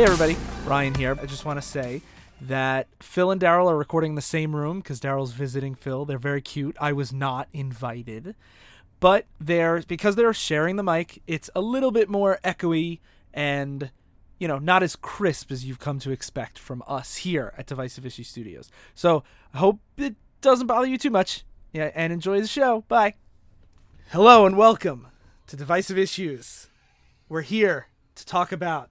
Hey everybody, Ryan here. I just want to say that Phil and Daryl are recording in the same room because Daryl's visiting Phil. They're very cute. I was not invited, but they're because they're sharing the mic. It's a little bit more echoey and you know not as crisp as you've come to expect from us here at Divisive Issue Studios. So I hope it doesn't bother you too much. Yeah, and enjoy the show. Bye. Hello and welcome to Divisive Issues. We're here to talk about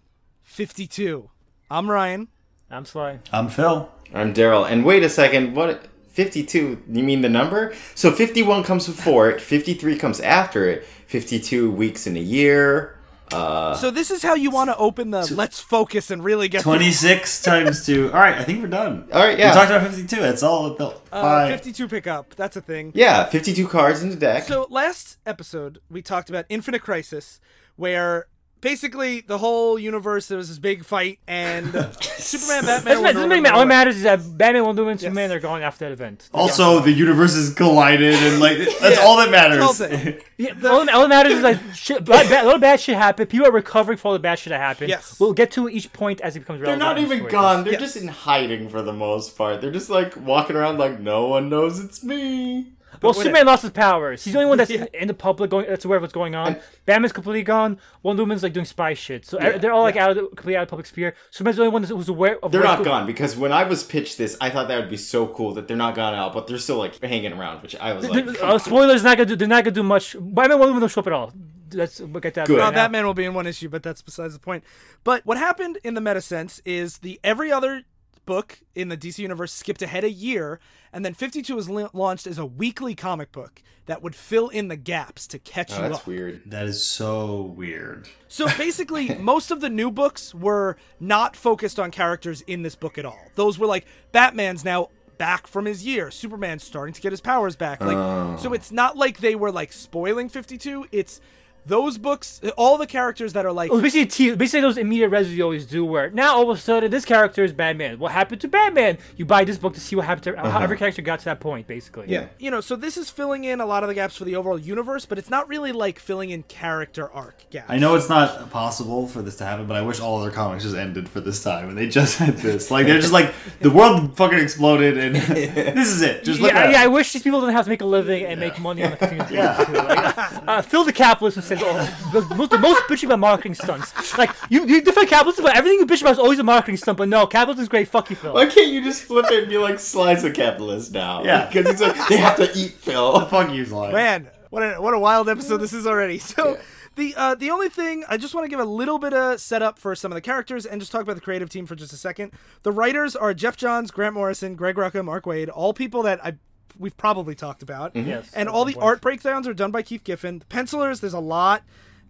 52. I'm Ryan. I'm Sly. I'm Phil. I'm Daryl. And wait a second, what? 52, you mean the number? So 51 comes before it, 53 comes after it, 52 weeks in a year. Uh, So this is how you want to open the let's focus and really get 26 times 2. All right, I think we're done. All right, yeah. We talked about 52. That's all. The, uh, 52 pickup. That's a thing. yeah, 52 cards in the deck. So last episode we talked about Infinite Crisis, where basically the whole universe there was this big fight and Superman, Batman, Doesn't, Wonder doesn't Woman all that matters is that Batman, Wonder Woman, Superman, they're gone after that event. Also, the universes collided, and like that's Yeah, all that matters. that's all that- Yeah, all, that- all that matters is like shit, bad, bad, a little bad shit happened. People are recovering from all the bad shit that happened. Yes. We'll get to each point as it becomes real. They're relevant. not in the even story. gone. They're Yes. just in hiding for the most part. They're just like walking around like no one knows it's me. Well, when Superman lost his powers. He's the only one that's Yeah. in the public, going, that's aware of what's going on. Batman's completely gone. Wonder Woman's like doing spy shit. So Yeah. they're all like out of the, completely out of the public sphere. Superman's the only one that's- who's aware of They're not gone because when I was pitched this, I thought that would be so cool that they're not gone out, but they're still like hanging around, which I was like, They're- come uh, spoilers not gonna do. They're not gonna do much. Batman, Wonder Woman don't show up at all. Let's we'll get that. Good. right Uh. Batman will be in one issue, but that's besides the point. But what happened in the meta sense is the every other book in the DC universe skipped ahead a year, and then 52 was la- launched as a weekly comic book that would fill in the gaps to catch Oh, you that's up. weird. That is so weird. So basically, most of the new books were not focused on characters in this book at all. Those were like Batman's now back from his year, Superman's starting to get his powers back. Like, oh. so it's not like they were like spoiling 52. It's those books, all the characters that are like, It was basically, te- basically those immediate res you always do, where now all of a sudden this character is Batman. What happened to Batman? You buy this book to see what happened to how every character got to that point, basically. Yeah. you know, so this is filling in a lot of the gaps for the overall universe, but it's not really like filling in character arc gaps. I know it's not possible for this to happen, but I wish all other comics just ended for this time, and they just had this. Like they're just like the world fucking exploded, and this is it. Just look Yeah, at yeah, I wish these people didn't have to make a living and make money on the continuous basis too. Like, uh, Phil the capitalist who says, "Oh, the most, the most bitching about marketing stunts." Like you, you defend capitalism, but everything you bitch about is always a marketing stunt. But no, capitalism's great. Fuck you, Phil. Why can't you just flip it and be like, Slice a capitalist now? Yeah. Because he's like, they have to eat Phil. Fuck you, Sly. Man, what a what a wild episode this is already. So the uh, the only thing I just want to give a little bit of setup for some of the characters and just talk about the creative team for just a second. The writers are Geoff Johns, Grant Morrison, Greg Rucka, Mark Waid, all people that I we've probably talked about. Yes, And all the point. art breakdowns are done by Keith Giffen. The pencilers, there's a lot.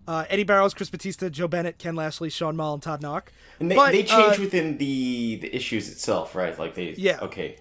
Uh, Eddy Barrows, Chris Batista, Joe Bennett, Ken Lashley, Shawn Moll, and Todd Nauck. And they, But, they change uh, within the the issues itself, right? Like they. Yeah. Okay.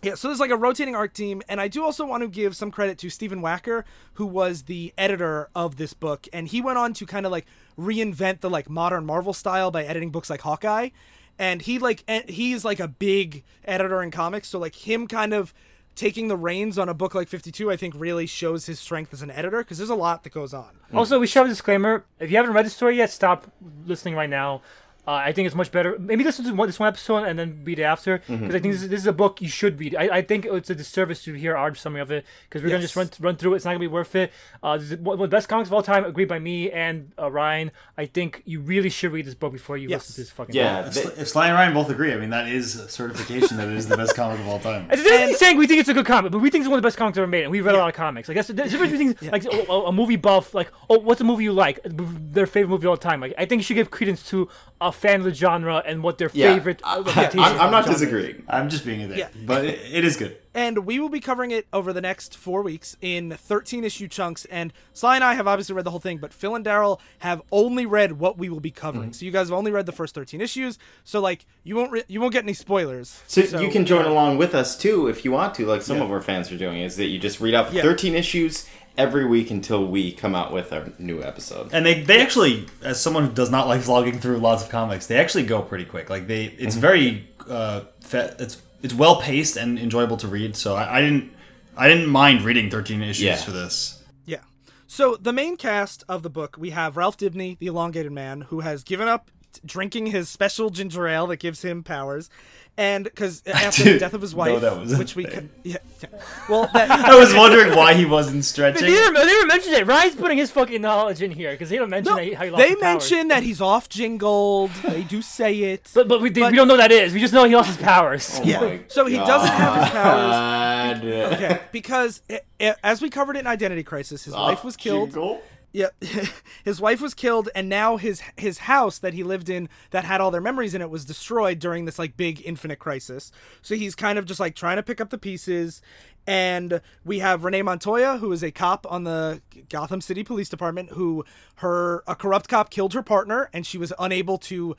Yeah, so there's like a rotating art team, and I do also want to give some credit to Stephen Wacker, who was the editor of this book, and he went on to kind of like reinvent the like modern Marvel style by editing books like Hawkeye, and he like he's like a big editor in comics, so like him kind of taking the reins on a book like 52, I think really shows his strength as an editor because there's a lot that goes on. Also, we should have a disclaimer. If you haven't read the story yet, stop listening right now. Uh, I think it's much better. Maybe listen to one, this one episode and then read it after, because I think this is, this is a book you should read. I, I think it's a disservice to hear our summary of it, because we're gonna just run run through it. It's not gonna be worth it. Uh, this is one one of the best comics of all time, agreed by me and uh, Ryan. I think you really should read this book before you Yes. listen to this fucking. Yeah. book. If, if Sly and Ryan both agree, I mean that is a certification that it is the best comic of all time. It's different saying we think it's a good comic, but we think it's one of the best comics ever made, and we've read a lot of comics. Like that's the difference between like oh, a, a movie buff, like oh, what's a movie you like, their favorite movie of all time. Like I think you should give credence to a fan of the genre and what their Yeah. favorite. I, uh, representation I'm, I'm not the genre. disagreeing. I'm just being a dick, Yeah. but it, it is good. and we will be covering it over the next four weeks in 13 issue chunks. And Sly and I have obviously read the whole thing, but Phil and Daryl have only read what we will be covering. So you guys have only read the first 13 issues. So like you won't re- you won't get any spoilers. So, you can join yeah. along with us too if you want to, like some Yeah. of our fans are doing. Is that you just read out Yeah. 13 issues every week until we come out with our new episode. And they, they actually, as someone who does not like slogging through lots of comics, they actually go pretty quick. Like they, it's Mm-hmm. very, uh, fa- it's it's well paced and enjoyable to read. So I, I didn't, I didn't mind reading thirteen issues Yeah. for this. Yeah. So the main cast of the book, we have Ralph Dibny, the elongated man, who has given up drinking his special ginger ale that gives him powers, and because after the death of his wife, that was which we thing. could, yeah, yeah. well, that, I was wondering why he wasn't stretching. They never, they never mentioned it. Ryan's putting his fucking knowledge in here because they don't mention no, that he, how he lost they his mention that he's off Gingold. They do say it. but but we, but- we don't know what that is. We just know he lost his powers. Oh yeah. So he doesn't have his powers. Okay, because i i as we covered it in Identity Crisis, his wife was killed. Jingle? Yeah, his wife was killed, and now his his house that he lived in that had all their memories in it was destroyed during this like big infinite crisis. So he's kind of just like trying to pick up the pieces. And we have Renee Montoya, who is a cop on the Gotham City Police Department, who her a corrupt cop killed her partner, and she was unable to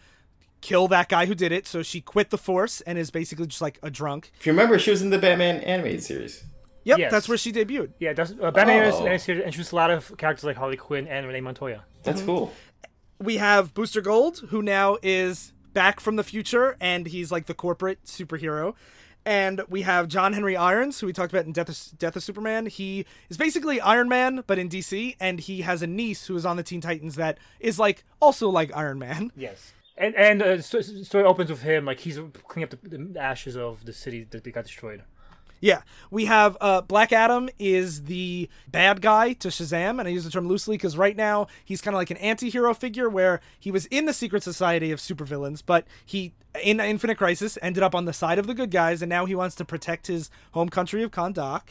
kill that guy who did it. So she quit the force and is basically just like a drunk. If you remember, she was in the Batman animated series. Yep, Yes. that's where she debuted. Yeah, that's uh, Batman Oh. is and introduced a lot of characters like Harley Quinn and Renee Montoya. That's cool. we have Booster Gold, who now is back from the future, and he's like the corporate superhero. And we have John Henry Irons, who we talked about in Death of, Death of Superman. He is basically Iron Man, but in DC, and he has a niece who is on the Teen Titans that is like also like Iron Man. Yes. And and uh, story opens with him like he's cleaning up the, the ashes of the city that they got destroyed. Yeah, we have uh, Black Adam is the bad guy to Shazam, and I use the term loosely because right now he's kind of like an anti-hero figure where he was in the secret society of supervillains, but he in Infinite Crisis ended up on the side of the good guys, and now he wants to protect his home country of Kahndaq.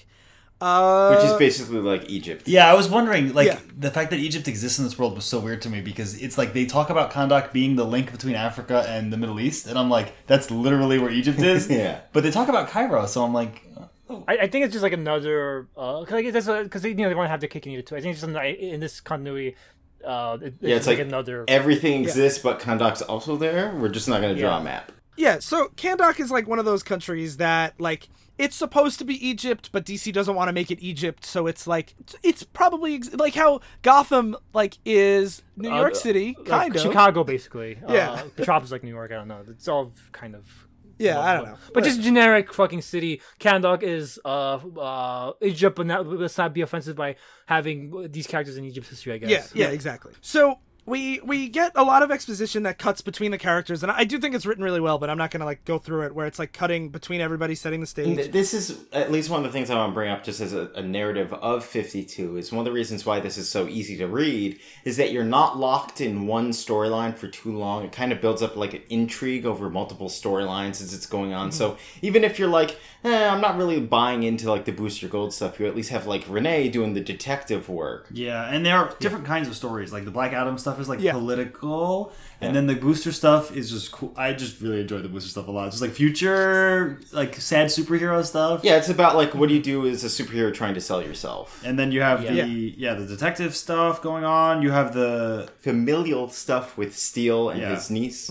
Uh, Which is basically like Egypt. Yeah, I was wondering, like, Yeah. the fact that Egypt exists in this world was so weird to me because it's like they talk about Kahndaq being the link between Africa and the Middle East, and I'm like, that's literally where Egypt is. Yeah. But they talk about Cairo, so I'm like, oh. I, I think it's just like another uh, cause like that's because you know they want to have the cake and eat it too. I think it's just an- in this continuity. Uh, it- Yeah, it's like, another. everything exists, but Kahndaq's also there. We're just not going to draw Yeah. a map. Yeah, so Kahndaq is like one of those countries that like it's supposed to be Egypt, but DC doesn't want to make it Egypt, so it's like it's probably ex- like how Gotham like is New Uh, York City, like kind of. Chicago, basically. Yeah. uh, Metropolis like New York. I don't know. It's all kind of. Yeah, I don't know. But just generic fucking city. Kahndaq is uh uh Egypt, but not, let's not be offensive by having these characters in Egypt's history. I guess. Yeah, yeah, exactly. So we we get a lot of exposition that cuts between the characters, and I do think it's written really well. But I'm not gonna like go through it where it's like cutting between everybody, setting the stage. This is at least one of the things I want to bring up just as a, a narrative of 52 is one of the reasons why this is so easy to read is that you're not locked in one storyline for too long. It kind of builds up like an intrigue over multiple storylines as it's going on. Mm-hmm. So even if you're like, eh, I'm not really buying into like the Booster Gold stuff, you at least have like Renee doing the detective work. Yeah, and there are different kinds of stories. Like the Black Adam stuff is like Yeah. political, and then the Booster stuff is just cool. I just really enjoy the Booster stuff a lot. It's just like future, like sad superhero stuff. Yeah, it's about like what do you do as a superhero trying to sell yourself. And then you have Yeah. the yeah the detective stuff going on. You have the Familial stuff with Steel and Yeah. his niece.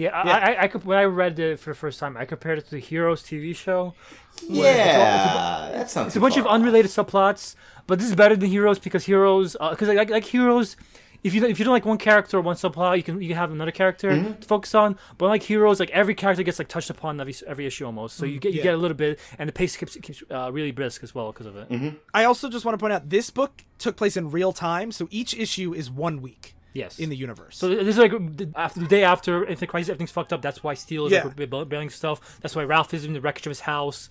Yeah, I, I, I when I read it for the first time, I compared it to the Heroes TV show. Yeah, that sounds. It's a bunch of unrelated subplots, but this is better than Heroes because Heroes, uh, because like, like like Heroes, if you if you don't like one character or one subplot, you can you can have another character mm-hmm. to focus on. But like Heroes, like every character gets like touched upon every every issue almost, so you mm-hmm. get you Yeah. get a little bit, and the pace keeps keeps uh, really brisk as well because of it. Mm-hmm. I also just want to point out this book took place in real time, so each issue is one week Yes. in the universe. So this is like the- after the day after Infinite Crisis, everything's fucked up. That's why Steel is Yeah. like bailing stuff. That's why Ralph is in the wreckage of his house,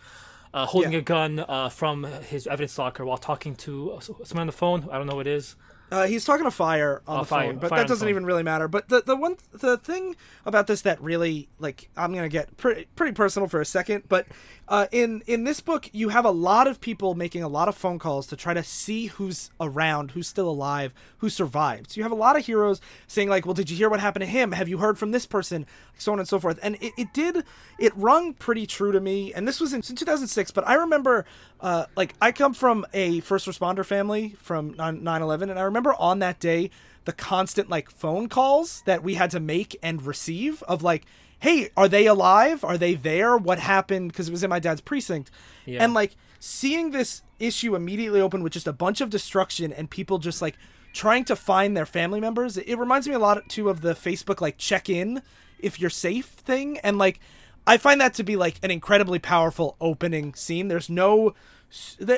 uh, holding Yeah. a gun uh, from his evidence locker while talking to uh, someone on the phone. I don't know what it is. Uh, he's talking to Fire on Oh, the Fire- phone, but that doesn't even really matter. But the the one the thing about this that really like I'm gonna get pretty pretty personal for a second, but uh, in in this book you have a lot of people making a lot of phone calls to try to see who's around, who's still alive, who survived. So you have a lot of heroes saying like, "Well, did you hear what happened to him? Have you heard from this person?" So on and so forth. And it, it did it rung pretty true to me. And this was in, in 2006, but I remember uh, like I come from a first responder family from 9 11, and I remember on that day the constant like phone calls that we had to make and receive of like hey are they alive? Are they there? What happened? Because it was in my dad's precinct. Yeah. and like seeing this issue immediately open with just a bunch of destruction and people just like trying to find their family members it reminds me a lot too of the facebook like check in if you're safe thing. And like I find that to be like an incredibly powerful opening scene. There's no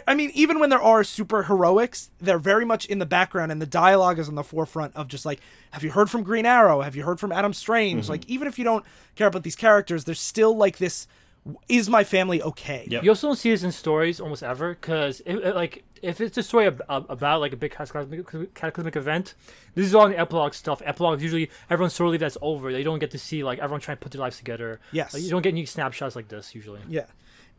I mean, even when there are super heroics, they're very much in the background, and the dialogue is on the forefront of just like, have you heard from Green Arrow? Have you heard from Adam Strange? Mm-hmm. Like, even if you don't care about these characters, there's still like this: is my family okay? Yep. You also don't see this in stories almost ever because uh, like if it's a story ab- ab- about like a big cataclysmic, cataclysmic event, this is all in the epilogue stuff. Epilogues usually everyone's story that's over. They don't get to see like everyone trying to put their lives together. Yes. Like, you don't get any snapshots like this usually. Yeah.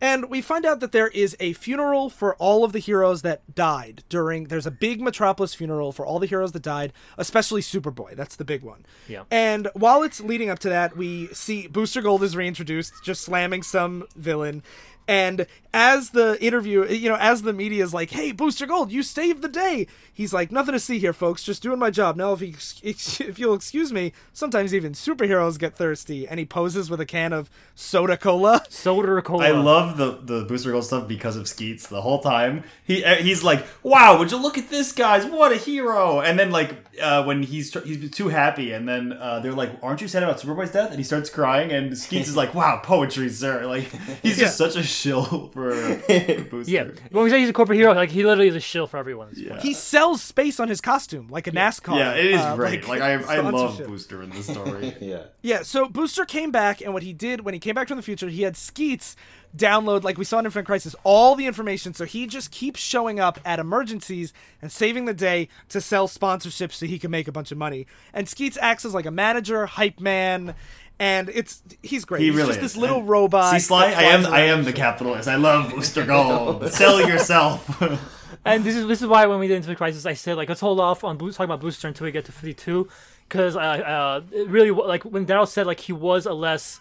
And we find out that there is a funeral for all of the heroes that died during. There's a big Metropolis funeral for all the heroes that died, especially Superboy. That's the big one. Yeah. And while it's leading up to that, we see Booster Gold is reintroduced, just slamming some villain. And as the interview, you know, as the media is like, "Hey, Booster Gold, you saved the day," he's like, "Nothing to see here, folks. Just doing my job." Now, if you if you'll excuse me, sometimes even superheroes get thirsty, and he poses with a can of soda cola. Soda cola. I love the the Booster Gold stuff because of Skeets the whole time. He uh, he's like, "Wow, would you look at this guys? What a hero!" And then like uh, when he's tr- he's too happy, and then uh, they're like, "Aren't you sad about Superboy's death?" And he starts crying, and Skeets is like, "Wow, poetry, sir!" Like he's just such a shill for, for Booster. Yeah. When we say he's a corporate hero, like he literally is a shill for everyone. at this point. He sells space on his costume like a NASCAR. Yeah, it is uh, great. Like, I, I love. Booster in this story. Yeah. Yeah, so Booster came back, and what he did when he came back from the future, he had Skeets download, like we saw in Infinite Crisis, all the information. So he just keeps showing up at emergencies and saving the day to sell sponsorships so he can make a bunch of money. And Skeets acts as like a manager, hype man, and it's he's great. He he's really just is. this little And robot. See, Sly, I am flies I am the capitalist. I love Booster Gold. Sell yourself. And this is this is why when we did Infinite Crisis, I said like let's hold off on talking about Booster until we get to 52, because I uh, it really like when Daryl said like he was a less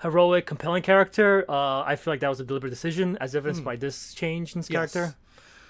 heroic, compelling character. Uh, I feel like that was a deliberate decision, as evidenced by this change in his. Yes. character.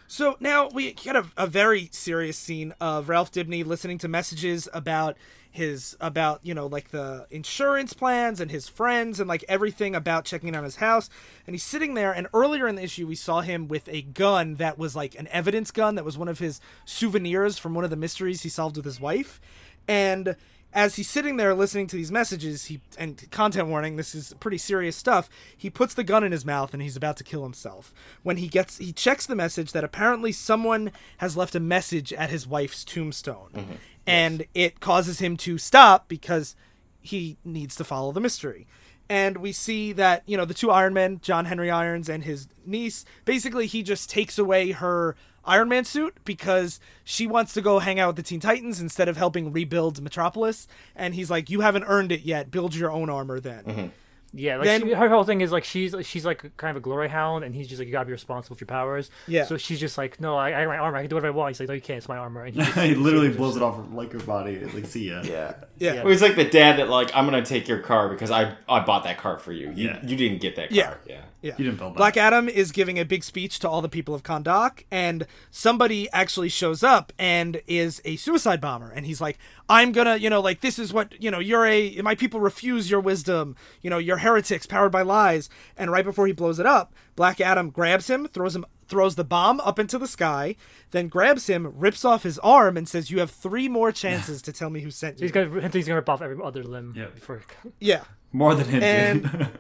So now we get a, a very serious scene of Ralph Dibny listening to messages about his about you know like the insurance plans and his friends and like everything about checking out his house. And he's sitting there and earlier in the issue we saw him with a gun that was like an evidence gun that was one of his souvenirs from one of the mysteries he solved with his wife. And as he's sitting there listening to these messages he and content warning this is pretty serious stuff he puts the gun in his mouth and he's about to kill himself. When he gets he checks the message that apparently someone has left a message at his wife's tombstone. Mm-hmm. And it causes him to stop because he needs to follow the mystery. And we see that you know the two iron men john henry irons and his niece basically he just takes away her iron man suit because she wants to go hang out with the teen titans instead of helping rebuild metropolis. And he's like you haven't earned it yet. Build your own armor then mm-hmm. Yeah, like Then- she, her whole thing is like she's she's like kind of a glory hound, and he's just like you gotta be responsible for your powers. Yeah. So she's just like, no, I, I have my armor, I can do whatever I want. He's like, no, you can't. It's my armor. And he just- he literally blows it off like her body. Like, see ya. Yeah. yeah Yeah. Well, he's like the dad that like I'm gonna take your car because I I bought that car for you. You, Yeah. you didn't get that car. Yeah. Yeah. Yeah. You didn't build that. Black Adam is giving a big speech to all the people of Kahndaq, and somebody actually shows up and is a suicide bomber. And he's like, I'm gonna, you know, like, this is what, you know, you're a, my people refuse your wisdom, you know, you're heretics powered by lies. And right before he blows it up, Black Adam grabs him, throws him, throws the bomb up into the sky, then grabs him, rips off his arm, and says, You have three more chances to tell me who sent you. he's gonna he's gonna rip off every other limb. Yeah. Before, yeah. More than him. And-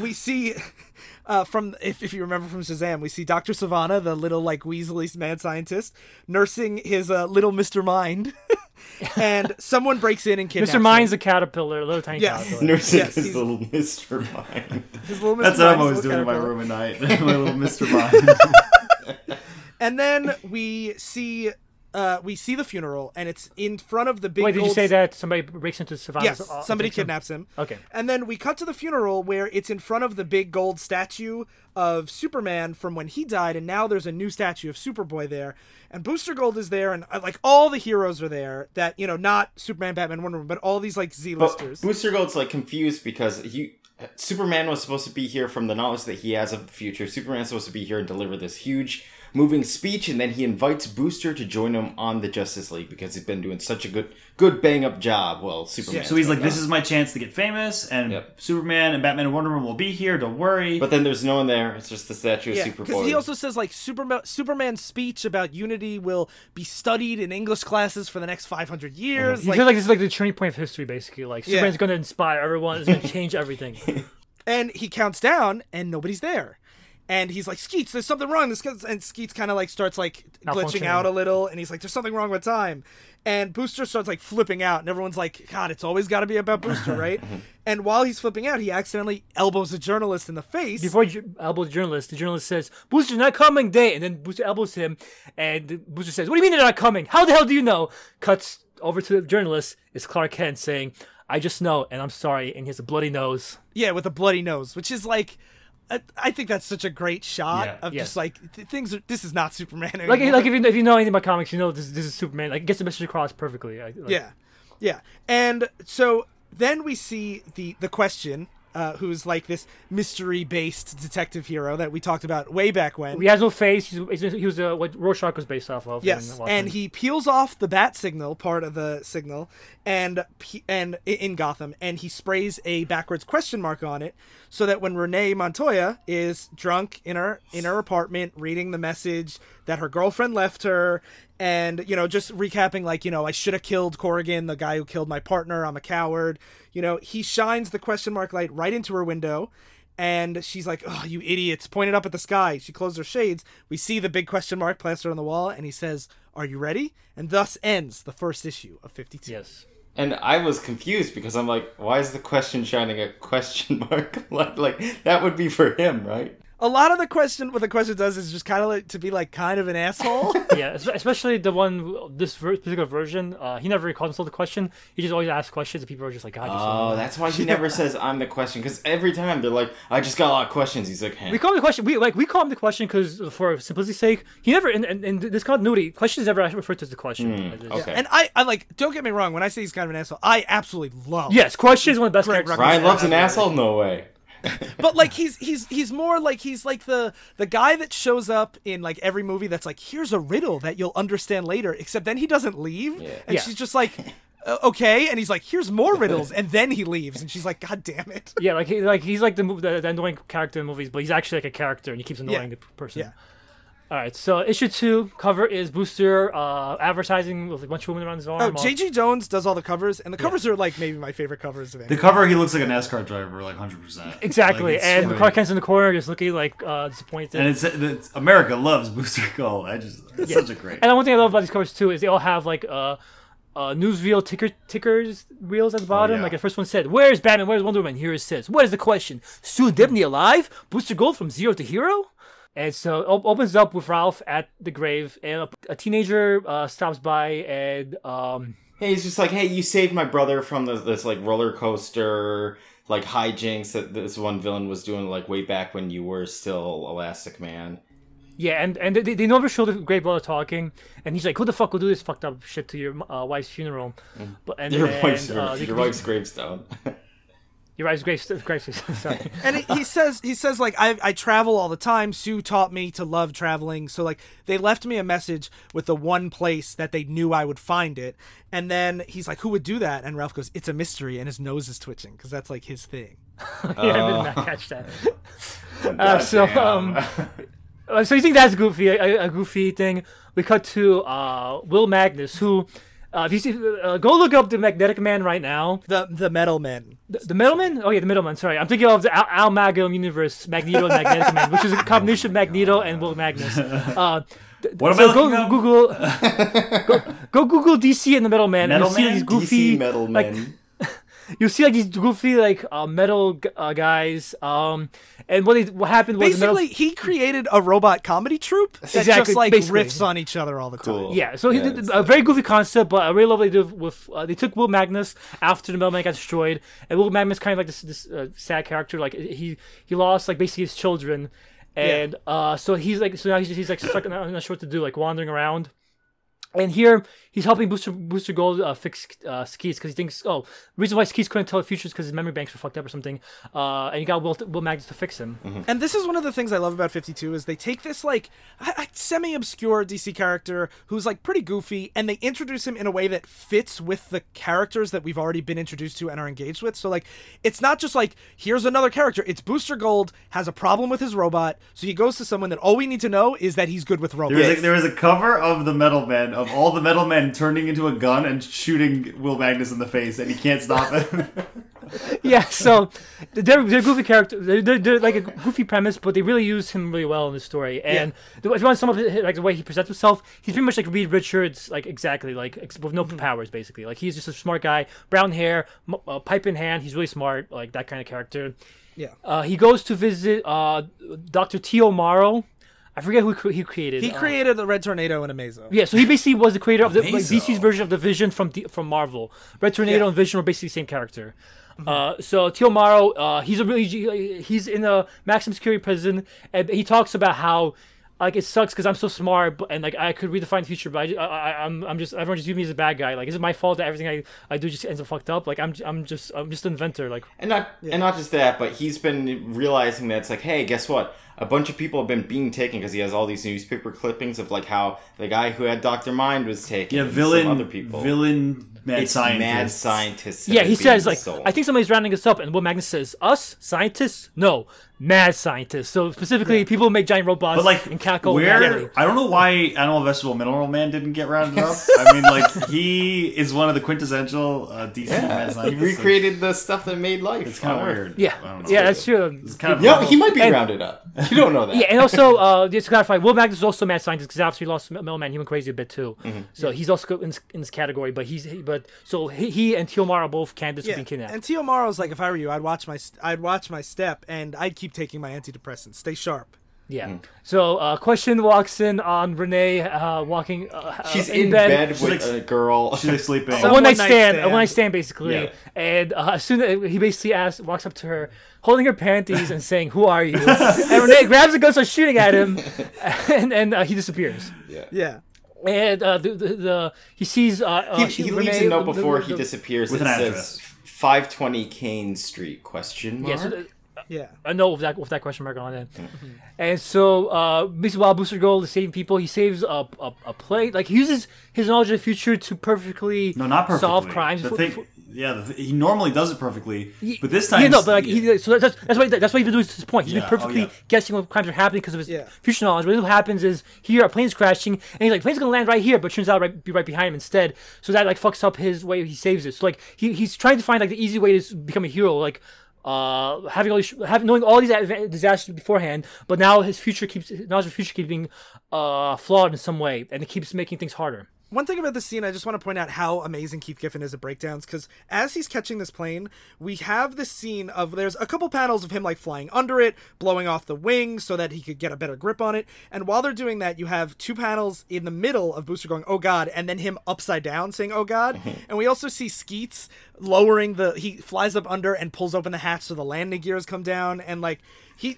we see uh, from if, if you remember from Shazam, we see Dr. Sivana, the little like Weasley mad scientist, nursing his uh, little Mr. Mind, and someone breaks in and kidnaps Mr. Mind's him. a caterpillar, a little tiny Yeah. caterpillar. Nursing Yes, his little Mr. Mind. His little Mr. That's what I'm always doing in my room at night. my little Mr. Mind. And then we see. Uh, we see the funeral, and it's in front of the big. Wait, did you say that somebody breaks into Sivana's? Yes, somebody takes kidnaps him. Okay. And then we cut to the funeral where it's in front of the big gold statue of Superman from when he died, and now there's a new statue of Superboy there. And Booster Gold is there, and uh, like all the heroes are there that, you know, not Superman, Batman, Wonder Woman, but all these like Z But listers. Booster Gold's like confused because he Superman was supposed to be here from the knowledge that he has of the future. Superman's supposed to be here and deliver this huge moving speech and then he invites Booster to join him on the Justice League because he's been doing such a good good bang up job. Well, Superman. so he's like, this is my chance to get famous, and Yep. Superman and Batman and Wonder Woman will be here. Don't worry. But then there's no one there. It's just the statue of Yeah, because he also says like Superman Superman's speech about unity will be studied in English classes for the next 500 uh-huh. years. You Like, feel like this is like the turning point of history, basically. Like Yeah. Superman's going to inspire everyone. It's going to change everything. and he counts down, and nobody's there. And he's like, Skeets, there's something wrong. This guy's-" and Skeets kind of like starts like glitching out a little, and he's like, "There's something wrong with time." And Booster starts like flipping out, and everyone's like, "God, it's always got to be about Booster, right?" and while he's flipping out, he accidentally elbows a journalist in the face. Before he elbows the journalist, the journalist says, Booster's not coming, day. And then Booster elbows him, and Booster says, What do you mean they're not coming? How the hell do you know? Cuts over to the journalist. It's Clark Kent saying, I just know, and I'm sorry. And he has a bloody nose. yeah, with a bloody nose, which is like. I- I think that's such a great shot Yeah. of Yes. just like th- things. Are, this is not Superman anymore. Like, like if, you, if you know anything about comics, you know this, this is Superman. Like, it gets the message across perfectly. Like, Yeah, yeah. And so then we see the the question, uh, who's like this mystery based detective hero that we talked about way back when. He has no face. He's, he's, he was uh, what Rorschach was based off of. Yes, and he peels off the bat signal part of the signal, and and in Gotham, and he sprays a backwards question mark on it, so that when Renee Montoya is drunk in her in her apartment reading the message that her girlfriend left her, and you know just recapping like you know I should have killed Corrigan, the guy who killed my partner. I'm a coward. You know he shines the question mark light right into her window. And she's like, "Oh, you idiots!" Pointed up at the sky. She closed her shades. We see the big question mark plastered on the wall, and he says, "Are you ready?" And thus ends the first issue of Fifty Two. yes. And I was confused because I'm like, why is the question shining a question mark? like, like that would be for him, right? A lot of the question, what the question does, is just kind of like to be like kind of an asshole. yeah, especially the one this ver- particular version. Uh, he never really calls himself the question. He just always asks questions, and people are just like, "God." just Oh, that's why he never says I'm the question. Because every time they're like, I just got a lot of questions. He's like, hey. We call him the question. We like we call him the question because for simplicity's sake, he never in, in, in this continuity questions never actually referred to as the question. I just- okay. and I, I like, don't get me wrong. When I say he's kind of an asshole, I absolutely love. Yes, question is one of the best Greg characters. Ruckus. Ryan loves an asshole? No way. But like he's he's he's more like he's like the the guy that shows up in like every movie that's like here's a riddle that you'll understand later except then he doesn't leave and Yeah. she's just like okay and he's like here's more riddles and then he leaves and she's like god damn it Yeah, like he, like he's like the, mov- the the annoying character in movies, but he's actually like a character, and he keeps annoying Yeah. the person. Yeah. All right, so issue two cover is Booster uh, advertising with a bunch of women around his arm. oh jg jones does all the covers and the covers are like maybe my favorite covers of The any cover, he looks like a NASCAR driver, like hundred percent. Exactly, and great. Clark Kent's in the corner just looking like uh, disappointed. and it's, it's America loves Booster Gold. I just it's such a great. And the one thing I love about these covers too is they all have like uh, uh newsreel ticker tickers wheels at the bottom. yeah. Like the first one said, "Where's Batman? Where's Wonder Woman?" Here it says, "What is the question? Sue Dibny alive? Booster Gold from zero to hero?" And so it op- opens up with Ralph at the grave, and a, a teenager uh, stops by and um, Hey, he's just like, hey, you saved my brother from this, this like roller coaster, like hijinks that this one villain was doing, like way back when you were still Elastic Man. yeah, and and they, they never show the Grey Brother talking, and he's like, "Who the fuck will do this fucked up shit to your uh, wife's funeral?" But and Your and, wife's, uh, they- your wife's gravestone. your wife's grave, grave sorry. and he, he says he says like I I travel all the time. Sue taught me to love traveling. So like they left me a message with the one place that they knew I would find it. And then he's like, "Who would do that?" And Ralph goes, "It's a mystery," and his nose is twitching because that's like his thing. yeah, I did not catch that. Uh, so, Goddamn. um, Uh, so you think that's goofy, a, a goofy thing? We cut to uh, Will Magnus, who, uh, if you see, uh, go look up the Magnetic Man right now. The the metal men. The, the Middleman? Oh yeah, the Middleman. Sorry, I'm thinking of the Al, Al Magum universe, Magneto and Magnetic Man, which is a combination of Magneto and Will Magnus. Uh, th- What am so I go up? Google, go, go Google DC and the Middleman, and Metal you'll see these goofy DC Metal like, Men. You see like these goofy like uh, metal g- uh, guys. Um, and what they, what happened was the metal- Basically, he created a robot comedy troupe that Exactly, just like basically. riffs on each other all the time. Cool. Yeah, so he Yeah, did it's- a very goofy concept, but I really love what they did with. Uh, they took Will Magnus after the Metal Man got destroyed, and Will Magnus kind of like this this uh, sad character. Like he he lost like basically his children, and uh, so he's like so now he's, he's like stuck not, not sure what to do, like wandering around. And here he's helping Booster Booster Gold uh, fix uh, Skeets because he thinks oh reason why Skeets couldn't tell the future is because his memory banks were fucked up or something. Uh, and he got Will, Will Magnus to fix him. And this is one of the things I love about 52 is they take this like I- I- semi-obscure DC character who's like pretty goofy and they introduce him in a way that fits with the characters that we've already been introduced to and are engaged with. So like it's not just like here's another character. It's Booster Gold has a problem with his robot, so he goes to someone that all we need to know is that he's good with robots. There was, a, there was a cover of the Metal Man of all the Metal Men turning into a gun and shooting Will Magnus in the face, and he can't stop it. yeah, so they're, they're goofy character. They're, they're, they're like a goofy premise, but they really use him really well in the story. And the, if you want some of it, like the way he presents himself, he's pretty much like Reed Richards, like exactly like ex- with no powers, basically. Like he's just a smart guy, brown hair, m- uh, pipe in hand. He's really smart, like that kind of character. Yeah. Uh, he goes to visit uh, Dr. T. O. Morrow. I forget who cre- he created. He Uh, created the Red Tornado and Amazo. yeah, so he basically was the creator of the like, DC's version of the Vision from D- from Marvel. Red Tornado Yeah. and Vision were basically the same character. Uh, so T. O. Morrow, uh, he's a really he's in a maximum security prison, and he talks about how like it sucks because I'm so smart, but, and like I could redefine the future, but I, ju- I, I, I'm I'm just everyone just views me as a bad guy. Like is it my fault that everything I, I do just ends up fucked up? Like I'm I'm just I'm just an inventor. Like And not and not just that, but he's been realizing that it's like, hey, guess what? A bunch of people have been being taken because he has all these newspaper clippings of like how the guy who had Doctor Mind was taken. Yeah, and villain, some other people. villain, mad it's scientist. mad scientists. yeah, he says like stolen. I think somebody's rounding us up, and what Magnus says, us scientists, no, mad scientists. So specifically, people who make giant robots But like, and cackle. where. I don't know why Animal Vegetable Mineral Man didn't get rounded up. I mean, like he is one of the quintessential uh, DC mad Yeah, he scientists. recreated the stuff that made life. It's kind of weird. Yeah, I don't know. yeah, that's true. It's kind of Yeah, he might be And- rounded up. You don't know that. Yeah, and also uh, just to clarify, Will Magnus is also a mad scientist because after he lost Millman, he went crazy a bit too. Mm-hmm. So he's also in this, in this category. But he's he, but so he, he and Teomar are both candidates for Yeah. being kidnapped. And T. O. Morrow's like, if I were you, I'd watch my st- I'd watch my step and I'd keep taking my antidepressants. Stay sharp. yeah. Mm. So uh, question walks in on Renee uh, walking. Uh, She's uh, in, bed, with like- a girl. She's like sleeping. a one night stand, a stand. one night stand basically. Yeah. And uh, as soon as he basically asks, walks up to her, holding her panties and saying, "Who are you?" and Renee grabs a gun, starts shooting at him, and and uh, he disappears. Yeah. Yeah. And uh, the, the, the he sees uh, uh, he, she- he leaves a note the- before the- he disappears With that an says address. 520 Kane Street question mark. Yeah, so the- Yeah. a note with that with that question mark on it. And so, uh, basically, while Booster Gold is saving people, he saves a, a, a plane. Like he uses his knowledge of the future to perfectly no, not perfectly. solve crimes. The for- thing, for- yeah, the th- he normally does it perfectly, but this time, yeah, no, but like he, so that's that's why that's why he's been doing to this point. He's Yeah, been oh, perfectly yeah. guessing what crimes are happening because of his Yeah. future knowledge. But what happens is here a plane's crashing, and he's like, plane's gonna land right here, but turns out right, be right behind him instead. So that like fucks up his way he saves it. So like he, he's trying to find like the easy way to become a hero, like. Uh, having all these, having knowing all these disasters beforehand, but now his future keeps now his future keeps being uh flawed in some way, and it keeps making things harder. One thing about this scene, I just want to point out how amazing Keith Giffen is at breakdowns. Because as he's catching this plane, we have this scene of there's a couple panels of him like flying under it, blowing off the wings so that he could get a better grip on it. And while they're doing that, you have two panels in the middle of Booster going, "Oh God," and then him upside down saying, "Oh God." Mm-hmm. and we also see Skeets lowering the. He flies up under and pulls open the hatch so the landing gears come down, and like he.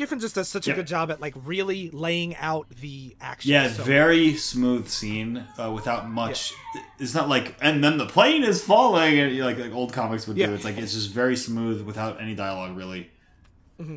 Giffen just does such a Yeah. good job at like really laying out the action. Yeah, so very smooth scene uh, without much. It's not like, and then the plane is falling, and like like old comics would Yeah. do. It's like it's just very smooth without any dialogue, really.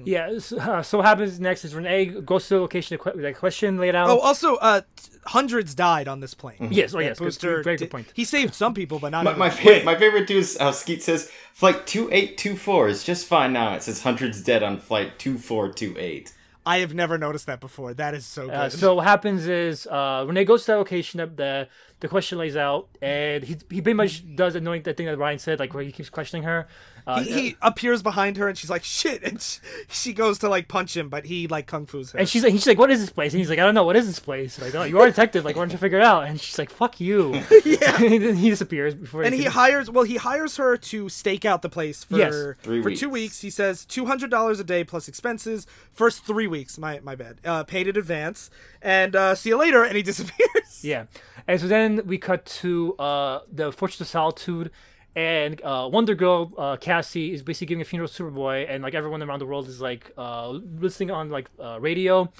Yeah. So, uh, so what happens next is Renee goes to the location, the que- the question laid out. Oh, also, uh, hundreds died on this plane. yes, oh Yeah, yes, good- very good did- point. He saved some people, but not My, my, favorite, my favorite too is how Skeet says flight 2824 is just fine now. It says hundreds dead on flight 2428. I have never noticed that before. That is so good. Uh, so what happens is uh, Renee goes to that location that the the question lays out, and he he pretty much does annoying that thing that Ryan said, like where he keeps questioning her. Uh, he, he appears behind her, and she's like, "Shit!" And she, she goes to like punch him, but he like kung fu's her. and she's like, he's like, "What is this place?" And he's like, "I don't know. What is this place?" Like, "Oh, you are a detective. Like, why don't you figure it out?" And she's like, "Fuck you." yeah. and then he disappears before. and he can- hires well he hires her to stake out the place for Yes. Three for weeks. two weeks he says $200 a day plus expenses first three weeks my my bad uh, paid in advance and uh, see you later and he disappears Yeah, and so then we cut to uh, the Fortress of Solitude, and uh, Wonder Girl uh, Cassie is basically giving a funeral to Superboy, and like everyone around the world is like uh, listening on like uh, radio.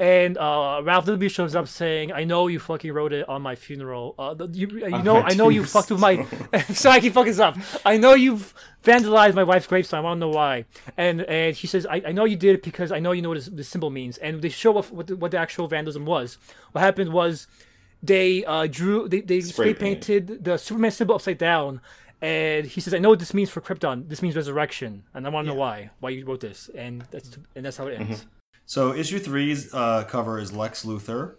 And uh, Ralph Willoughby shows up saying, "I know you fucking wrote it on my funeral. Uh, you, you know, my I know you fucked with my. Sorry, I keep fucking up. I know you've vandalized my wife's gravestone. I want to know why." And and she says, "I, I know you did it because I know you know what this, this symbol means." And they show what what the, what the actual vandalism was. What happened was they uh, drew they, they spray Spray paint. painted the Superman symbol upside down. And he says, "I know what this means for Krypton. This means resurrection, and I want to know why. Why you wrote this?" And that's and that's how it ends. So issue three's uh, cover is Lex Luthor,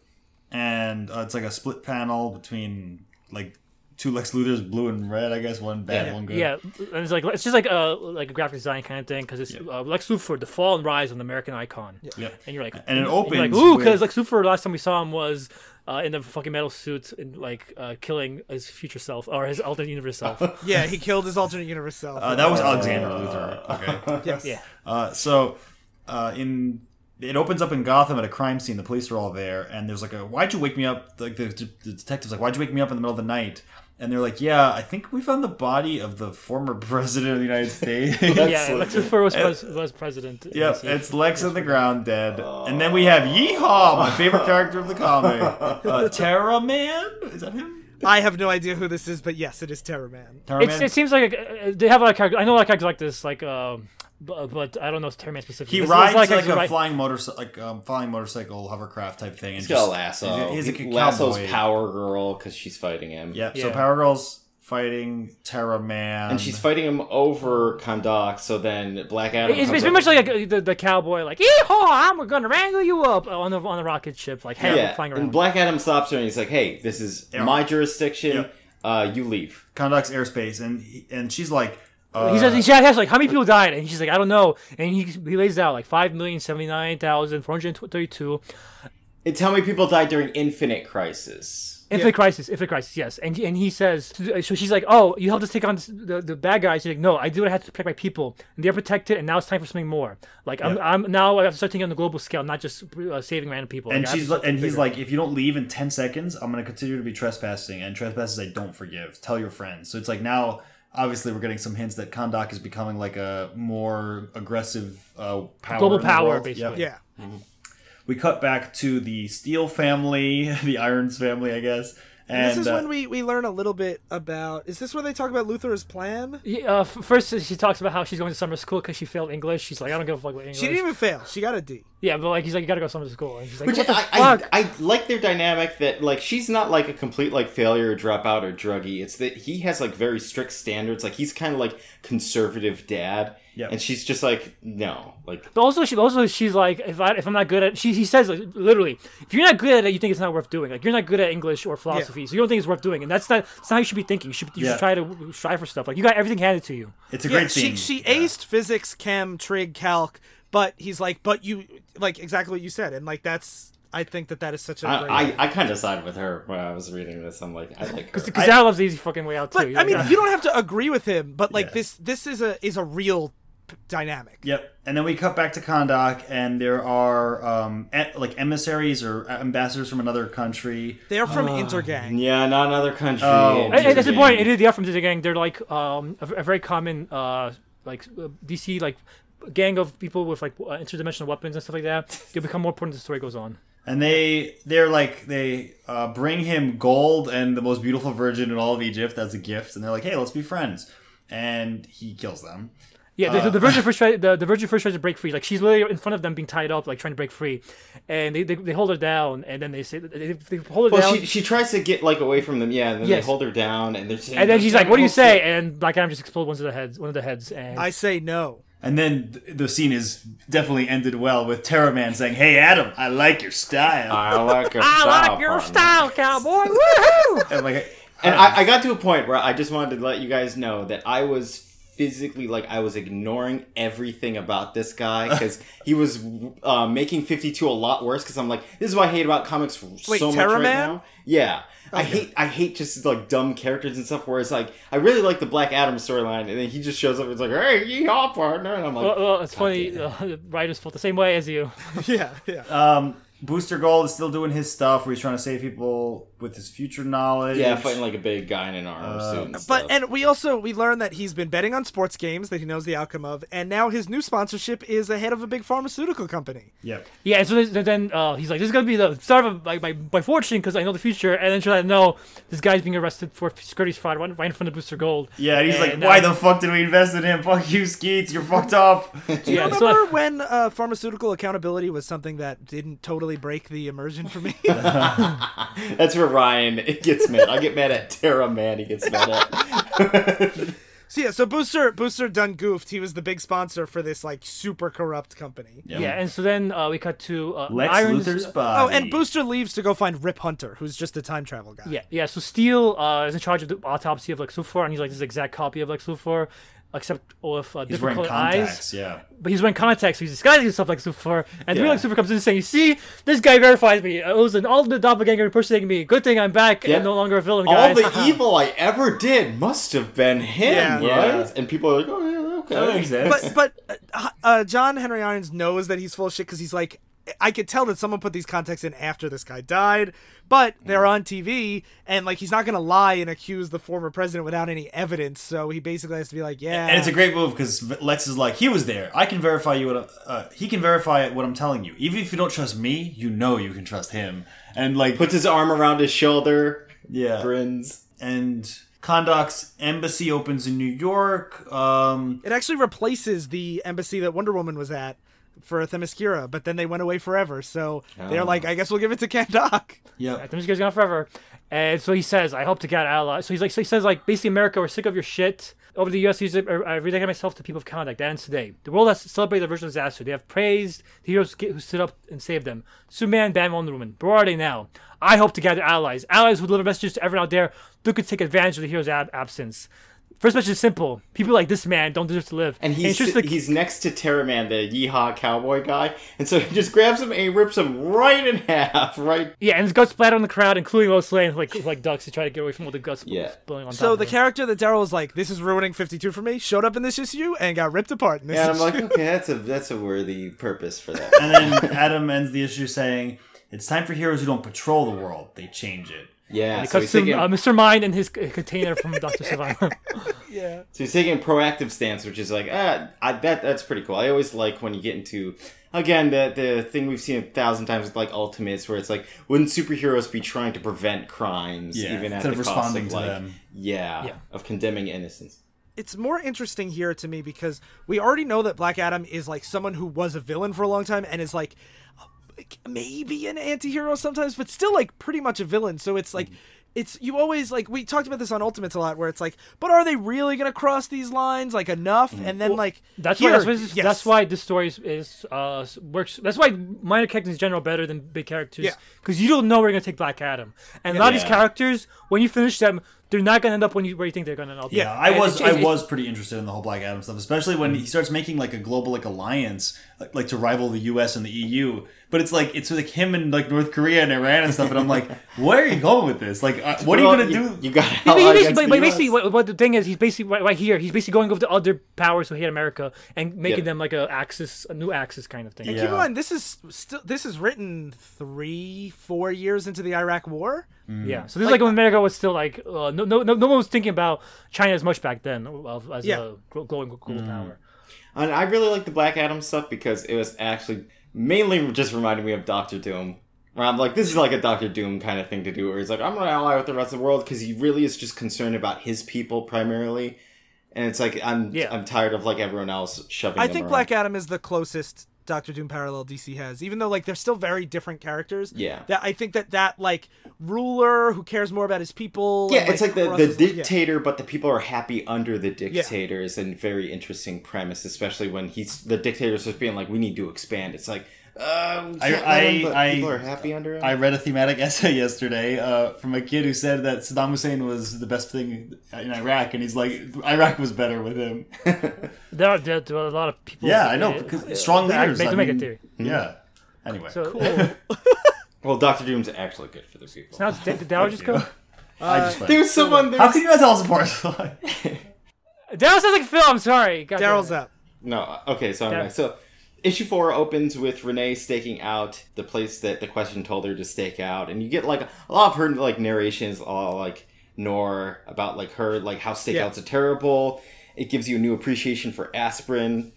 and uh, it's like a split panel between like two Lex Luthors, blue and red. I guess one bad, Yeah. one good. Yeah, and it's like it's just like a like a graphic design kind of thing because it's uh, Lex Luthor, the fall and rise of the American icon. Yep. And you're like, And it you're like, opens ooh, with- because Lex Luthor, last time we saw him was uh, in the fucking metal suit and like uh, killing his future self or his alternate universe self. Yeah, he killed his alternate universe self. Uh, that was Alexander Luthor. Okay. yes. yeah. Uh, so, uh, in it opens up in Gotham at a crime scene. The police are all there, and there's like a "Why'd you wake me up?" Like the, the detective's like, "Why'd you wake me up in the middle of the night?" And they're like, "Yeah, I think we found the body of the former president of the United States." yeah, Lex Luthor was, pres- was president. Yep, DC. it's Lex on the ground, dead. And then we have Yeehaw, my favorite character of the comic, uh, Terra Man. Is that him? I have no idea who this is, but yes, it is Terror Man. Terra Man. it seems like a, uh, they have a lot of characters. I know a lot of characters like this, like, um, but, but I don't know Terryman specifically. he This is rides like, actually a ri- flying motorcycle, like um, flying motorcycle hovercraft type thing. And He's got a just- lasso. He's a, He he's a lassos cowboy. Power Girl because she's fighting him. Yep. So Power Girl's fighting Terra Man, And she's fighting him over Kahndaq, so then Black Adam. It's, comes it's very up- much like a, the, the cowboy, like, "Yeehaw! I'm gonna wrangle you up on the on the rocket ship, like, hey, Yeah, flying and around." Black Adam stops her and he's like, "Hey, this is Yeah. my jurisdiction. Yep. Uh, you leave." Kahndaq's airspace, and he- and she's like, uh, he says he asks like how many people died, and she's like I don't know, and he he lays out like five million seventy nine thousand four hundred thirty two. It's how many people died during Infinite Crisis. Infinite Crisis, Infinite Crisis, yes. And and he says, so she's like, oh, you helped us take on this, the the bad guys. He's like, no, I did what I had to protect my people, and they're protected, and now it's time for something more. Like I'm, I'm now I have to start thinking on the global scale, not just uh, saving random people. and Like, she's to like, start and he's bigger. like, if you don't leave in ten seconds, I'm gonna continue to be trespassing, and trespasses I don't forgive. Tell your friends. So it's like now. Obviously, we're getting some hints that Kahndaq is becoming like a more aggressive uh, power. Global power, basically. Yep. Yeah. We cut back to the Steel family, the Irons family, I guess. And this is uh, when we, we learn a little bit about. Is this where they talk about Luthor's plan? Yeah, uh, f- first she talks about how she's going to summer school because she failed English. She's like, I don't give a fuck about English. She didn't even fail. She got a D. Yeah, but like he's like, you gotta go to summer school, and she's like, Which what the I, fuck? I, I like their dynamic that like she's not like a complete like failure or dropout or druggy. It's that he has like very strict standards. Like he's kind of like conservative dad. Yeah. And she's just like no, like But also, she also she's like, if I if I'm not good at, she he says like, literally, if you're not good at it, you think it's not worth doing. Like you're not good at English or philosophy, so you don't think it's worth doing, and that's not that's not how you should be thinking. You should you Yeah. should try to strive for stuff. Like you got everything handed to you. it's a Yeah, great she scene. she Yeah. aced physics, chem, trig, calc, but he's like, but you like exactly what you said, and like that's. I think that that is such a great. I, I, I kind of sided with her when I was reading this. I'm like I like her. Because I love the easy fucking way out too. but I mean, you don't have to agree with him, but like Yeah. this this is a is a real p- dynamic. Yep. And then we cut back to Kahndaq, and there are um, e- like emissaries or ambassadors from another country. They're from Ah. Intergang. yeah, not another country. Oh. And- and that's the Intergang. point. It is the up from the gang. They're like um a, a very common uh like uh, DC like gang of people with like uh, interdimensional weapons and stuff like that. They'll become more important as the story goes on. And they they're like they uh, bring him gold and the most beautiful virgin in all of Egypt as a gift, and they're like, hey, let's be friends. And he kills them. Yeah, the, Uh, the Virgin first try, the, the Virgin first tries to break free. Like she's literally in front of them, being tied up, like trying to break free, and they, they, they hold her down, and then they say they, they hold her Well, down, she, she tries to get like away from them, yeah, and then Yes. they hold her down, and they're saying, and then she's like, "What do you "Don't say?" And Black Adam just explodes one of the heads, one of the heads, and I say no. And then th- the scene is definitely ended well with Terra Man saying, "Hey, Adam, I like your style." I like your I style, like your partner." style, cowboy. Woohoo! and like, And I, I got to a point where I just wanted to let you guys know that I was physically like I was ignoring everything about this guy because he was uh, making 52 a lot worse because I'm like this is what I hate about comics Wait, so much right Man? now. Yeah. I hate I hate just like dumb characters and stuff where it's like I really like the Black Adam storyline and then he just shows up and it's like hey yeehaw partner and I'm like well, well, it's funny. it. Uh, the writers felt the same way as you. yeah, yeah. um, Booster Gold is still doing his stuff where he's trying to save people with his future knowledge. yeah fighting like a big guy in an armor Uh, suit and But stuff. and we also we learned that he's been betting on sports games that he knows the outcome of, and now his new sponsorship is the head of a big pharmaceutical company. Yep. Yeah, and so then, then uh, he's like, "This is gonna be the start of like my, my fortune because I know the future." And then she's like, "No, this guy's being arrested for securities fraud right right in front of Booster Gold." Yeah, and he's like, "Why uh, the fuck did we invest in him? Fuck you, Skeets. You're fucked up." Do you Yeah, remember so- when uh, pharmaceutical accountability was something that didn't totally break the immersion for me? That's where Ryan gets mad. I get mad at Terra Man. He gets mad at. So yeah, so Booster Booster done goofed. He was the big sponsor for this like super corrupt company. Yeah, and so then uh, we cut to uh, Lex Irons- Luthor's body. Oh, and Booster leaves to go find Rip Hunter, who's just a time travel guy. Yeah, yeah. So Steel uh, is in charge of the autopsy of Lex Luthor, and he's like this exact copy of Lex Luthor, except with uh, He's different wearing colored contacts. eyes. Yeah. But he's wearing contacts, so he's disguising himself like Luthor. And the real Yeah. Lex comes in and saying, "You see, this guy verifies me. It was an all the doppelganger impersonating me. Good thing I'm back Yeah. and no longer a villain, All the evil I ever did must have been him, Yeah. right? Yeah. And people are like, "Oh yeah, okay." That makes sense. But but uh, uh, John Henry Irons knows that he's full of shit because he's like, I could tell that someone put these contacts in after this guy died, but they're on TV and like he's not gonna lie and accuse the former president without any evidence. So he basically has to be like, yeah, And it's a great move because Lex is like, he was there. I can verify you what I'm, uh, he can verify what I'm telling you. Even if you don't trust me, you know you can trust him. And like, Puts his arm around his shoulder, yeah. grins. And Kahndaq's embassy opens in New York. Um, It actually replaces the embassy that Wonder Woman was at for Themyscira, but then they went away forever. So they're Oh. like, I guess we'll give it to Kahndaq. yeah. This guy's gone forever. And so he says, I hope to get allies. So he's like, so he says, like, basically, America, we're sick of your shit. Over the U.S., I rededicate myself to people of Kahndaq. That ends today. The world has celebrated the original disaster. They have praised the heroes who stood up and saved them. Superman, Batman, Wonder Woman. But where are they now? I hope to gather allies. Allies who deliver messages to everyone out there who could take advantage of the hero's ab- absence. First message is simple. People like this man don't deserve to live. And he's it's just like, he's next to Terraman, the yeehaw cowboy guy, and so he just grabs him and he rips him right in half, right? yeah, and his guts splatter on the crowd, including Lois Lane, like like ducks to try to get away from all the guts Yeah. spilling on top So of the her. character that Daryl was like, this is ruining 52 for me, showed up in this issue and got ripped apart in this And I'm like, okay, that's a that's a worthy purpose for that. And then Adam ends the issue saying, "It's time for heroes who don't patrol the world; they change it." Yeah, He so cuts he's, him, taking, uh, Mr. Mind and his container from Dr. Sivana. yeah. so he's taking a proactive stance, which is like, ah, I, that that's pretty cool. I always like when you get into again the the thing we've seen a thousand times with like Ultimates, where it's like, wouldn't superheroes be trying to prevent crimes, Yeah, even at the of cost responding of to like, them. Yeah, Yeah. of condemning innocence. It's more interesting here to me because we already know that Black Adam is like someone who was a villain for a long time and is like like, maybe an anti-hero sometimes but still like pretty much a villain so it's like mm-hmm. it's you always like we talked about this on ultimates a lot where it's like but are they really gonna cross these lines like enough mm-hmm. and then like That's here, why. That's why, this, yes. that's why this story is, is uh works. That's why minor characters in general better than big characters. Yeah. Because you don't know where you're gonna take Black Adam, and a lot of these characters, when you finish them, they're not gonna end up when you where you think they're gonna end up. Yeah, I was it- I was pretty interested in the whole Black Adam stuff, especially when he mm. starts making like a global like alliance, like, like to rival the U.S. and the EU. But it's like it's like him and like North Korea and Iran and stuff, and I'm like, where are you going with this? Like, uh, what are you gonna you, do? You got He- he basically, but, the but US. basically, what, what the thing is, he's basically right, right here. He's basically going over to other powers who hate America and making Yeah. them like a axis, a new axis kind of thing. And keep in mind this is still this is written three four years into the Iraq war Yeah. So this is like when America was still like uh, no, no, no, no one was thinking about China as much back then of, as Yeah. a glo- glowing global power. And I really like the Black Adam stuff because it was actually mainly just reminding me of Doctor Doom. Where I'm like, this is like a Doctor Doom kind of thing to do, where he's like, I'm gonna ally with the rest of the world because he really is just concerned about his people primarily. And it's like I'm Yeah. I'm tired of like everyone else shoving. I think around. Black Adam is the closest Doctor Doom parallel DC has, even though like they're still very different characters. Yeah. That I think that that like ruler who cares more about his people. Yeah, and, it's like the, the crosses- yeah. dictator, but the people are happy under the dictator is a very interesting premise, especially when he's the dictator's just being like, "We need to expand." It's like, uh, I- can't let him, I- I- people are happy under him. I read a thematic essay yesterday uh, from a kid who said that Saddam Hussein was the best thing in Iraq, and he's like, Iraq was better with him. There are, there are a lot of people. Yeah, I know uh, because uh, strong leaders. Make, I to make mean, a theory. Yeah. Anyway, So well, Doctor Doom's actually good for the people. now did, did Dow just go? I just went, There's someone. How can you not tell us apart? Daryl sounds like Phil. I'm sorry. Daryl's up. No, okay, so Yeah. anyway, so issue four opens with Renee staking out the place that the question told her to stake out, and you get like a lot of her like narrations, all like Nor about like her like how stakeouts are terrible. It gives you a new appreciation for aspirin.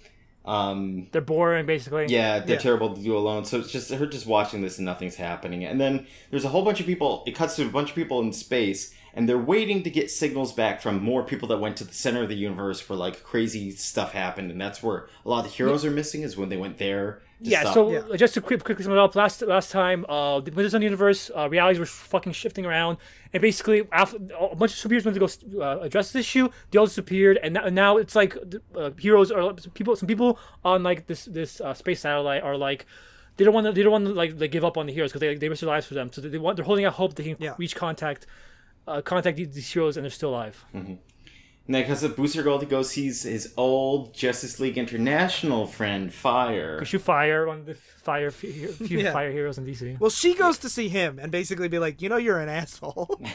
Um, They're boring, basically. yeah, they're Yeah. terrible to do alone. So it's just her just watching this and nothing's happening. And then there's a whole bunch of people. It cuts to a bunch of people in space, and they're waiting to get signals back from more people that went to the center of the universe where like crazy stuff happened, and that's where a lot of the heroes are missing is when they went there. To yeah, stop. so Yeah. just to quick, quickly sum it up, last last time, uh, the Wizards on the Universe, uh, realities were fucking shifting around, and basically, after, a bunch of superheroes went to go uh, address this issue. They all disappeared, and now, now it's like uh, heroes are people. Some people on like this this uh, space satellite are like. They don't want to. They don't want to like, like give up on the heroes because they they risk their lives for them. So they want. They're holding out hope they can Yeah. reach contact, uh, contact these, these heroes, and they're still alive. And then because of Booster Gold, he goes sees his old Justice League International friend Fire. Shoot fire on the fire few Yeah. fire heroes in DC. Well, she goes to see him and basically be like, you know, you're an asshole.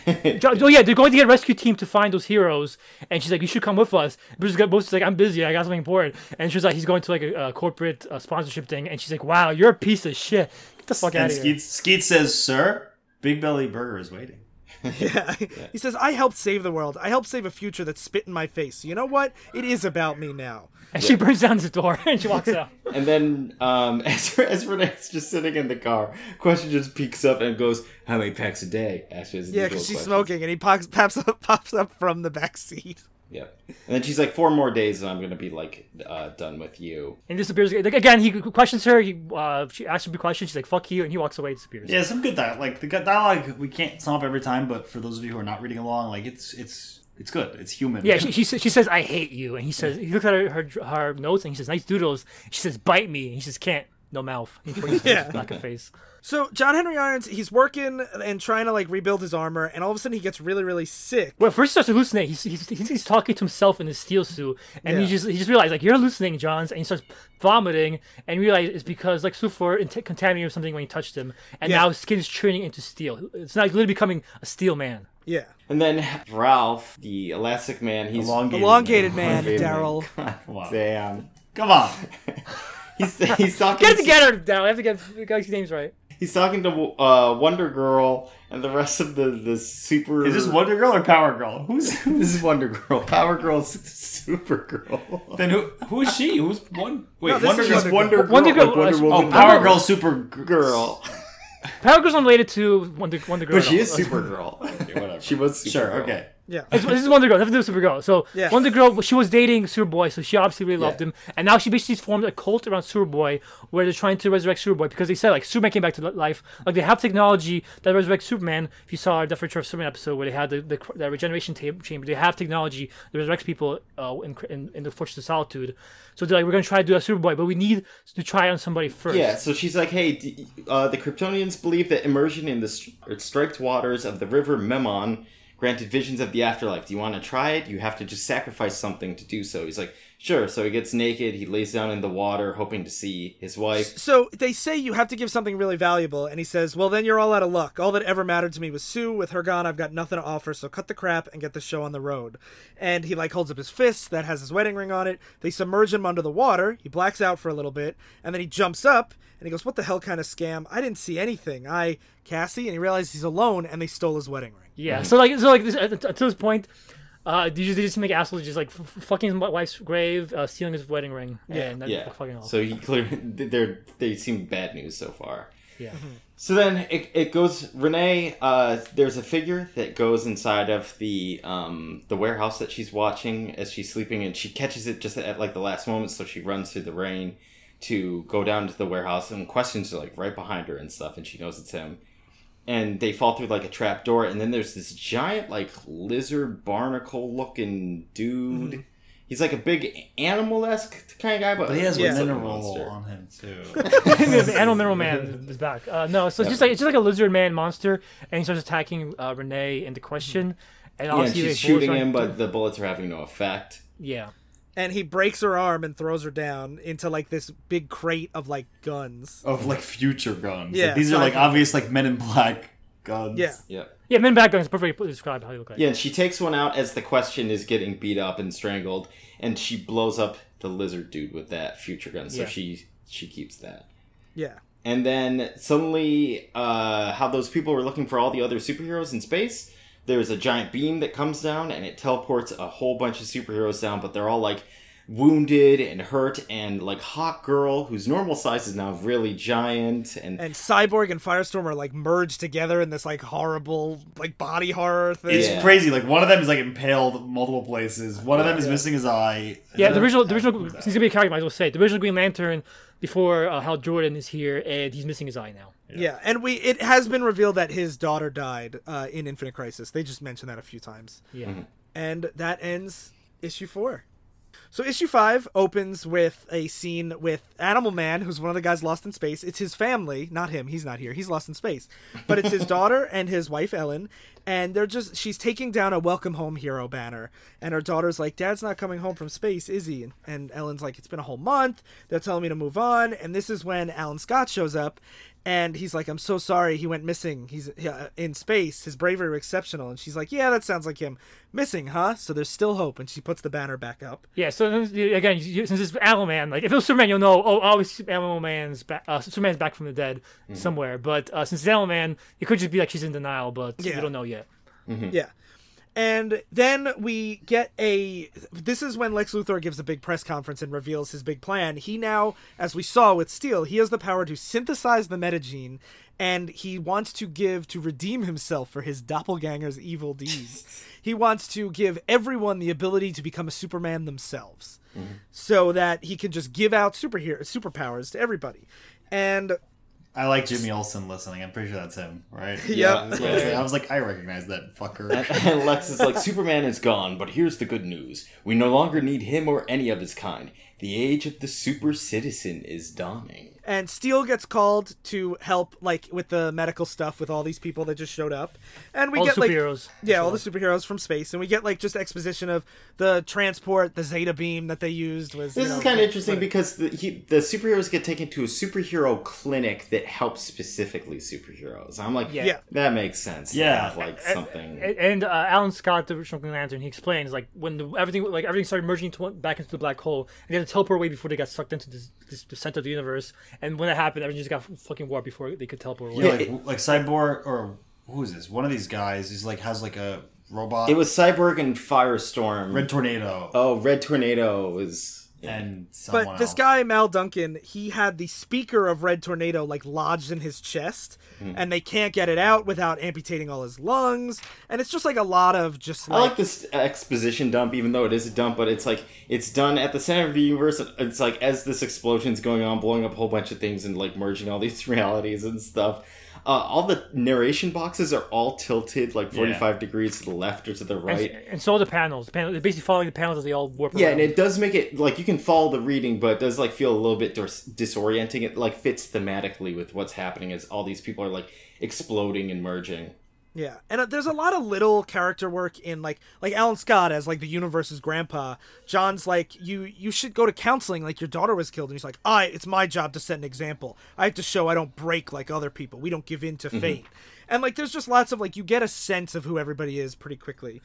Oh yeah, they're going to get a rescue team to find those heroes, and she's like, "You should come with us." Bruce got Bruce is like, "I'm busy. I got something important." And she's like, "He's going to like a, a corporate uh, sponsorship thing," and she's like, "Wow, you're a piece of shit. Get the fuck out And of here." Skeet, Skeet says, "Sir, Big Belly Burger is waiting." yeah. He says, I helped save the world. I helped save a future that spit in my face. You know what? It is about me now. And she burns down the door and she walks out. And then, um, as, as Renee's just sitting in the car, question just peeks up and goes, "How many packs a day?" Actually, Yeah, because she's smoking, and he pops, pops, up, pops up from the back seat. Yep. And then she's like, four more days, and I'm gonna be like uh, done with you." And disappears like, again. He questions her. He uh, she asks him a question. She's like, "Fuck you," and he walks away. And disappears. Yeah, some good dialogue. Like the dialogue, we can't sum up every time, but for those of you who are not reading along, like it's it's it's good. It's human. Yeah, she, she, she says, I hate you. And he says, he looks at her, her, her notes and he says, nice doodles. She says, bite me. And he says, can't. No mouth. He points to Yeah. his back of face. So John Henry Irons, he's working and trying to like rebuild his armor, and all of a sudden he gets really, really sick. Well, first he starts hallucinating. He's, he's, he's, he's talking to himself in his steel suit, and he just he just realized like you're hallucinating, Johns, and he starts vomiting, and you realize it's because like Sufor int- contaminated something when he touched him, and Yeah. now his skin is turning into steel. It's not literally becoming a steel man. Yeah. And then Ralph, the Elastic Man, he's Elongated. Elongated man, man. Daryl. Come on. Damn. Come on. He's he's talking. Get it together, Daryl. I have to get the guy's names right. He's talking to uh, Wonder Girl and the rest of the the super. Is this Wonder Girl or Power Girl? Who's This is Wonder Girl. Power Girl's Super Girl. then? Who who is she? Who's one? Wait, No, Wonder is Girl. Wonder Wonder Girl. Wonder Girl, like Wonder Woman. Oh, Power Girl, Super Girl. Power Girl's unrelated to Wonder Wonder Girl. But she is all. Super Girl. Okay, whatever. She was Super Sure. Girl. Okay. Yeah. It's- this is Wonder Girl. Nothing to do with Supergirl. So Yeah. Wonder Girl, she was dating Superboy, so she obviously really loved Yeah. him, and now she basically formed a cult around Superboy, where they're trying to resurrect Superboy because they said like Superman came back to life. Like they have technology that resurrects Superman. If you saw our Death Return of Superman episode where they had the the, the regeneration ta- chamber, they have technology that resurrects people uh, in, in in the Fortress of Solitude. So they're like, we're gonna try to do a Superboy, but we need to try on somebody first. Yeah, so she's like, hey, d- uh, the Kryptonians believe that immersion in the st- striped waters of the river Memon granted visions of the afterlife. Do you want to try it? You have to just sacrifice something to do so. He's like, sure. So he gets naked, he lays down in the water, hoping to see his wife. So they say you have to give something really valuable, and he says, "Well, then you're all out of luck. All that ever mattered to me was Sue. With her gone, I've got nothing to offer. So cut the crap and get the show on the road." And he like holds up his fist that has his wedding ring on it. They submerge him under the water. He blacks out for a little bit, and then he jumps up and he goes, "What the hell kind of scam? I didn't see anything. I Cassie." And he realizes he's alone, and they stole his wedding ring. Yeah. So like, so like this, at- until this point, uh, they just they just make assholes just like f- f- fucking his wife's grave, uh, stealing his wedding ring, and that's Yeah. fucking off. So he clearly they're they seem bad news so far. yeah. So then it, it goes Renee. Uh, there's a figure that goes inside of the um, the warehouse that she's watching as she's sleeping, and she catches it just at like the last moment. So she runs through the rain to go down to the warehouse, and questions are like right behind her and stuff, and she knows it's him. And they fall through like a trap door, and then there's this giant like lizard barnacle looking dude. He's like a big animal esque kind of guy, but But he has Yeah. a looks a mineral on him too. the animal mineral man is back. Uh, no, so it's just like it's just like a lizard man monster, and he starts attacking uh, Renee in the question. And Yeah, and she's shooting him, but the bullets are having no effect. yeah. And he breaks her arm and throws her down into like this big crate of like guns. of like future guns. Yeah, Like, these are like sci-fi. obvious like Men in Black guns. Yeah. Yeah. Yeah, men back guns perfectly describe how they look like. Yeah, and she takes one out as the question is getting beat up and strangled, and she blows up the lizard dude with that future gun. So Yeah. she she keeps that. Yeah. And then suddenly, uh, how those people were looking for all the other superheroes in space. There's a giant beam that comes down, and it teleports a whole bunch of superheroes down, but they're all like wounded and hurt, and like Hawk Girl, whose normal size is now really giant, and, And Cyborg and Firestorm are like merged together in this like horrible like body horror thing. It's Yeah. crazy. Like one of them is like impaled multiple places. One of them is missing his eye. Yeah, the original, the original, he's gonna be a character. Might as well say the original Green Lantern before uh, Hal Jordan is here, and he's missing his eye now. Yeah, and we it has been revealed that his daughter died uh, in Infinite Crisis. They just mentioned that a few times. Yeah, And that ends issue four. So issue five opens with a scene with Animal Man, who's one of the guys lost in space. It's his family, not him. He's not here. He's lost in space. But it's his daughter and his wife Ellen, and they're just she's taking down a welcome home hero banner. And her daughter's like, Dad's not coming home from space, is he? And, and Ellen's like, It's been a whole month. They're telling me to move on. And this is when Alan Scott shows up and he's like, I'm so sorry he went missing. He's uh, in space. His bravery was exceptional. And she's like, Yeah, that sounds like him. Missing, huh? So there's still hope. And she puts the banner back up. yeah. So again, since it's Animal Man, like if it was Superman, you'll know. Oh, obviously Animal Man's back. Uh, Superman's back from the dead somewhere. But uh, since it's Animal Man, it could just be like she's in denial, but Yeah. we don't know yet. Yeah. And then we get a. This is when Lex Luthor gives a big press conference and reveals his big plan. He now, as we saw with Steel, he has the power to synthesize the metagene, and he wants to give to redeem himself for his doppelganger's evil deeds. he wants to give everyone the ability to become a Superman themselves, mm-hmm. so that he can just give out superhero superpowers to everybody. And I like Jimmy Olsen listening. I'm pretty sure that's him, right? Yeah. I was like, I recognize that fucker. and Lex is like, Superman is gone, but here's the good news. We no longer need him or any of his kind. The age of the super citizen is dawning. And Steel gets called to help like with the medical stuff with all these people that just showed up, and we All the get like superheroes. yeah, all the superheroes from space, and we get like just exposition of the transport, the Zeta beam that they used was. you This know, is kind of interesting because the, he, the superheroes get taken to a superhero clinic that helps specifically superheroes. I'm like, Yeah. Yeah. that makes sense. Yeah. have, like something. And, and uh, Alan Scott, the original Green Lantern, he explains like when the, everything like everything started merging into one, back into the black hole, and they had to teleport away before they got sucked into this, this the center of the universe. And when that happened, everything just got fucking warped before they could teleport away. Yeah, like, like Cyborg or who is this? One of these guys is like has like a robot. It was Cyborg and Firestorm. Red Tornado oh, Red Tornado was. And someone But this else. guy Mal Duncan, he had the speaker of Red Tornado like lodged in his chest, Hmm. and they can't get it out without amputating all his lungs, and it's just like a lot of just I like, like this exposition dump, even though it is a dump, but it's like it's done at the center of the universe. It's like as this explosion's going on, blowing up a whole bunch of things and like merging all these realities and stuff. Uh, all the narration boxes are all tilted like 45 degrees to the left or to the And, right. and so are the panels. The panel, they're basically following the panels as they all warp Yeah, around. and it does make it like you can follow the reading, but it does like feel a little bit dis- disorienting. It like fits thematically with what's happening as all these people are like exploding and merging. Yeah, and uh, there's a lot of little character work in like like Alan Scott as like the universe's grandpa. John's like you you should go to counseling like your daughter was killed, and he's like, I it's my job to set an example. I have to show I don't break like other people. We don't give in to fate. And like there's just lots of like you get a sense of who everybody is pretty quickly.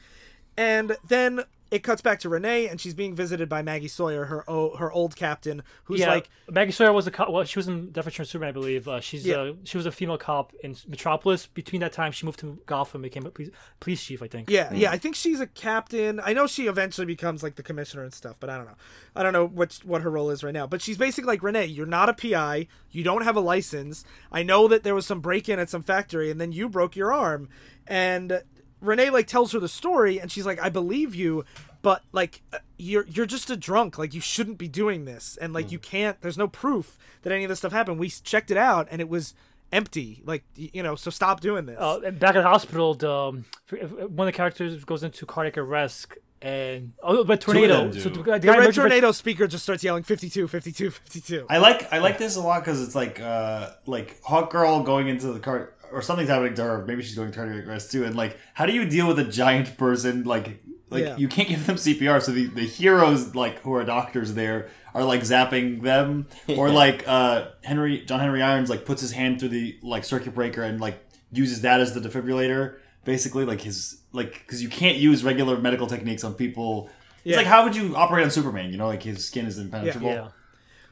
And then it cuts back to Renee, and she's being visited by Maggie Sawyer, her o- her old captain, who's yeah, like Maggie Sawyer was a cop. Well, she was in Death Return Superman, I believe. Uh, she's Yeah. uh, she was a female cop in Metropolis. Between that time, she moved to Gotham, and became a police, police chief, I think. Yeah, yeah. I think she's a captain. I know she eventually becomes like the commissioner and stuff, but I don't know. I don't know what what her role is right now. But she's basically like Renee. You're not a PI. You don't have a license. I know that there was some break in at some factory, and then you broke your arm. And Renee like tells her the story, and she's like, "I believe you." But like uh, you're you're just a drunk. Like you shouldn't be doing this, and like you can't. There's no proof that any of this stuff happened. We checked it out, and it was empty. Like you know, so stop doing this. Uh, and back at the hospital, the, um, one of the characters goes into cardiac arrest, and oh, but tornado. So the, guy- the the red emerged from- tornado speaker just starts yelling 52 52 52 I like I like this a lot because it's like uh like Hawk Girl going into the car or something's happening to her. Maybe she's going to cardiac arrest too. And like, how do you deal with a giant person? Like, like Yeah. you can't give them CPR. So the, the heroes like who are doctors there are like zapping them, or like uh Henry John Henry Irons like puts his hand through the like circuit breaker and like uses that as the defibrillator. Basically, like his like because you can't use regular medical techniques on people. It's Yeah. like how would you operate on Superman? You know, like his skin is impenetrable. Yeah.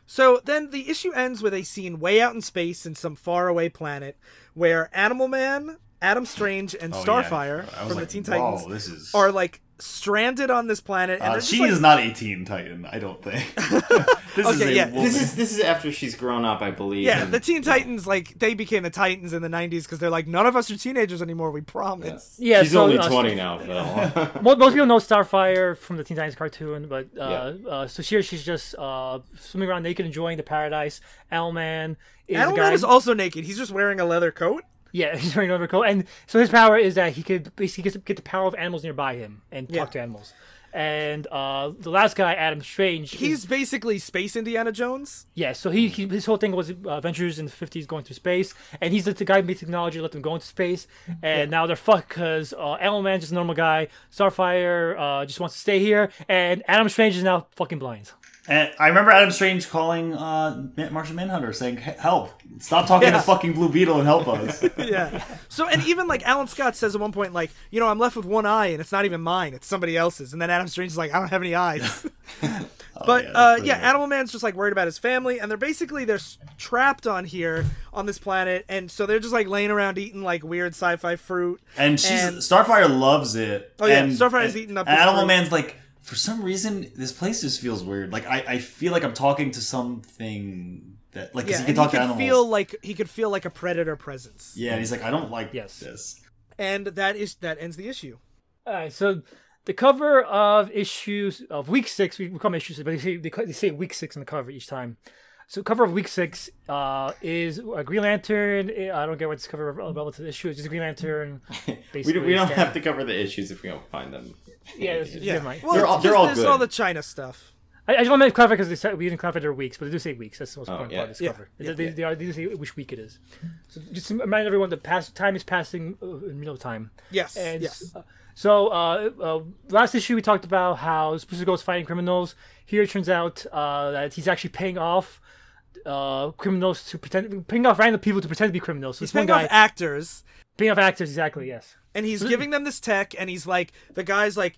So then the issue ends with a scene way out in space in some faraway planet where animal man adam strange and Oh, starfire was from like, the teen titans this is are like stranded on this planet, and Uh, she like, is not a teen Titan, I don't think. this is Okay, a yeah. This is this is after she's grown up, I believe. Yeah, and- the Teen Titans, like they became the Titans in the '90s because they're like, none of us are teenagers anymore. We promise. Yeah, she's so, only uh, twenty now, Phil. Most, most people know Starfire from the Teen Titans cartoon, but uh, uh, so here she's just uh, swimming around naked, enjoying the paradise. Owlman is a Animal guy. Man is also naked. He's just wearing a leather coat. Yeah, he's wearing coat, and so his power is that he could basically get, get the power of animals nearby him and Yeah. talk to animals. And uh, the last guy, Adam Strange, is- He's basically Space Indiana Jones. Yeah, so he, he his whole thing was uh, adventures in the fifties, going through space, and he's the, the guy who made technology, let them go into space, and now they're fucked because uh, Owlman's just a normal guy, Starfire uh, just wants to stay here, and Adam Strange is now fucking blind. And I remember Adam Strange calling uh, Martian Manhunter saying, "Help! Stop talking Yeah. to fucking Blue Beetle and help us." Yeah. So and even like Alan Scott says at one point, like, you know, I'm left with one eye and it's not even mine, it's somebody else's. And then Adam Strange is like, I don't have any eyes. but yeah, uh, yeah. Animal Man's just like worried about his family, and they're basically they're trapped on here on this planet, and so they're just like laying around eating like weird sci-fi fruit. And she's And- Starfire loves it. Oh, yeah, and, Starfire's and- eating up Animal fruit. Man's like, for some reason, this place just feels weird. Like I, I feel like I'm talking to something that, like Yeah, he can talk he to could animals. feel like he could feel like a predator presence, yeah, and he's like, I don't like Yes. this. and that is that ends the issue. All right, so the cover of issues of week six, we we call them issues, but they say they, they say week six in the cover each time. So cover of week six uh, is a Green Lantern. I don't get what this cover relative to the issue It's Just a Green Lantern. we don't, we don't have to cover the issues if we don't find them. Yeah, it's- Yeah, never mind. well, They're all- they're all there's good. all the China stuff. I, I just want to make clarify because they said we didn't clarify their weeks, but they do say weeks. That's the most important yeah. part of this Yeah. cover. They, they, they, are, they do say which week it is. So just to remind everyone that past time is passing uh, in real time. Yes, And yes. uh, so uh, uh, last issue we talked about how Spruce Ghost fighting criminals. Here it turns out uh, that he's actually paying off uh, criminals to pretend, paying off random people to pretend to be criminals. So He's paying guy off actors. paying off actors exactly. Yes. and he's giving them this tech and he's like the guy's like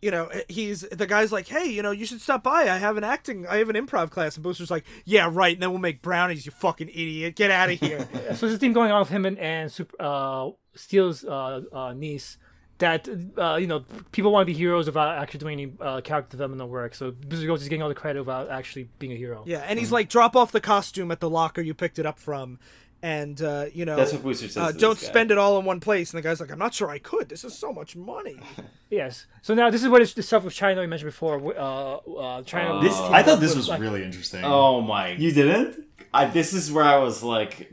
you know he's the guy's like hey you know you should stop by i have an acting i have an improv class and booster's like yeah right and then we'll make brownies you fucking idiot get out of here so there's a thing going on with him and, and Super, uh, Steel's uh, uh, niece that uh, you know people want to be heroes without actually doing any uh, character development work. So Booster Gold is getting all the credit without actually being a hero. yeah and he's like drop off the costume at the locker you picked it up from and uh, you know That's what Booster says uh, to don't guy. spend it all in one place and the guy's like i'm not sure i could this is so much money Yes. So now this is what the stuff with China we mentioned before. Uh, uh, China. This, I thought this was really interesting. Oh my! you didn't? I, this is where I was like,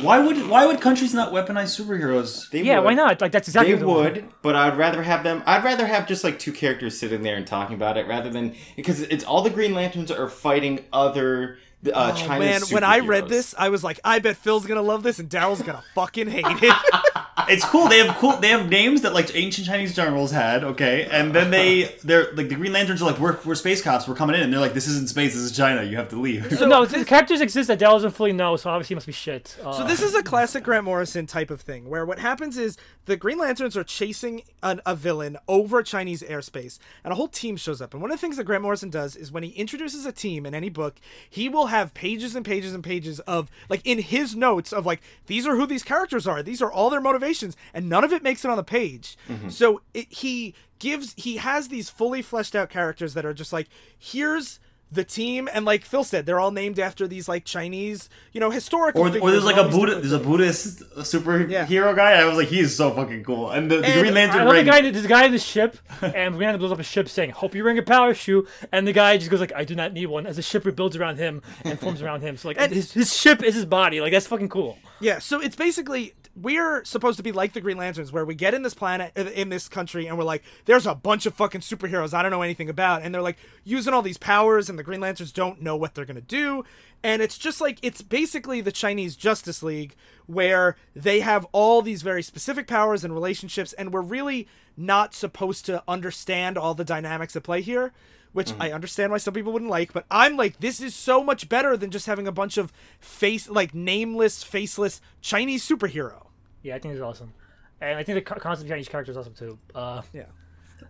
Why would why would countries not weaponize superheroes? they yeah, would. why not? Like that's exactly They what the- would, but I'd rather have them. I'd rather have just like two characters sitting there and talking about it rather than because it's all the Green Lanterns are fighting other uh, oh China's man when i read this i was like i bet phil's gonna love this and daryl's gonna fucking hate it It's cool. They have cool. They have names that like ancient Chinese generals had. Okay, and then they they're like the Green Lanterns are like we're we're space cops. We're coming in, and they're like this isn't space. This is China. You have to leave. So, no, the characters exist that Dell doesn't fully know, so obviously it must be shit. Uh, So this is a classic Grant Morrison type of thing, where what happens is the Green Lanterns are chasing an, a villain over Chinese airspace, and a whole team shows up. And one of the things that Grant Morrison does is when he introduces a team in any book, he will have pages and pages and pages of like in his notes of like these are who these characters are, these are all their motivations, and none of it makes it on the page. Mm-hmm. So it, he gives he has these fully fleshed out characters that are just like here's the team and like Phil said they're all named after these like Chinese you know historical Or, or there's like a Buddha, there's a Buddhist superhero guy. I was like, he is so fucking cool. And the, the And Green Lantern I love the guy. There's a guy in the ship, and Brianna blows up a ship saying, "Hope you bring a power shoe." And the guy just goes like, "I do not need one." As the ship rebuilds around him and forms around him. So like, And- his, his ship is his body. Like that's fucking cool. Yeah, so it's basically we're supposed to be like the Green Lanterns, where we get in this planet, in this country, and we're like, there's a bunch of fucking superheroes I don't know anything about, and they're like using all these powers, and the Green Lanterns don't know what they're gonna do, and it's just like it's basically the Chinese Justice League, where they have all these very specific powers and relationships, and we're really not supposed to understand all the dynamics at play here. Which mm-hmm. I understand why some people wouldn't like, but I'm like, this is so much better than just having a bunch of face, like nameless, faceless Chinese superhero. Yeah, I think it's awesome, and I think the concept behind each character is awesome too. Uh, Yeah.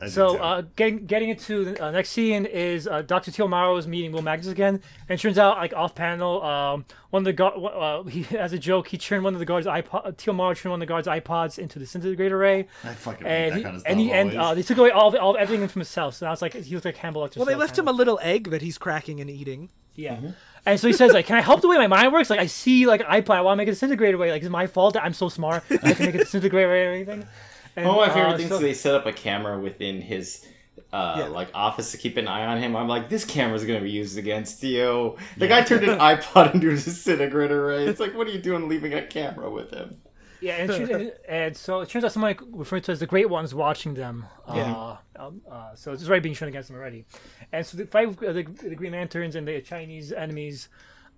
I So uh, getting getting into the uh, next scene is uh, Dr. Teal is meeting Will Magnus again, and it turns out like off panel, um, one of the guard, uh, he as a joke, he turned one of the guards' iPod, Teal turned one of the guards' iPods into the disintegrator array, I fucking hate and that he, kind of stuff. and he and uh, they took away all, the, all everything from himself. So now it's like he looks like Hannibal Lecter. Well, they left kind him a little egg that he's cracking and eating. yeah. Mm-hmm. And so he says, like, can I help the way my mind works? Like, I see, like, iPod, I want to make it disintegrate away. Like, it's my fault that I'm so smart. I can make it disintegrate away or anything. And, One of my favorite uh, things so- is they set up a camera within his uh, Yeah. like office to keep an eye on him. I'm like, this camera's gonna be used against you. The guy turned an iPod into a disintegrator ray. It's like, what are you doing leaving a camera with him? Yeah, and, turns- and so it turns out someone referred to as the Great Ones watching them. Yeah. Uh, um, uh, so it's already being shown against them already. And so the fight with uh, the, the Green Lanterns and the Chinese enemies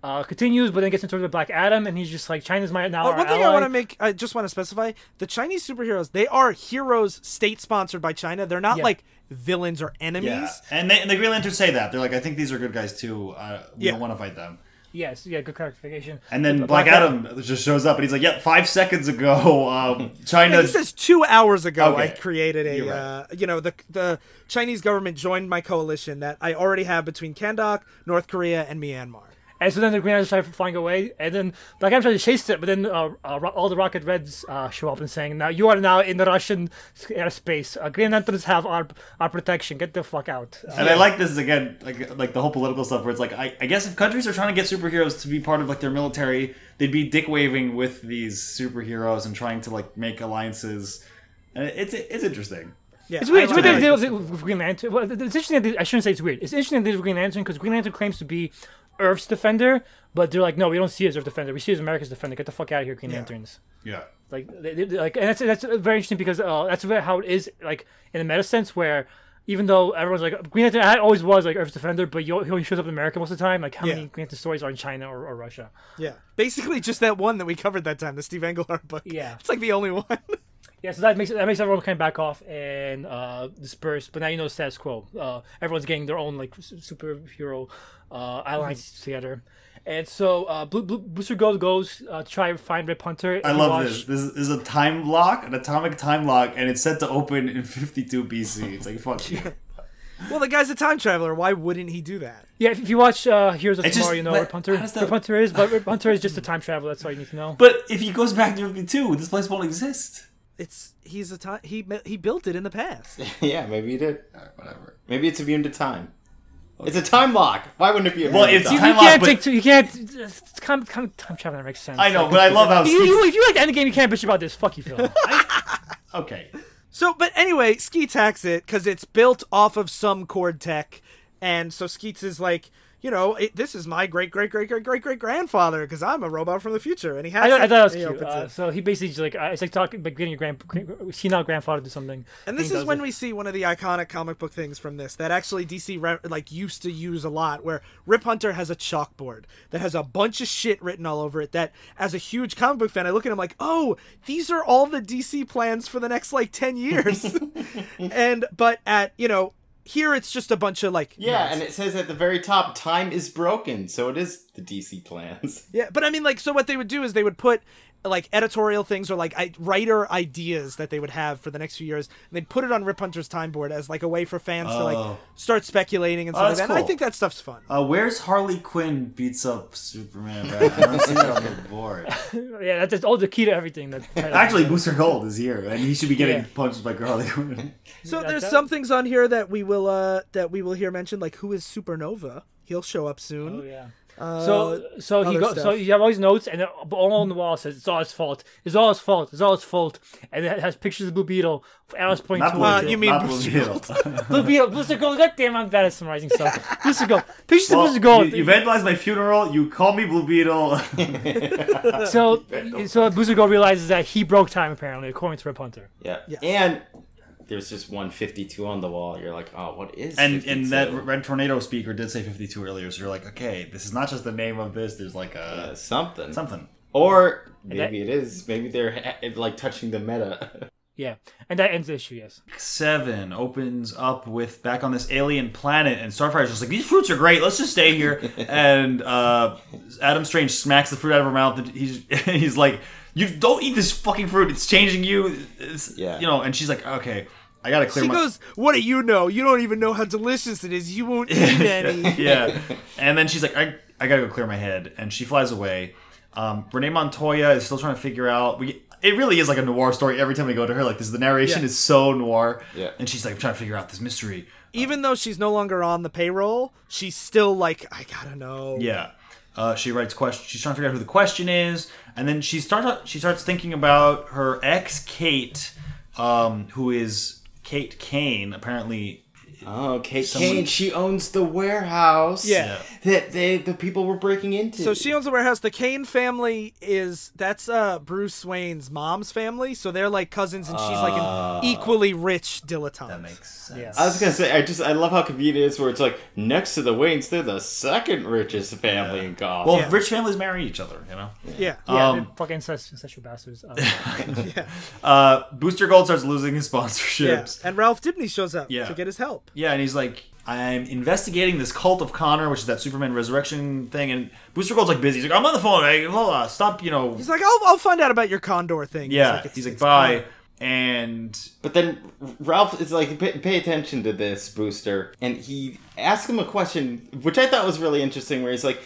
uh, continues, but then gets into the Black Adam, and he's just like, China's my now Oh, our one thing I ally. want to make, I just want to specify: the Chinese superheroes, they are heroes, state sponsored by China. They're not Yeah. like villains or enemies. yeah, and, they, and the Green Lanterns say that they're like, I think these are good guys too. Uh, we Yeah. don't want to fight them. Yes, yeah, good clarification. And then But Black, Adam just shows up and he's like, "Yep, five seconds ago, um, China." Yeah, he says two hours ago I created a, You're right. uh, you know, the the Chinese government joined my coalition that I already have between Kahndaq, North Korea, and Myanmar. And so then the Green Lanterns try to flying away, and then Black Adam tries to chase it, but then uh, uh, all the Rocket Reds uh, show up and saying, "Now you are now in the Russian airspace. Uh, Green Lanterns have our our protection. Get the fuck out." Uh, And I like this again, like like the whole political stuff where it's like, I, I guess if countries are trying to get superheroes to be part of like their military, they'd be dick waving with these superheroes and trying to like make alliances. And it's it's interesting. Yeah, It's weird. It's I weird like that that. they did with with Green Lantern. Well, it's interesting. That they, I shouldn't say it's weird. It's interesting that they did with Green Lantern because Green Lantern claims to be Earth's defender, but they're like, no, we don't see it as Earth's defender. We see it as America's defender. Get the fuck out of here, Green Lanterns. Yeah. Like, they, they- like, and that's that's very interesting because uh, that's how it is, like in a meta sense, where even though everyone's like Green Lantern I always was like Earth's defender, but he he only shows up in America most of the time. Like, how Yeah. many Green Lantern stories are in China or, or Russia? Yeah, basically just that one that we covered that time, the Steve Englehart book. Yeah. it's like the only one. Yeah, so that makes that makes everyone kind of back off and uh, disperse. But now you know the status quo. Uh, everyone's getting their own like s- superhero uh, alliance together. And so uh, Blue, Blue, Booster Gold goes uh, to try to find Rip Hunter. I love watch- this. This is, a time lock, an atomic time lock, and it's set to open in 52 BC. It's like fuck you. well, the guy's a time traveler. Why wouldn't he do that? Yeah, if if you watch uh, Heroes of It's Tomorrow, just- you know but Rip Hunter. how does that- Rip Hunter is, but Rip Hunter is just a time traveler. That's all you need to know. But if he goes back to 52, this place won't exist. It's he's a time he he built it in the past. yeah, maybe he did. Alright, whatever. Maybe it's immune to time. It's a time lock. Why wouldn't it be immune Well, to it's time? you time lock, can't but- take two. You can't. It's kind of, kind of time traveling that makes sense. I know, but I love how You, you, if you like the end game, you can't bitch about this. Fuck you, Phil. Okay. So, but anyway, Skeets hacks it because it's built off of some Kord tech, and so Skeets is like, you know, it, this is my great great great great great great grandfather because I'm a robot from the future, and he has. I, thought- I thought it was cute. Uh, so he basically just like uh, it's like talking, like getting your grand, senile grandfather do something. And this is when it. we see one of the iconic comic book things from this that actually DC re- like used to use a lot, where Rip Hunter has a chalkboard that has a bunch of shit written all over it. That, as a huge comic book fan, I look at him like, oh, these are all the DC plans for the next like ten years. and but at you know here it's just a bunch of like Yeah, notes. and it says at the very top, time is broken, so it is the DC plans. Yeah, but I mean, like, so what they would do is they would put like editorial things or like I, writer ideas that they would have for the next few years, and they'd put it on Rip Hunter's time board as like a way for fans to Oh. like start speculating and Oh, stuff like that's that. And I think that stuff's fun. Uh, where's Harley Quinn beats up Superman? Right? I don't see that on the board. Yeah, that's, that's all the key to everything. That Actually, Booster Gold is here, and he should be getting Yeah. punched by Harley Quinn. So that- there's that- some things on here that we will uh that we will hear mentioned, like who is Supernova? He'll show up soon. Oh yeah. Uh, So so he other goes. So stuff. you have all these notes, and all on the wall says it's all his fault. It's all his fault. It's all his fault. And it has pictures of Blue Beetle. Alice pointing Not to Blue Uh, Beetle, you mean not Booster Blue Beetle. Blue Beetle. Booster Gold. God damn, I'm bad at summarizing stuff. Booster Gold. Pictures of Well, Booster Gold. You, you vandalized my funeral. You call me Blue Beetle. so so Booster Gold realizes that he broke time apparently, according to Rip Hunter. Yeah. Yes. And there's just 152 on the wall. You're like, oh, what is and 52? and that Red Tornado speaker did say 52 earlier, so you're like, okay, this is not just the name of this. There's like Uh, a something. something. Or that- maybe it is. Maybe they're like touching the meta. Yeah, and that ends the issue. Yes. Seven opens up with back on this alien planet, and Starfire's just like, these fruits are great. Let's just stay here. and uh, Adam Strange smacks the fruit out of her mouth, and he's he's like, you don't eat this fucking fruit. It's changing you. It's, Yeah. You know, and she's like, okay. I gotta clear She my. goes, "What do you know? You don't even know how delicious it is. You won't eat any." yeah. And then she's like, I, I gotta go clear my head. And she flies away. Um, Renee Montoya is still trying to figure out. We, it really is like a noir story every time we go to her. Like, this, the narration Yeah. is so noir. Yeah. And she's like, I'm trying to figure out this mystery. Even though she's no longer on the payroll, she's still like, "I gotta know." Yeah. Uh, she writes question. She's trying to figure out who the question is, and then she starts. She starts thinking about her ex, Kate, um, who is Kate Kane. Apparently, Oh, Kate Someone- Kane, she owns the warehouse. Yeah. That they the people were breaking into. So she owns the warehouse. The Kane family is that's uh Bruce Wayne's mom's family, so they're like cousins, and she's like Ah. an equally rich dilettante. that makes sense. Yeah. I was gonna say, I just I love how convenient it is where it's like next to the Waynes, they're the second richest family in Gotham. Well, Yeah. rich families marry each other, you know. yeah, Yeah, Um, fucking incest, incestual bastards. Uh, yeah, Uh, Booster Gold starts losing his yeah. sponsorships. And Ralph Dibny shows up Yeah. to get his help. Yeah, and he's like, I'm investigating this cult of Conner, which is that Superman resurrection thing. And Booster Gold's like busy. He's like, I'm on the phone. Hey, hold on, stop. You know. He's like, "I'll, I'll find out about your Condor thing." yeah. it's- He's like, it's bye. Conner. And But then Ralph is like, pay, pay attention to this booster, and he asks him a question, which I thought was really interesting. Where he's like,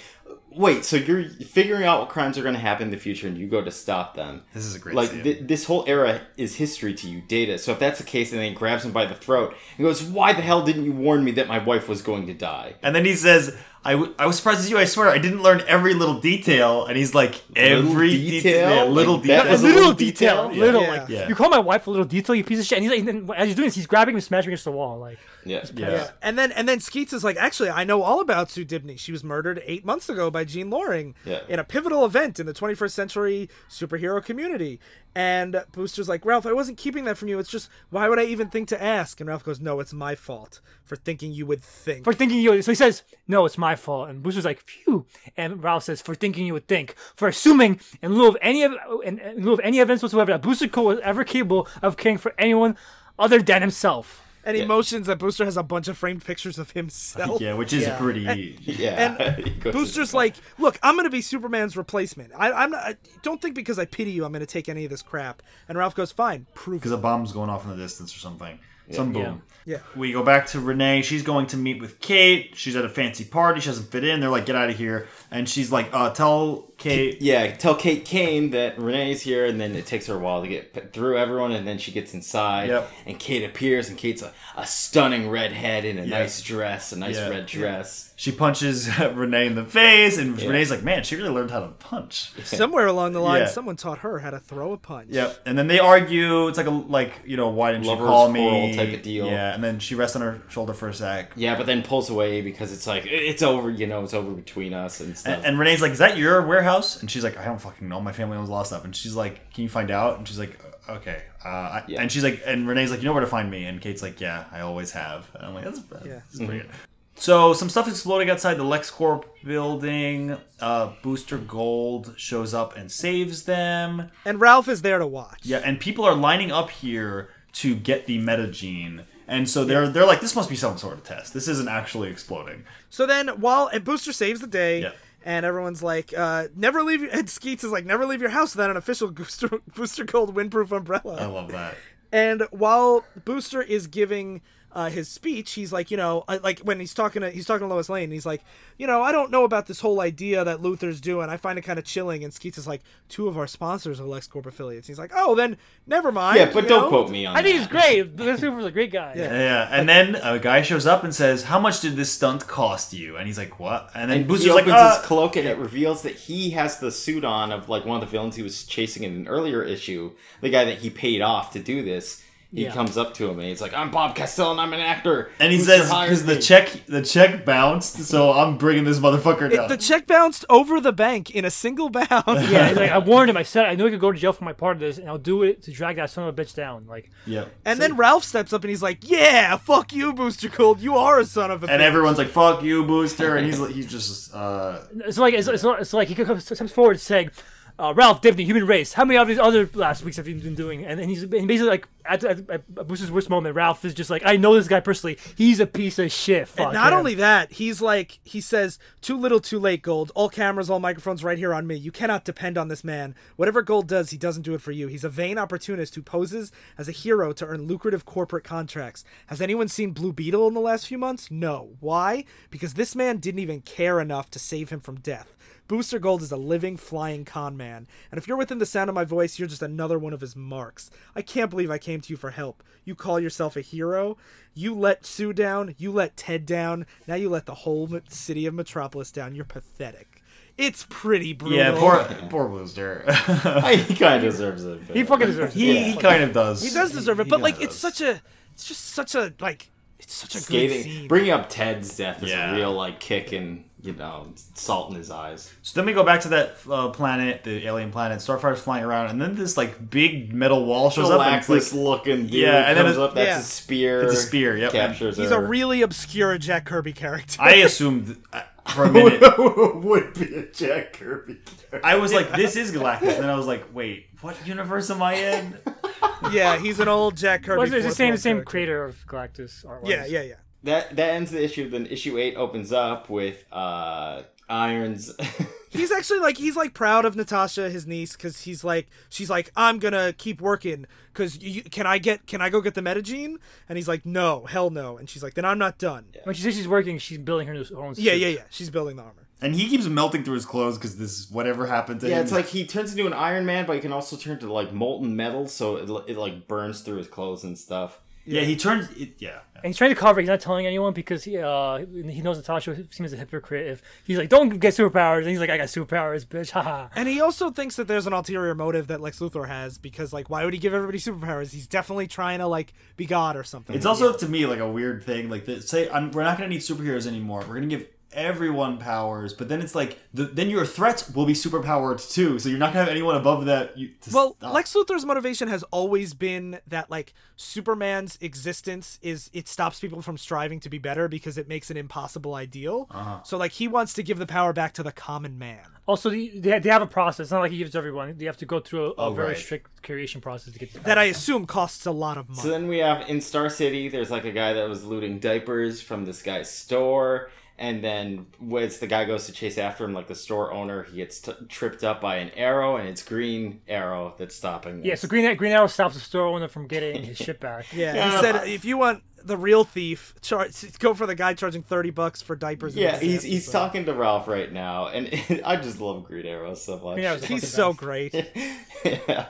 "Wait, so you're figuring out what crimes are going to happen in the future, and you go to stop them?" this is a great Like th- this whole era is history to you, Data. So if that's the case, and then he grabs him by the throat and goes, "Why the hell didn't you warn me that my wife was going to die?" And then he says, I, w- I was surprised as you. I swear, I didn't learn every little detail. And he's like, every Little detail? detail? Yeah, little Like, detail. that a was a little little detail, detail? little Yeah. like Yeah. you call my wife a little detail, you piece of shit. And he's like, and then as he's doing this, he's grabbing him, and smashing against the wall. Like, Yeah, Yeah. Yeah. And then and then Skeets is like, actually, I know all about Sue Dibny. She was murdered eight months ago by Jean Loring Yeah. in a pivotal event in the 21st century superhero community. And Booster's like, Ralph, I wasn't keeping that from you. It's just, why would I even think to ask? And Ralph goes, No, it's my fault for thinking you would think. for thinking you. So he says, "No, it's my fault." And Booster's like, "Phew." And Ralph says, "For thinking you would think, for assuming in lieu of any in, in lieu of any evidence whatsoever that Booster Gold was ever capable of caring for anyone other than himself." And he motions that Booster has a bunch of framed pictures of himself. Yeah, which is Yeah. pretty. yeah. And Booster's like, look, I'm gonna be Superman's replacement. I, I'm not. I, don't think because I pity you, I'm gonna take any of this crap. And Ralph goes, fine, prove Because it. a bomb's going off in the distance or something. Some boom. Yeah. We go back to Renee. She's going to meet with Kate. She's at a fancy party. She doesn't fit in. They're like, get out of here. And she's like, uh, tell Kate. Yeah, tell Kate Kane that Renee's here, and then it takes her a while to get through everyone, and then she gets inside, Yep. and Kate appears, and Kate's a, a stunning redhead in a Yeah. nice dress, a nice Yeah. red dress. She punches uh, Renee in the face, and Yeah. Renee's like, man, she really learned how to punch. Somewhere along the line, Yeah. someone taught her how to throw a punch. Yep. And then they argue. It's like a like you know why didn't Lover's you call me type of deal. Yeah. And then she rests on her shoulder for a sec. Yeah, but then pulls away because it's like it's over, you know, it's over between us and stuff. And, and Renee's like, "Is that your warehouse?" And she's like, "I don't fucking know. My family owns a lot of stuff." And she's like, "Can you find out?" And she's like, "Okay." Uh, I, Yeah. And she's like, and Renee's like, "You know where to find me?" And Kate's like, "Yeah, I always have." And I'm like, "That's, that's Yeah. pretty good." So some stuff is exploding outside the LexCorp building. Uh, Booster Gold shows up and saves them. And Ralph is there to watch. Yeah, and people are lining up here to get the metagene. And so they're they're like, this must be some sort of test. This isn't actually exploding. So then, while and Booster saves the day, Yeah. And everyone's like, uh, "Never leave." And Skeets is like, "Never leave your house without an official Booster Booster Gold windproof umbrella." I love that. And while Booster is giving uh, his speech, he's like, you know, uh, like when he's talking to he's talking to Lois Lane, he's like, you know, I don't know about this whole idea that Luthor's doing. I find it kind of chilling. And Skeets is like, two of our sponsors are LexCorp affiliates. He's like, oh, then never mind. yeah, but you don't know? quote me on that. I think he's great. This Super's a great guy. Yeah. Yeah, and then a guy shows up and says, "How much did this stunt cost you?" And he's like, "What?" And then And Booster's he like, opens uh, his cloak and it reveals that he has the suit on of like one of the villains he was chasing in an earlier issue. The guy that he paid off to do this. He Yeah. comes up to him and he's like, "I'm Bob Castell and I'm an actor." And he Booster says, "Because the check, the check bounced, so I'm bringing this motherfucker It- down." the check bounced over the bank in a single bound. Yeah, he's like, I warned him. I said I knew I could go to jail for my part of this, and I'll do it to drag that son of a bitch down. Like, yeah. And then Ralph steps up and he's like, "Yeah, fuck you, Booster Gold. You are a son of a." And bitch." everyone's like, "Fuck you, Booster," and he's like, he's just, uh, it's like it's, it's, not, it's like he comes steps forward saying, uh, Ralph Dibny, Human Race. How many of these other last weeks have you been doing? And, and he's and basically like at, at, at Bruce's worst moment, Ralph is just like, I know this guy personally. He's a piece of shit. Fuck And not him." only that, he's like, he says, too little, too late, Gold. All cameras, all microphones right here on me. You cannot depend on this man. Whatever Gold does, he doesn't do it for you. He's a vain opportunist who poses as a hero to earn lucrative corporate contracts. Has anyone seen Blue Beetle in the last few months? No. Why? Because this man didn't even care enough to save him from death. Booster Gold is a living, flying con man, and if you're within the sound of my voice, you're just another one of his marks. I can't believe I came to you for help. You call yourself a hero? You let Sue down, you let Ted down, now you let the whole city of Metropolis down. You're pathetic. It's pretty brutal. Yeah, poor poor Booster. he kind of deserves it. He fucking deserves it. he, he kind of does. He does deserve it, He but like kinda it's does. such a, it's just such a like, it's such a good Scathing. scene. Bringing up Ted's death is Yeah. a real like kick and you know salt in his eyes. So then we go back to that uh, planet, the alien planet. Starfire's flying around, and then this like big metal wall shows up. And it's Galactus like, looking dude Yeah, and then comes it's- up. That's yeah. a spear. It's a spear, yep. Captures He's her. a really obscure Jack Kirby character. I assumed uh, for a minute. would be a Jack Kirby. Character. I was like, "This is Galactus," and then I was like, "Wait, what universe am I in?" yeah, he's an old Jack Kirby. Well, it's the same world same creator of Galactus. art-wise. Yeah, yeah, yeah. That that ends the issue. Then issue eight opens up with uh Irons. He's actually like he's like proud of Natasha, his niece, because he's like she's like I'm gonna keep working because can I get can I go get the metagene? And he's like no, hell no. And she's like then I'm not done. Yeah, When she says she's working, she's building her new own. yeah, yeah, yeah. She's building the armor. And he keeps melting through his clothes because this whatever happened to yeah, him. it's like he turns into an Iron Man, but he can also turn to like molten metal, so it, it like burns through his clothes and stuff. Yeah, he turns. It, yeah, And he's trying to cover. He's not telling anyone because he uh he knows Natasha seems a hypocrite. If he's like, "Don't get superpowers," and he's like, "I got superpowers, bitch." Haha. And he also thinks that there's an ulterior motive that Lex Luthor has because like why would he give everybody superpowers? He's definitely trying to like be God or something. it's also to me like a weird thing. Like, the, say I'm, we're not gonna need superheroes anymore. We're gonna give everyone powers, but then it's like the, then your threats will be superpowered too. So you're not gonna have anyone above that. You, to Well, stop. Lex Luthor's motivation has always been that like Superman's existence is it stops people from striving to be better because it makes an impossible ideal. Uh-huh. So like he wants to give the power back to the common man. Also, they, they have a process. It's not like he gives everyone. They have to go through a, a Oh, very right. strict creation process to get. That I assume costs a lot of money. So then we have in Star City, there's like a guy that was looting diapers from this guy's store. And then as the guy goes to chase after him, like the store owner, he gets t- tripped up by an arrow, and it's Green Arrow that's stopping this. Yeah, so Green Green Arrow stops the store owner from getting his shit back. yeah, Yeah, he said if you want the real thief, charge go for the guy charging thirty bucks for diapers. and Yeah, he's he's zone. talking to Ralph right now, and I just love Green Arrow so much. Green Arrow's a He's so best. great. yeah.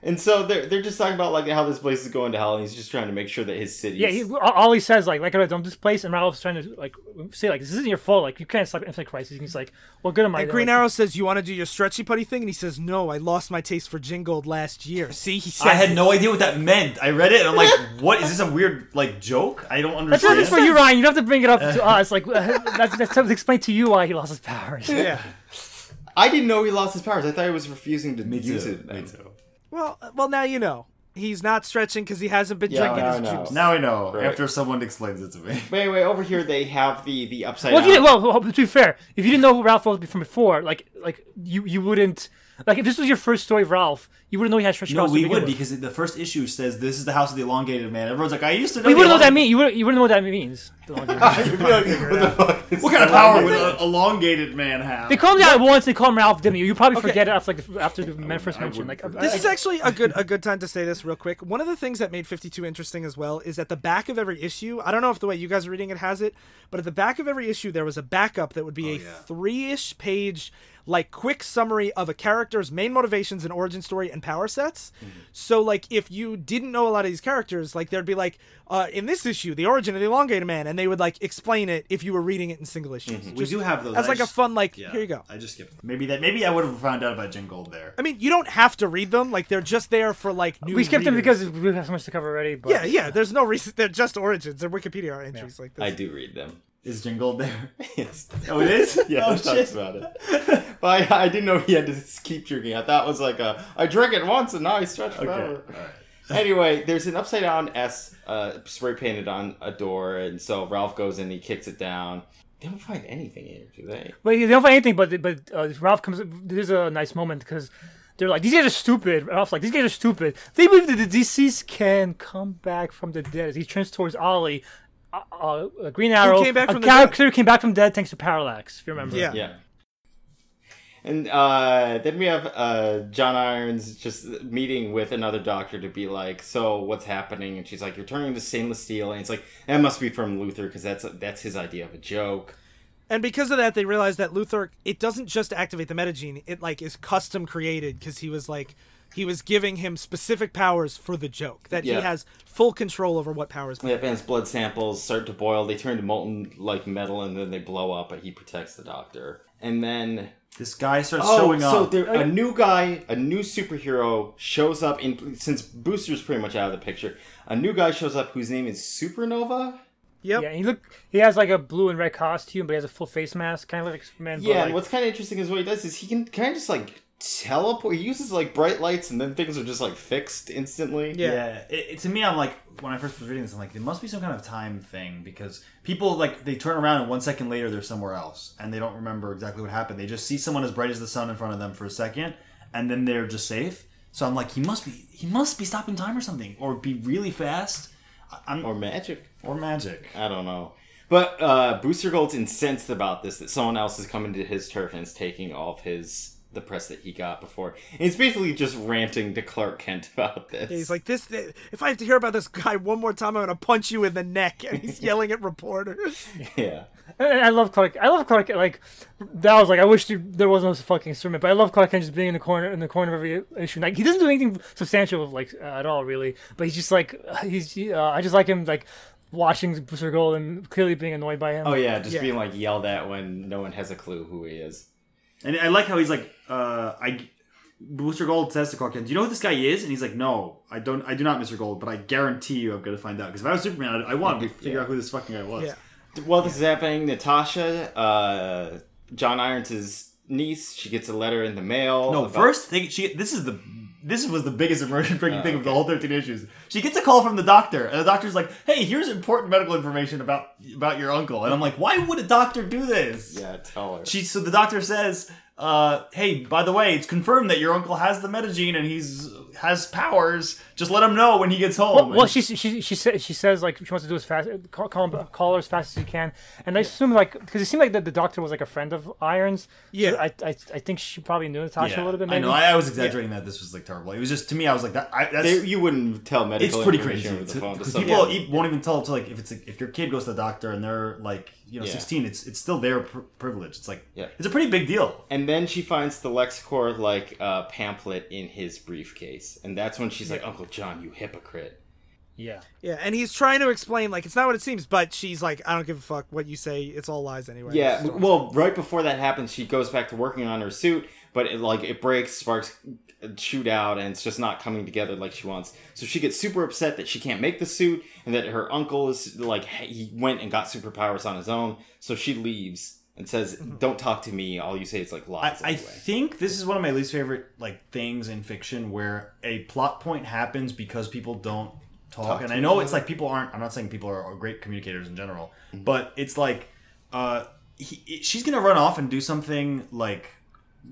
And so they're they're just talking about like how this place is going to hell, and he's just trying to make sure that his city. Yeah, he, all all he says like, like I don't this place, and Ralph's trying to like say like, this isn't your fault. Like you can't stop Infinite Crisis. And he's like, well, good am I? And? Green Like, Arrow says, "You want to do your stretchy putty thing?" And he says, "No, I lost my taste for Gingold last year." See, he says, I had no idea what that meant. I read it and I'm like, "What is this? A weird like joke? I don't understand. That's understand." nothing for you, Ryan. You don't have to bring it up to us. Like that's that's to explain to you why he lost his powers. "Yeah." I didn't know he lost his powers. I thought he was refusing to Me use too. it. Me too. Well, uh, well, now you know. He's not stretching because he hasn't been Yeah, drinking now his I know. juice. Now I know. Right. After someone explains it to me. But anyway, over here they have the the upside Well, if you down. didn't, well, to be fair, if you didn't know who Ralph was from before, like like you you wouldn't like if this was your first story of Ralph, you wouldn't know he had stretch No, powers. to we would with. because the first issue says this is the house of the elongated man. Everyone's like, I used to know. But you wouldn't know what that elong- means. You wouldn't you wouldn't know what that means. The long game. You'd be like, what the fuck is What kind of power would an elongated man have? They call him that once. They call him Ralph Dibny. You probably Okay. forget it after like the, after the man first I mentioned. Like This I- is actually a good a good time to say this real quick. One of the things that made 52 interesting as well is at the back of every issue. I don't know if the way you guys are reading it has it, but at the back of every issue there was a backup that would be oh, a yeah. three-ish page like quick summary of a character's main motivations and origin story and power sets. So like if you didn't know a lot of these characters, like there'd be like uh, in this issue the origin of the elongated man, and they would like explain it if you were reading it in single issues. we do have those. As I like a fun like yeah, here you go. I just skipped. Maybe that. Maybe I would have found out about Gingold there. I mean, you don't have to read them; like they're just there for like new. we skipped them because we have so much to cover already. But Yeah, yeah. There's no reason. They're just origins. They're Wikipedia entries like this. I do read them. Is Jim Gold there? Yes. Oh, it is. Yeah, oh, it talks shit. about it. But I, I didn't know he had to keep drinking. I thought it was like a I drank it once and now I stretch Okay. forever. All right. Anyway, there's an upside down S uh, spray painted on a door, and so Ralph goes in, he kicks it down, They don't find anything in here, do they? But they don't find anything. But but uh, Ralph comes. There's a nice moment because they're like, these guys are stupid. Ralph's like, these guys are stupid. They believe that the deceased can come back from the dead. As he turns towards Ollie, uh, uh, Green Arrow, came back a from the character came back from dead thanks to Parallax. If you remember. Yeah. Yeah. And uh, then we have uh, John Irons just meeting with another doctor to be like, "So what's happening?" And she's like, "You're turning to stainless steel," and it's like that must be from Luthor because that's that's his idea of a joke. And because of that, they realized that Luthor it doesn't just activate the metagene; it like is custom created because he was like he was giving him specific powers for the joke that Yeah. he has full control over what powers. Yep, and his blood samples start to boil. They turn to molten like metal, and then they blow up. But he protects the doctor. And then This guy starts oh, showing so up. there, a new guy, a new superhero shows up. In since Booster's pretty much out of the picture, a new guy shows up whose name is Supernova. Yep. Yeah, and he look. He has like a blue and red costume, but he has a full face mask, kind of like Superman. Yeah, but, and what's kind of interesting is what he does is he can kind of just like teleport. He uses like bright lights, and then things are just like fixed instantly. Yeah. Yeah, it, it- to me, I'm like when I first was reading this, I'm like, there must be some kind of time thing because people like they turn around and one second later they're somewhere else and they don't remember exactly what happened. They just see someone as bright as the sun in front of them for a second, and then they're just safe. So I'm like, he must be, he must be stopping time or something, or be really fast, I- I'm, or magic. or magic. I don't know. But uh, Booster Gold's incensed about this that someone else is coming to his turf and is taking all of his the press that he got before. And he's basically just ranting to Clark Kent about this. Yeah, he's like this. If I have to hear about this guy one more time, I'm gonna punch you in the neck. And he's yelling at reporters. yeah. And I love Clark. I love Clark. Kent, Like that was like I wish there there was no fucking instrument, but I love Clark Kent just being in the corner in the corner of every issue. Like he doesn't do anything substantial like uh, at all really, but he's just like he's. Uh, I just like him like watching Booster Gold and clearly being annoyed by him. Oh yeah, just Yeah. being like yelled at when no one has a clue who he is. And I like how he's like, uh, I. Booster Gold says to Clark Kent, "Do you know who this guy is?" And he's like, "No, I don't. I do not, Mr. Gold. But I guarantee you, I'm going to find out. Because if I was Superman, I, I wanted to figure Yeah. out who this fucking guy was." Yeah. While this is happening, Natasha, uh, John Irons' niece, she gets a letter in the mail. No, about- first thing she this is the this was the biggest immersion breaking Oh, thing of the whole 13 issues. She gets a call from the doctor, and the doctor's like, "Hey, here's important medical information about about your uncle." And I'm like, "Why would a doctor do this?" Yeah, tell her. She so the doctor says, uh, "Hey, by the way, it's confirmed that your uncle has the metagene and he's has powers. Just let him know when he gets home." Well, well And- she she she says she says like she wants to do as fast call call, him- call her as fast as you can, and I assume like because it seemed like the, the doctor was like a friend of Irons. so Yeah. I, I I think she probably knew Natasha yeah, a little bit. I know. I, I was exaggerating that this was like terrible. It was just to me. I was like, that. I, that's They- you wouldn't tell medical. it's pretty crazy. over the To- phone to people won't even tell to like if it's if your kid goes to the doctor and they're like you know Yeah. 16, it's it's still their pr- privilege. It's like Yeah. it's a pretty big deal. And then she finds the LexCorp like uh, pamphlet in his briefcase, and that's when she's like, "Uncle John, you hypocrite." Yeah. Yeah, and he's trying to explain like it's not what it seems, but she's like, I don't give a fuck what you say. It's all lies anyway. Yeah, well, right before that happens, she goes back to working on her suit, but it like it breaks, sparks shoot out, and it's just not coming together like she wants. So she gets super upset that she can't make the suit, and that her uncle is like he went and got superpowers on his own. So she leaves and says, mm-hmm. "Don't talk to me. All you say is like lies." I anyway." think this is one of my least favorite like things in fiction where a plot point happens because people don't talk. Talk and I know it's like people aren't. I'm not saying people are, great communicators in general, Mm-hmm. but it's like uh, he, she's gonna run off and do something like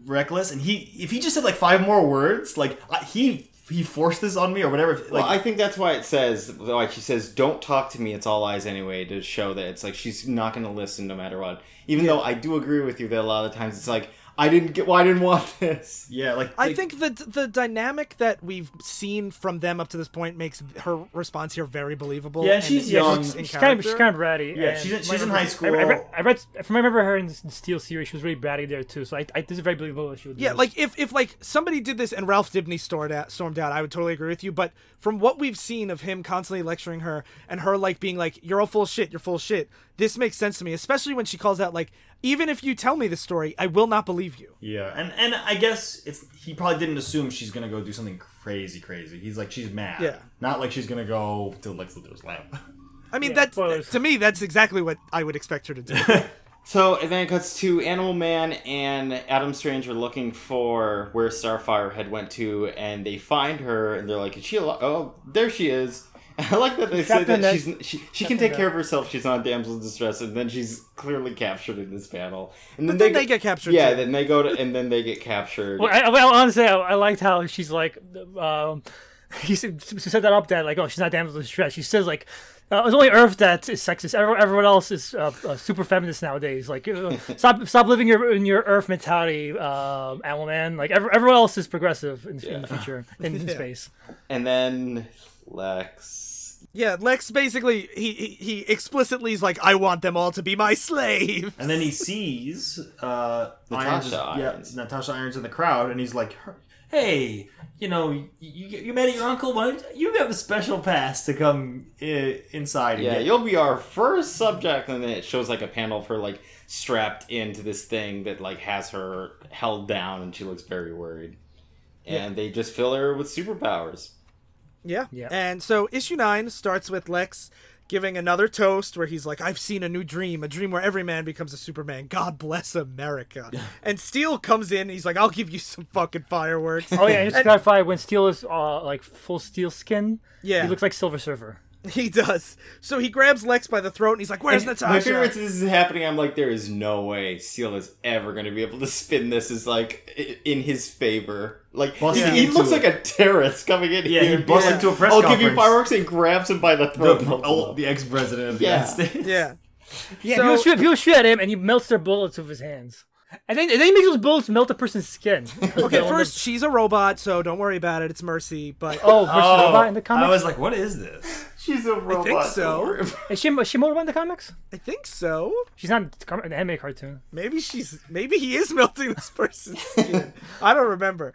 reckless, and he if he just said like five more words, like I, he he forced this on me or whatever. Like well, I think that's why it says, like she says, "Don't talk to me. It's all lies anyway." To show that it's like she's not going to listen no matter what. Even though I do agree with you that a lot of times it's like, "I didn't get. why I didn't want this." yeah, like I like- think that the dynamic that we've seen from them up to this point makes her response here very believable. Yeah, she's it young. works in She's kind of she's kind of bratty. Yeah, she's in- she's in high remember- I, I, read, school. I read from I remember her in the Steel series. She was really bratty there too. So I, I this is very believable that she would. Yeah, this. like if if like somebody did this and Ralph Dibny stormed out, stormed out, I would totally agree with you. But from what we've seen of him constantly lecturing her and her like being like, "You're all full shit. You're full shit." This makes sense to me, especially when she calls out like, "Even if you tell me the story, I will not believe you." Yeah, and and I guess it's he probably didn't assume she's gonna go do something crazy, crazy. He's like she's mad. Yeah. not like she's gonna go to Lex Luthor's lab. I mean, Yeah, that's spoilers. to me, that's exactly what I would expect her to do. So and then it cuts to Animal Man and Adam Strange are looking for where Starfire had went to, and they find her, and they're like, "Is she alive?" Oh, there she is. I like that they say that that- she's she, she can take care of herself. She's not a damsel in distress, and then she's clearly captured in this panel. And But then they get captured, Yeah, too. then they go to and then they get captured. Well, I, well honestly, I, I liked how she's like, um, he said, she set that up that like, oh, she's not damsel in distress. She says like, uh, it's only Earth that is sexist. Everyone, everyone else is uh, uh, super feminist nowadays. Like, uh, stop, stop living your in your Earth mentality, um, Animal Man. Like, every, everyone else is progressive in, in the future in, in space. and then Lex. Yeah, Lex basically he he, he explicitly is like, I want them all to be my slave. And then he sees uh, Irons, Natasha yeah, Irons. Natasha Irons in the crowd, and he's like, "Hey, you know, you, you, you met your uncle. Why don't you have a special pass to come I- inside?" Yeah, get- you'll be our first subject, and then it shows like a panel of her like strapped into this thing that like has her held down, and she looks very worried. And they just fill her with superpowers. Yeah. Yeah. And so issue nine starts with Lex giving another toast where he's like, I've seen a new dream, a dream where every man becomes a Superman. God bless America. and Steel comes in, he's like, I'll give you some fucking fireworks. Oh yeah, and just to clarify, when Steel is uh, like full steel skin, Yeah. he looks like Silver Surfer. He does. So he grabs Lex by the throat and he's like, Where's My Natasha? favorite is this is happening. I'm like, there is no way Steel is ever going to be able to spin this as like in his favor. Like Bust he, he looks a- like a terrorist coming in Yeah, here. he and busts being into a press I'll give you fireworks and grabs him by the throat. the, oh, the ex president of the Yeah. United States. yeah. Yeah, So- people shoot, people shoot at him, and he melts their bullets with his hands. And then, and then he makes those bullets melt a person's skin. Okay, first, she's a robot, so don't worry about it. It's Mercy. But oh, versus Oh, robot in the comics. I was like, "What is this?" She's a robot. I think so. Is she, is she more robot in the comics? I think so. She's not in the com- in the anime cartoon. Maybe she's maybe he is melting this person's skin. I don't remember.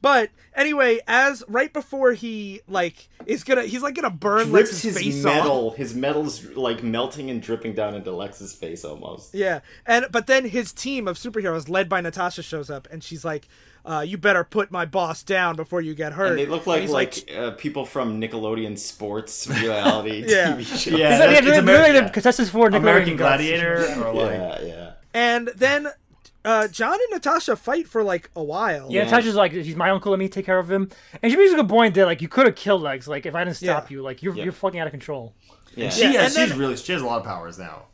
But anyway, as right before he like is gonna he's like gonna burn Drips Lex's his face metal. off. His metal's like melting and dripping down into Lex's face almost. Yeah. And but then his team of superheroes led by Natasha shows up and she's like, uh, you better put my boss down before you get hurt. And they look like he's like, uh, people from Nickelodeon sports reality Yeah. TV shows. Yeah, Yeah, that's- yeah, it's they're, Ameri- they're yeah. contestants for Nickelodeon American Girls. Gladiator or like yeah, yeah. and then uh, John and Natasha fight for like a while. Yeah, Yeah. Natasha's like, he's my uncle. Let me take care of him. And she makes a good point that like you could have killed Lex. Like if I didn't stop Yeah. you, like you're Yeah. you're fucking out of control. yeah. she Yeah, has, and she's then- really she has a lot of powers now.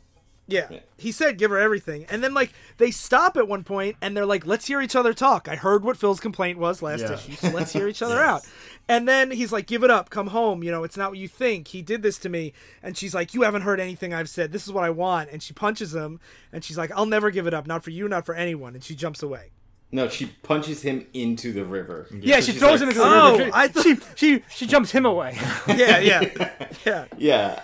Yeah. He said give her everything. And then like they stop at one point and they're like, let's hear each other talk. I heard what Phil's complaint was last Yeah. issue, so let's hear each other out. And then he's like, give it up, come home, you know, it's not what you think. He did this to me. And she's like, You haven't heard anything I've said. This is what I want. And she punches him and she's like, I'll never give it up, not for you, not for anyone. And she jumps away. No, she punches him into the river. Yeah, So she throws like, him into the "Oh, river. I thought- she, she she jumps him away. Yeah, yeah. yeah. Yeah.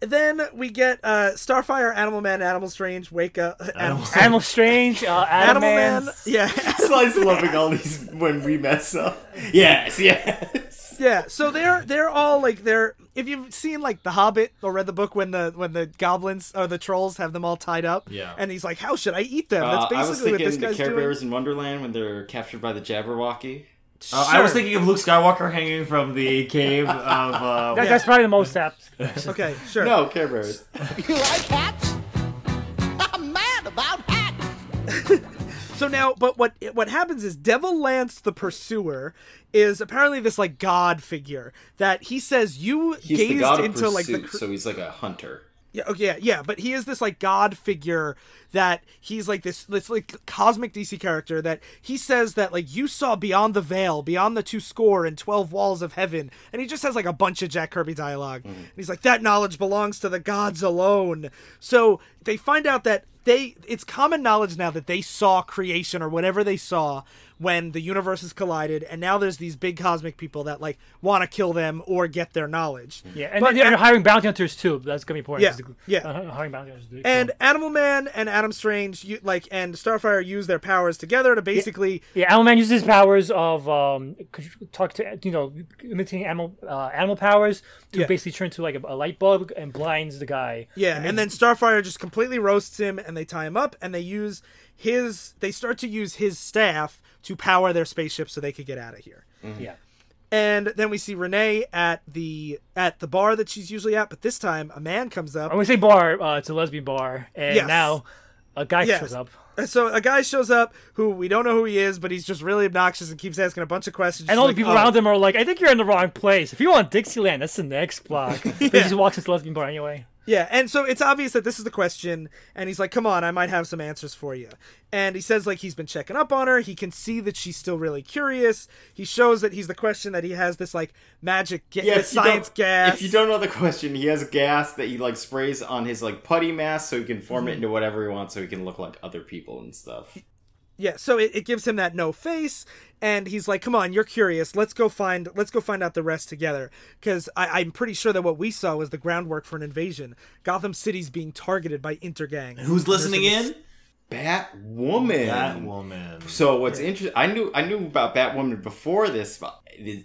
Then we get uh Starfire, Animal Man, Animal Strange, Wake Up Animal, Animal Strange, uh, Adam Animal Man. Man. Yeah. Slice loving all these when we mess up. Yes, yes. Yeah, so they're they're all like they're if you've seen like The Hobbit or read the book when the when the goblins or the trolls have them all tied up. Yeah. And he's like, How should I eat them? That's basically Uh, That's I was basically what thinking this the guy's Care doing. Bears in Wonderland when they're captured by the Jabberwocky. Uh, I was thinking of Luke Skywalker hanging from the cave of. Uh, That, That's probably the most apt. Okay, sure. No, Care Bears. You like hats? I'm mad about hats. So now, but what what happens is Devilance the Pursuer is apparently this like god figure that he says you He's the gazed god of into pursuit, like the cr- so he's like a hunter. Yeah, okay, yeah, yeah, but he is this like god figure that he's like this this like cosmic DC character that he says that like you saw beyond the veil, beyond the two score and twelve walls of heaven, and he just has like a bunch of Jack Kirby dialog mm-hmm. and he's like that knowledge belongs to the gods alone. So they find out that they it's common knowledge now that they saw creation or whatever they saw when the universes collided, and now there's these big cosmic people that like want to kill them or get their knowledge. Yeah, and But- they're hiring bounty hunters too. That's gonna be important. Yeah, yeah. uh, hiring bounty hunters. and Animal Man and Adam Strange, you, like, and Starfire use their powers together to basically, yeah, Animal Man uses his powers of um, talk to you know, imitating animal uh, animal powers to Yeah. basically turn to like a, a light bulb and blinds the guy. yeah, and then Starfire just completely roasts him, and they tie him up, and they use his, they start to use his staff to power their spaceship so they could get out of here. Yeah. And then we see Renee at the at the bar that she's usually at, but this time a man comes up. When we say bar, uh, it's a lesbian bar, and Yes. now a guy Yes. shows up. So a guy shows up who we don't know who he is, but he's just really obnoxious and keeps asking a bunch of questions. And all like, the people "Oh." around him are like, I think you're in the wrong place. If you want Dixieland, that's the next block. But he just walks into lesbian bar anyway. Yeah, and so it's obvious that this is the question, and he's like, "Come on, I might have some answers for you." And he says like he's been checking up on her. He can see that she's still really curious. He shows that he's the question that he has this like magic ga- Yeah, science gas. If you don't know the question, he has gas that he like sprays on his like putty mask so he can form Mm-hmm. it into whatever he wants, so he can look like other people and stuff. Yeah, so it, it gives him that no face, and he's like, "Come on, you're curious. Let's go find let's go find out the rest together." Because I'm pretty sure that what we saw was the groundwork for an invasion. Gotham City's being targeted by intergang. Who's listening in? Batwoman. Batwoman. So what's interesting? I knew I knew about Batwoman before this. But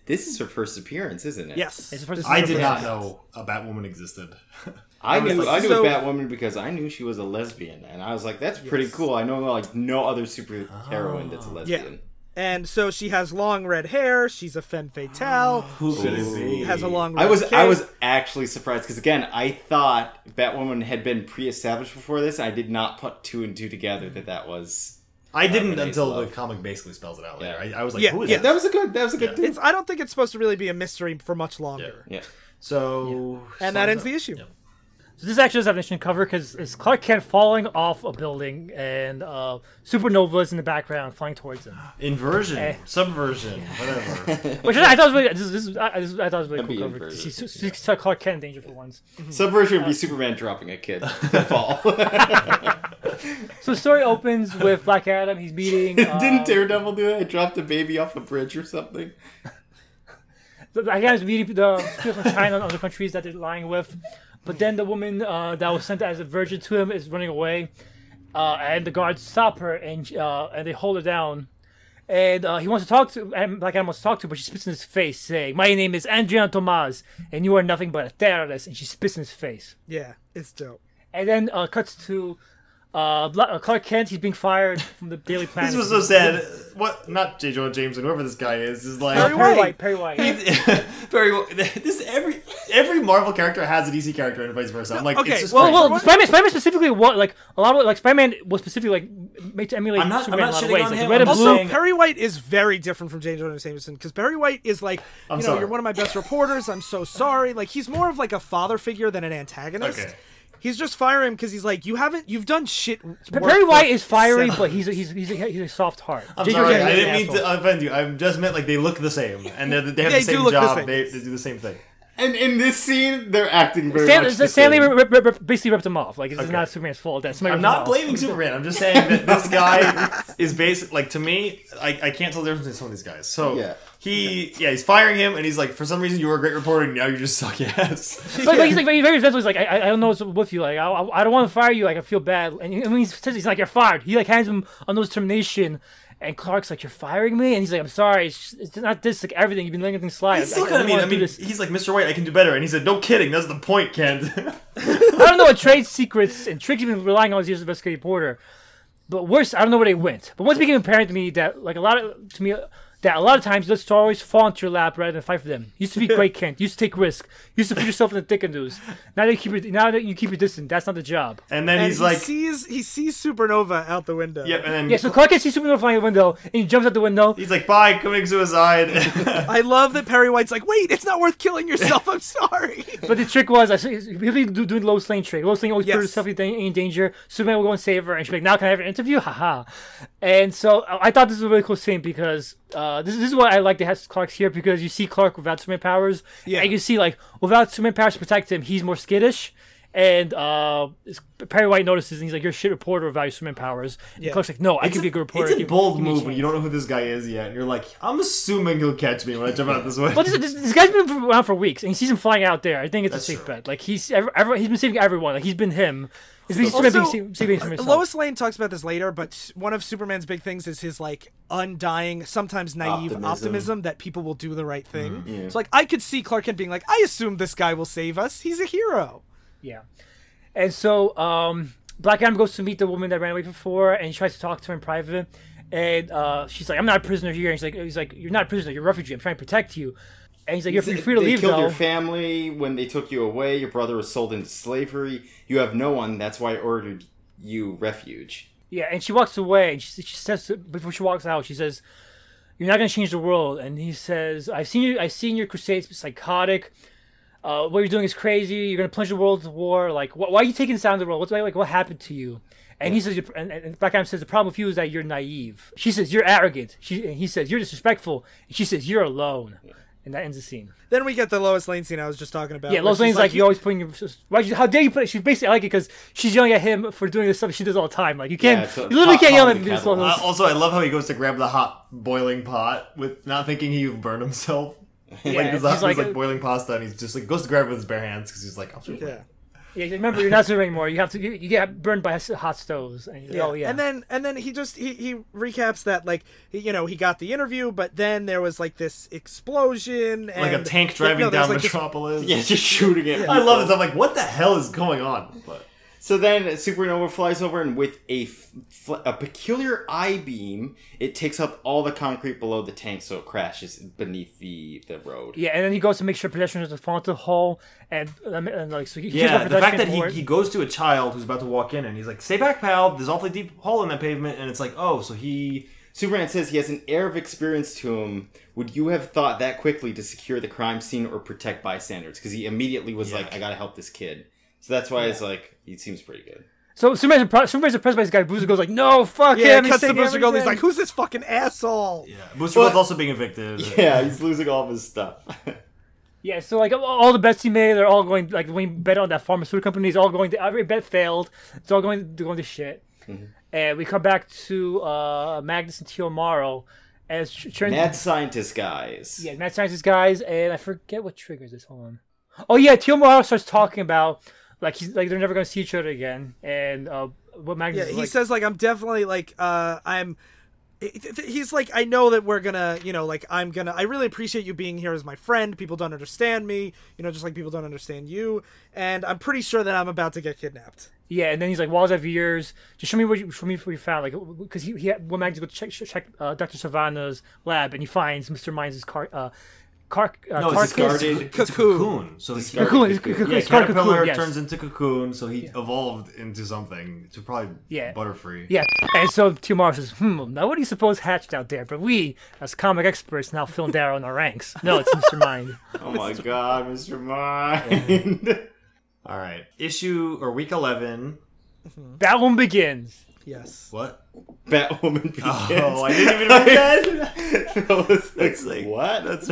this is her first appearance, isn't it? Yes, It's the first- I did not know a Batwoman existed. I knew I knew So- Batwoman because I knew she was a lesbian, and I was like, "That's pretty cool." I know like no other super heroine that's a ah. lesbian. And so she has long red hair. She's a femme fatale. Who could it be? has a long. Red I was I was actually surprised because again I thought Batwoman had been pre-established before this. I did not put two and two together that that was. I didn't Renee's until love. the comic basically spells it out later. Yeah. I, I was like, Yeah, who is yeah. that? That was a good. That was a good. Yeah. It's. I don't think it's supposed to really be a mystery for much longer. Yeah. So And that ends the issue. Yep. So this actually does have an interesting cover because it's Clark Kent falling off a building and uh, supernovas in the background flying towards him. Inversion, Eh. subversion, whatever. Which I thought was really, this, this, I, this, I thought was really That'd cool cover. To see, inverted, see, see Clark Kent in danger for once. Subversion would be Superman dropping a kid to fall. So the story opens with Black Adam. He's meeting. Uh, Didn't Daredevil do that? He dropped a baby off a bridge or something. Black Adam's meeting the people from China and other countries that they're lying with. But then the woman uh, that was sent as a virgin to him is running away, uh, and the guards stop her and uh, and they hold her down. And uh, he wants to talk to, and Black Adam wants to talk to her, but she spits in his face, saying, "My name is Adrian Tomaz, and you are nothing but a terrorist." And she spits in his face. Yeah, it's dope. And then uh, cuts to uh, uh, Clark Kent. He's being fired from the Daily Planet. this was so sad. What? Not J. Jonah Jameson, whoever this guy is, is like Perry Perry White. White. Perry White. very well. This every every Marvel character has a DC character and vice versa. I'm like, Okay, it's just well, crazy. Well, Spider-Man, Spider-Man specifically, what like a lot of like Spider-Man was specifically like made to emulate I'm not- I'm not in a lot of shitting ways. on Like him. red and I'm blue. Also, Perry White is very different from J. Jonah Jameson because Perry White is like, I'm you know, sorry. you're one of my best reporters. I'm so sorry. Like he's more of like a father figure than an antagonist. Okay. He's just firing him because he's like, you haven't, you've done shit. But Perry White is fiery, but he's a, he's he's a, he's a soft heart. I'm J. sorry, I didn't mean to offend you. I just meant like they look the same, and they're, they have They the do same look the job. same. They, they do the same thing. And in this scene, they're acting very Stan, much the Stanley same. rip, rip, rip, basically ripped him off. Like it's Okay. not Superman's fault. That somebody I'm ripped him not off. blaming Superman. I'm just saying that this guy is basic. Like to me, I, I can't tell the difference between some of these guys. So Yeah. he, yeah, he's firing him, and he's like, for some reason, you were a great reporter, and now you just suck ass. But, but he's like very very resentful. He's like I, I I don't know what's with you. Like I, I I don't want to fire you. Like I feel bad. And when he says he's like you're fired, he like hands him a notice of termination. And Clark's like, "You're firing me," and he's like, "I'm sorry. It's, just- it's not this. Like everything. You've been letting things slide. He's still kind I of mean. I mean, this." he's like, Mr. White, I can do better, and he said, "No kidding. That's the point, Kent." I don't know what trade secrets and tricks you've been relying on as years of investigative reporter. But worse, I don't know where they went. But once it became apparent to me that, like a lot of to me, that a lot of times you let stories fall into your lap rather than fight for them. You used to be great, Kent. You used to take risk. You used to put yourself in the thick of news. Now that you keep it, now that you keep it distant, that's not the job. And then And he's he like, sees he sees Supernova out the window. "Yep." And then Yeah, so Clark can see supernova flying out the window, and he jumps out the window. he's like, "Bye, committing suicide." I love that Perry White's like, wait, it's not worth killing yourself. I'm sorry. But the trick was, I see people do, doing Lois Lane trick. Lois Lane always Yes. put herself in dan- in danger. Superman will go and save her, and she'll be like, "Now can I have an interview?" Haha. And so I I thought this was a really cool scene because uh, this, this is why I like to have Clark's here because you see Clark without Superman powers, Yeah. and you see like without Superman powers to protect him, he's more skittish. And uh, Perry White notices, and he's like, "You're a shit reporter without your Superman powers." And Yeah. Clark's like, "No, I It's can a, be a good reporter." it's a bold me move when you don't know who this guy is yet, and you're like, "I'm assuming he'll catch me when I jump out this way." Well, this, this, this guy's been around for weeks, and he sees him flying out there. I think it's That's a safe true. bet. Like he's ever, ever, he's been saving everyone. Like he's been him. He's been Also, himself. Lois Lane talks about this later, but one of Superman's big things is his like undying, sometimes naive optimism, Optimism. that people will do the right thing. Yeah. So like I could see Clark Kent being like, I assume this guy will save us. He's a hero. Yeah. And so um, Black Adam goes to meet the woman that ran away before, and he tries to talk to her in private. And uh, she's like, "I'm not a prisoner here." And he's like, "He's like, you're not a prisoner. You're a refugee. I'm trying to protect you." And he's like, "You're, you're free to they leave killed though." your family when they took you away. Your brother was sold into slavery. You have no one. That's why I ordered you refuge. Yeah, and she walks away. And she, she says before she walks out, she says, "You're not gonna change the world." And he says, "I've seen you. I've seen your crusades psychotic. Uh, what you're doing is crazy. You're gonna plunge the world to war. Like, wh- why are you taking this out of the world? What's like, what happened to you?" And he says, and, and Black Adam says, "The problem with you is that you're naive." She says, "You're arrogant." She, and he says, "You're disrespectful." And she says, "You're alone." And that ends the scene. Then we get the Lois Lane scene I was just talking about. Yeah, where Lois she's Lane's like, you're always putting your. Why? you- How dare you put it? She's basically I like it because she's yelling at him for doing this stuff she does all the time. Like you can't, Yeah, it's you literally pot- can't yell at pot me. in This the kettle. Lois- Uh, also, I love how he goes to grab the hot boiling pot with not thinking he would burn himself. Yeah, like, there's, a- he's there's, like, like, boiling pasta, and he's just like goes to grab it with his bare hands because he's like, I'm Yeah. yeah, remember you're not Superman anymore. You have to. You, you get burned by hot stoves. And, Yeah. Oh yeah. And then and then he just he, he recaps that like he, you know he got the interview, but then there was like this explosion and like a tank driving there was, down like, this- Metropolis. Yeah, just shooting it. I love this. I'm like, what the hell is going on? But So then Supernova flies over, and with a, f- fl- a peculiar I beam, it takes up all the concrete below the tank, so it crashes beneath the, the road. yeah, and then he goes to make sure pedestrians don't fall into the hole, and, um, and like so he yeah, the fact that he, he goes to a child who's about to walk in, and he's like, "Stay back, pal. There's an awfully deep hole in that pavement." And it's like, oh, so he Superman says he has an air of experience to him. Would you have thought that quickly to secure the crime scene or protect bystanders? Because he immediately was Yeah. like, I gotta help this kid. So that's why it's like, he seems pretty good. So Superman's impre- Superman's impressed by this guy. Boozer goes like, "No, fuck yeah, him." it he's cuts to taking Booster Gold. He's like, "Who's this fucking asshole?" yeah, Booster But- Gold's also being evicted. Yeah, he's losing all of his stuff. Yeah, so like all- all the bets he made, they're all going like when he bet on that pharmaceutical company, it's all going to every bet failed. It's all going to going to shit. And we come back to uh, Magnus and T. O. Morrow as tr- turns Mad scientist guys. yeah, mad scientist guys, and I forget what triggers this. Hold on. Oh yeah, T. O. Morrow starts talking about like he's like they're never going to see each other again, and uh, what Magnus Yeah, is he like, says like I'm definitely like uh I'm he's like I know that we're gonna you know like I'm gonna I really appreciate you being here as my friend. People don't understand me, you know, just like people don't understand you, and I'm pretty sure that I'm about to get kidnapped. Yeah, and then he's like, "Walls have years. Just show me what you show me what you found." Like, because he he had, when Magnus go to check check uh, Doctor Sivana's lab, and he finds Mister Mind's car uh, car uh, No, car it's discarded. It's a Cocoon. cocoon. So he's Cocoon, it's cocoon. cocoon, yeah, it's caterpillar cocoon, yes. turns into cocoon, so he evolved into something to probably Yeah. butterfree. Yeah, and so T. O. Morrow says, "Hmm, now what do you suppose hatched out there?" But we, as comic experts, now fill Darrow in our ranks. No, it's Mister Mind. Oh my god, Mr. Mind. All right, issue or week eleven. That one begins. Yes. What? Batwoman begins. Oh, I didn't even read that. I was like, like what? That's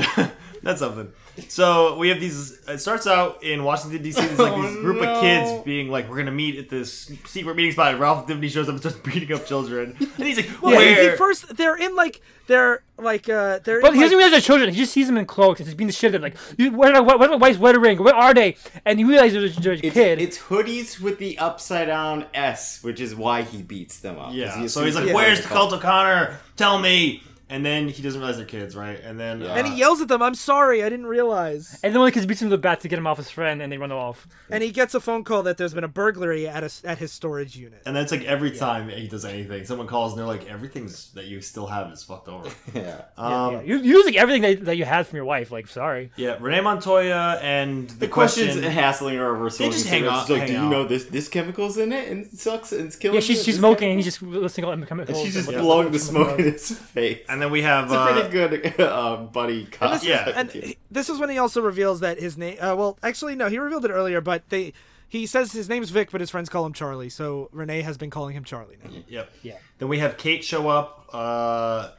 that's something. So we have these. It starts out in Washington D.C. There's like Oh, this group no. of kids being like, "We're gonna meet at this secret meeting spot." And Ralph Dibny shows up and starts beating up children, and he's like, Well, he- "Where?" he first they're in like they're like uh they're But in, he doesn't like, realize they're children. He just sees them in cloaks and he's being the shit. They're like, "You- "Where are, where, where wife's wedding ring? Where are they?" And he realizes they're a It's, kid. it's hoodies with the upside down S, which is why he beats them up. yeah. he so he's like, assumes "Where's the cult of Conner? Tell me." And then he doesn't realize they're kids, right? And then Yeah. uh, and he yells at them, "I'm sorry, I didn't realize." and then one of the kids beats him with a bat to get him off his friend, and they run off. And he gets a phone call that there's been a burglary at a, at his storage unit. And that's like every time he does anything, someone calls and they're like, "Everything's that you still have is fucked over." Yeah. Um, yeah, you're, you're losing everything that, that you had from your wife. Like, sorry. yeah, Renee Montoya and the, The questions question. hassling her over They just hang out- like, hang do you out. know this this chemical's in it and it sucks and it's killing Yeah, she's she's This smoking, and he's just listening to all the chemicals. And she's just and blowing the smoke in his face. and then we have it's a uh, pretty good uh, buddy cop. Yeah. and he- this is when he also reveals that his name. Uh, well, actually, no, he revealed it earlier, but they. He says his name's Vic, but his friends call him Charlie. So Renee has been calling him Charlie now. Yep. Yeah. Then we have Kate show up uh,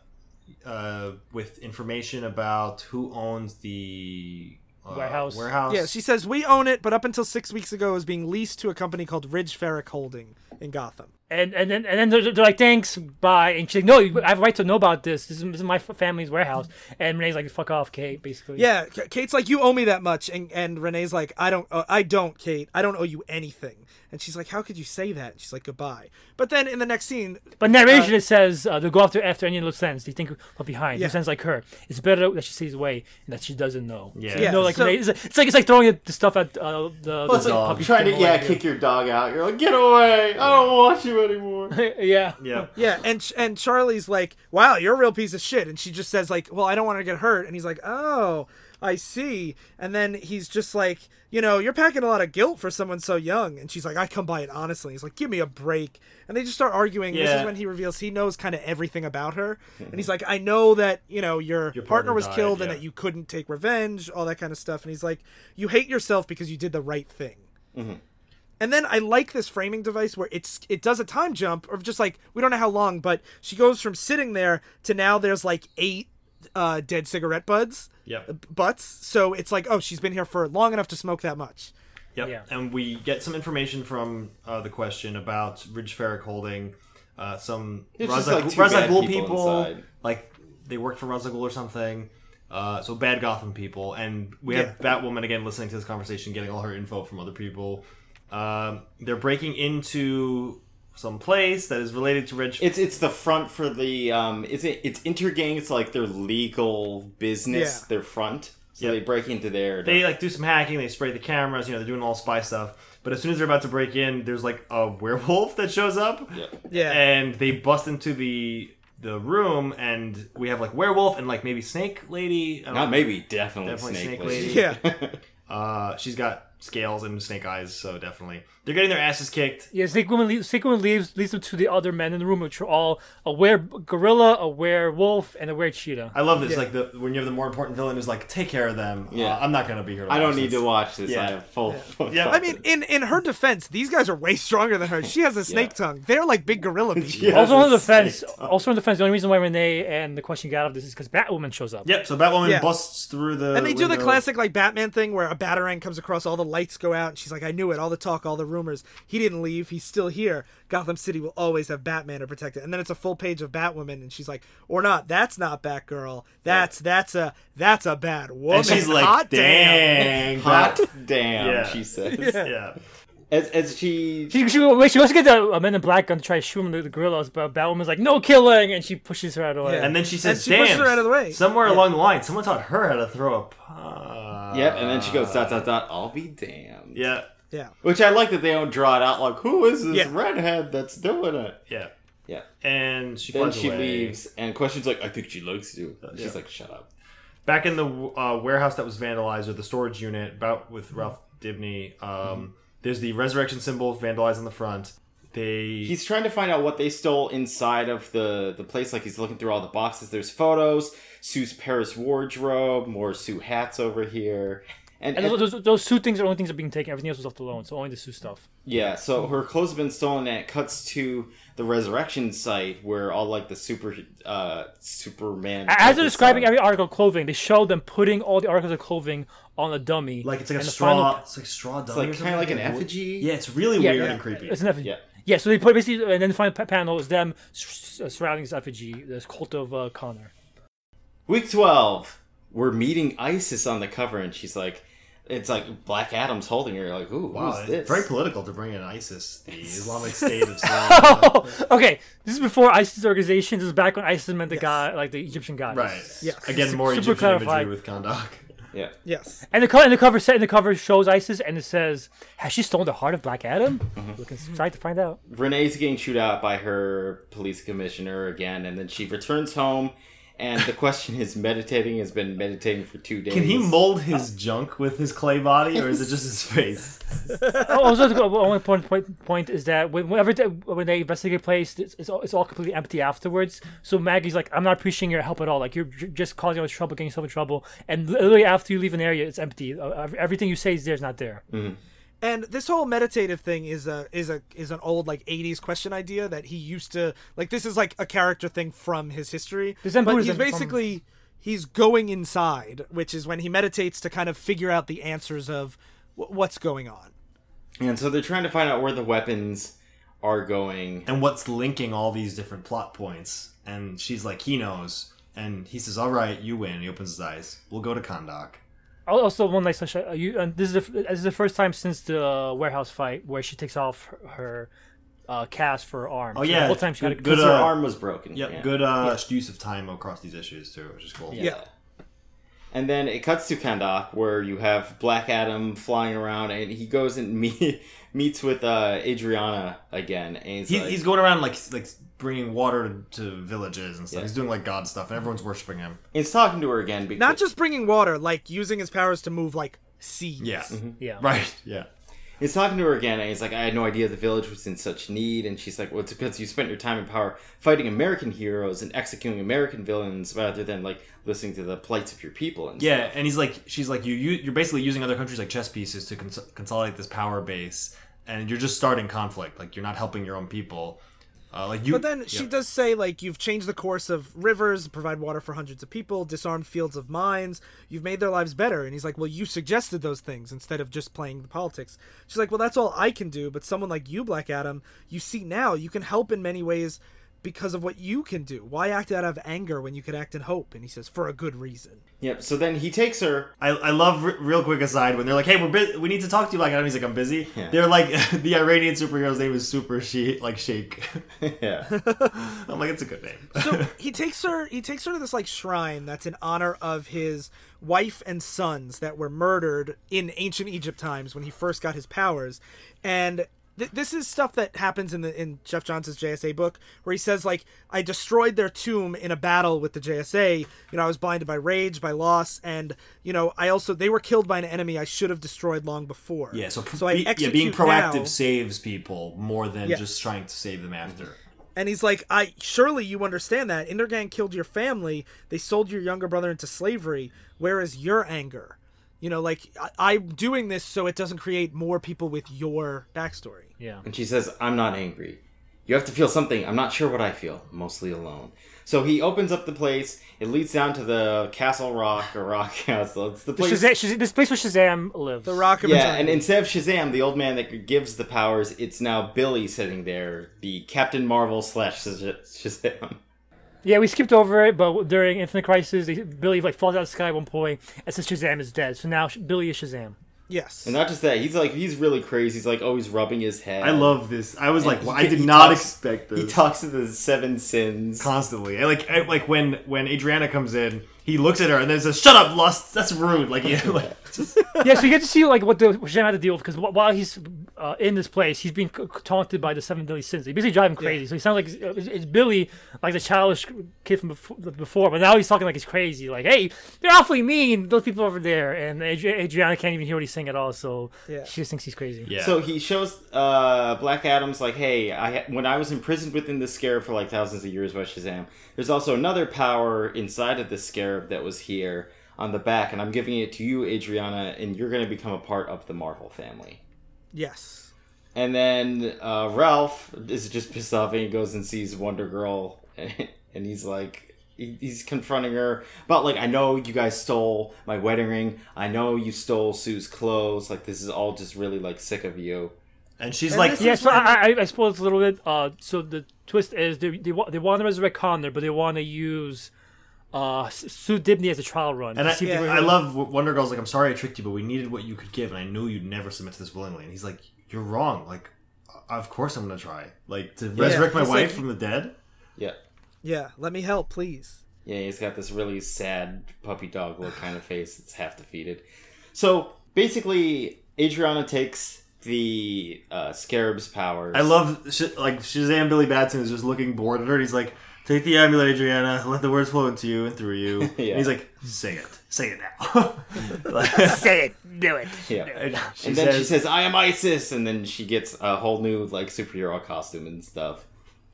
uh, with information about who owns the uh, Warehouse. Warehouse. Yeah, she says we own it, but up until six weeks ago, it was being leased to a company called Ridge Ferrick Holding in Gotham. And and then and then they're, they're like, thanks, bye. And she's like, no, I have a right to know about this. This is, this is my family's warehouse. And Renee's like, fuck off, Kate, basically. Yeah, Kate's like, you owe me that much, and and Renee's like, I don't, uh, I don't, Kate, I don't owe you anything. And she's like, how could you say that? And she's like, goodbye. But then in the next scene, But narration it says uh, they'll go after after any loose ends. They think left behind. Yeah. Loose ends like her. It's better that she stays away and that she doesn't know. Yeah. So, you Yeah, know, like so- it's, it's like it's like throwing the stuff at uh, the, Well, it's the like puppy trying to yeah away. kick your dog out. You're like, get away! I don't want you anymore. yeah. Yeah. yeah, and and Charlie's like, wow, you're a real piece of shit, and she just says like, well, I don't want to get hurt, and he's like, oh. I see. And then he's just like, you know, you're packing a lot of guilt for someone so young. And she's like, I come by it honestly. He's like, give me a break. And they just start arguing. This is when he reveals he knows kind of everything about her. And he's like, I know that, you know, your, Your partner, partner was died, killed and that you couldn't take revenge, all that kind of stuff. And he's like, you hate yourself because you did the right thing. And then I like this framing device where it's it does a time jump or just like we don't know how long, but she goes from sitting there to now there's like eight uh, dead cigarette buds Yep. butts. So it's like oh she's been here for long enough to smoke that much. Yep. Yeah. And we get some information from uh, the question about Ridge Ferrick holding uh, some It's Ra's like two Ra's al bad Ghul people people. Like they worked for Ra's al or something. Uh, so bad Gotham people, and we have Batwoman again listening to this conversation, getting all her info from other people. Um, they're breaking into some place that is related to Ridge. It's it's the front for the um Is it's it's Intergang. It's like their legal business, Yeah. their front. So Yep. they break into there. they like do some hacking. They spray the cameras. You know, they're doing all spy stuff. But as soon as they're about to break in, there's like a werewolf that shows up. Yeah. Yeah. And they bust into the the room, and we have like werewolf and like maybe snake lady. Don't Not know. maybe, definitely, Definitely Snake, Snake Lady. Lady. Yeah. Uh, she's got scales and snake eyes, so definitely they're getting their asses kicked. Yeah, Snake Woman, leaves, Snake Woman leaves, leads them to the other men in the room, which are all a were gorilla, a werewolf, and a were cheetah. I love this. Yeah. Like the when you have the more important villain is like, take care of them. Yeah. Uh, I'm not gonna be here. To I don't need this. to watch this. Yeah. I have full. full Yeah. I mean, in in her defense, these guys are way stronger than her. She has a snake tongue. They're like big gorilla people. Also on the it's a defense, snake also on the defense, the only reason why Renee and the question got out of this is because Batwoman shows up. Yep. So Batwoman Yeah. busts through the And they do the classic like Batman thing where a batarang comes across, all the lights go out, and she's like, "I knew it, all the talk, all the rumors. He didn't leave. He's still here. Gotham City will always have Batman to protect it." And then it's a full page of Batwoman, and she's like, "Or not? That's not Batgirl. That's that's a that's a bad woman." And she's like, Hot damn. dang, Hot damn, Yeah. she says. Yeah. As, as she, She, she, wait, she wants to get the Men in Black gun to try to shoot him the, the gorillas, but Batwoman's like, no killing, and she pushes her out of the way. Yeah. And then she says, she "Damn!" pushes her out of the way. Somewhere along the line, someone taught her how to throw a. Uh, yep, and then she goes dot dot dot. I'll be damned. Yeah. Yeah. Which I like that they don't draw it out like who is this Yeah. redhead that's doing it. Yeah. Yeah. And she Then flies she away. leaves, and questions like, I think she likes you. She's like, shut up. back in the uh, warehouse that was vandalized or the storage unit about with Ralph Dibny um, there's the resurrection symbol vandalized on the front they He's trying to find out what they stole inside of the the place. Like he's looking through all the boxes. There's photos, Sue's Paris wardrobe, more Sue hats over here, and, And and- those, those, those two things are the only things that are being taken. Everything else was left alone, so only the Sue stuff. yeah. So her clothes have been stolen, and it cuts to the resurrection site where all like the super uh Superman. As they're describing stuff. every article of clothing, they show them putting all the articles of clothing on a dummy. like it's like a straw final- it's like straw dummy it's like kind of like an effigy. yeah it's really Yeah, weird yeah. and creepy It's an effigy. Yeah. Yeah, so they put basically, and then the final panel is them s- s- surrounding this effigy, this cult of uh, Conner. Week 12, we're meeting Isis on the cover, and she's like, it's like Black Adam's holding her. Like, ooh, wow who's this? very political to bring in ISIS the Islamic State of Syria okay, this is before ISIS organization. This is back when ISIS meant the guy, like the Egyptian god. right Yes. again more Super Egyptian clarified. imagery with Kahndaq. Yeah. Yes. And the co- and the cover set and the cover shows ISIS, and it says, "Has she stolen the heart of Black Adam?" Mm-hmm. Looking excited to find out. Renee's getting chewed out by her police commissioner again, and then she returns home. And the question is, meditating has been meditating for two days. can he mold his junk with his clay body or is it just his face Oh, also, the only point, point, point is that when- whenever they, when they investigate a place, it's, it's, all, it's all completely empty afterwards. So Maggie's like, I'm not appreciating your help at all. Like, you're just causing us trouble, getting yourself in trouble. And literally after you leave an area, it's empty. Uh, everything you say is there is not there. And this whole meditative thing is a is a is an old like '80s question idea that he used to like. This is like a character thing from his history. The Zen but he's Buddhism from- basically he's going inside, which is when he meditates to kind of figure out the answers of w- what's going on. And so they're trying to find out where the weapons are going. and what's linking all these different plot points. And she's like, he knows. And he says, all right, you win. He opens his eyes. We'll go to Kahndaq. Al- Also, one nice touch. Uh, you, and this is the, this is the first time since the uh, warehouse fight where she takes off her, her uh, cast for her arm. Oh, So yeah. the whole time she had a Good- good. Because her uh, arm was broken. Yep, yeah. good uh, use of time across these issues, too, which is cool. Yeah. And then it cuts to Kahndaq, where you have Black Adam flying around, and he goes and meet, meets with uh, Adriana again. And he's, He, like, he's going around like like bringing water to, to villages and stuff. Yeah. He's doing like god stuff, and everyone's worshiping him. he's talking to her again. Because, Not just bringing water, like using his powers to move like seas. Yeah, mm-hmm. Yeah. right. Yeah, He's talking to her again, and he's like, I had no idea the village was in such need. And she's like, Well, it's because you spent your time in power fighting American heroes and executing American villains rather than, like, listening to the plights of your people. And yeah. And he's like, she's like, you, you you're basically using other countries like chess pieces to cons- consolidate this power base, and you're just starting conflict. Like you're not helping your own people. Uh, like you. But then she does say like you've changed the course of rivers, provide water for hundreds of people, disarmed fields of mines. You've made their lives better. And he's like, "Well, you suggested those things instead of just playing the politics." She's like, "Well, that's all I can do, but someone like you, Black Adam, you see now, you can help in many ways because of what you can do. Why act out of anger when you could act in hope?" And he says, "For a good reason." Yep, so then he takes her. I, I love re- real quick aside when they're like, "Hey, we're bu- we need to talk to you." Like, Adam, he's like, "I'm busy." Yeah. They're like, the Iranian superhero's name is Super She like Shake. yeah. I'm like, it's a good name. so he takes her he takes her to this like shrine that's in honor of his wife and sons that were murdered in ancient Egypt times when he first got his powers and th- this is stuff that happens in the in Geoff Johns's JSA book where he says like I destroyed their tomb in a battle with the JSA you know I was blinded by rage by loss and you know I also they were killed by an enemy I should have destroyed long before yeah, so, so I be- yeah, being proactive now. saves people more than Yeah. just trying to save them after. And he's like, I surely you understand that Intergang killed your family. They sold your younger brother into slavery. Where is your anger? You know, like I, I'm doing this so it doesn't create more people with your backstory. Yeah. And she says, I'm not angry. You have to feel something. I'm not sure what I feel. Mostly alone. So he opens up the place. It leads down to the Castle Rock or Rock Castle. It's the The place. Shazam, Shazam, this place where Shazam lives. The Rock of Yeah, Eternity. and instead of Shazam, the old man that gives the powers, it's now Billy sitting there, the Captain Marvel slash Shaz- Shazam. Yeah, we skipped over it, but during Infinite Crisis, they, Billy like falls out of the sky at one point and says Shazam is dead. So now Sh- Billy is Shazam. yes. And not just that, he's like he's really crazy. He's like always rubbing his head. I love this. I was like, he- well, I did he not talks- expect this. He talks to the seven sins. constantly. And like, I- like when when Adriana comes in, he looks at her and then says, "Shut up, lust. That's rude." Like, yeah, like just, yeah, so you get to see like what the what Shazam had to deal with because while he's uh, in this place, he's being c- taunted by the seven Billy sins. They basically drive him crazy. So he sounds like it's, it's- it's Billy, like the childish kid from before, before, but now he's talking like he's crazy. Like, hey, they're awfully mean. Those people over there, and Adri- Adriana can't even hear what he's saying at all. So Yeah. she just thinks he's crazy. yeah. So he shows uh, Black Adam's like, hey, I when I was imprisoned within the scare for like thousands of years by Shazam, there's also another power inside of the scarab that was here on the back, and I'm giving it to you, Adriana, and you're going to become a part of the Marvel family. yes. And then uh, Ralph is just pissed off and he goes and sees Wonder Girl, and he's like, he- he's confronting her about like, I know you guys stole my wedding ring. I know you stole Sue's clothes. Like this is all just really like sick of you. and she's And like, this Yeah, so when- I, I, I spoiled a little bit. Uh, so the twist is they they, wa- they want to resurrect Conner, but they want to use uh S- Sue Dibny as a trial run. and I, see if I love Wonder Girl's like, I'm sorry I tricked you, but we needed what you could give, and I knew you'd never submit to this willingly. And he's like, You're wrong. Like, of course I'm gonna try. Like to resurrect my wife like- from the dead. Yeah. Yeah. Let me help, please. Yeah, he's got this really sad puppy dog look kind of face that's half defeated. So basically, Adriana takes the uh, Scarab's powers. I love sh- like Shazam. Billy Batson is just looking bored at her. And he's like, "Take the amulet, Adriana. Let the words flow into you and through you." Yeah. And he's like, "Say it. Say it now." Like- say it, do it. Yeah. and she and then she says- says, "I am Isis," and then she gets a whole new like superhero costume and stuff.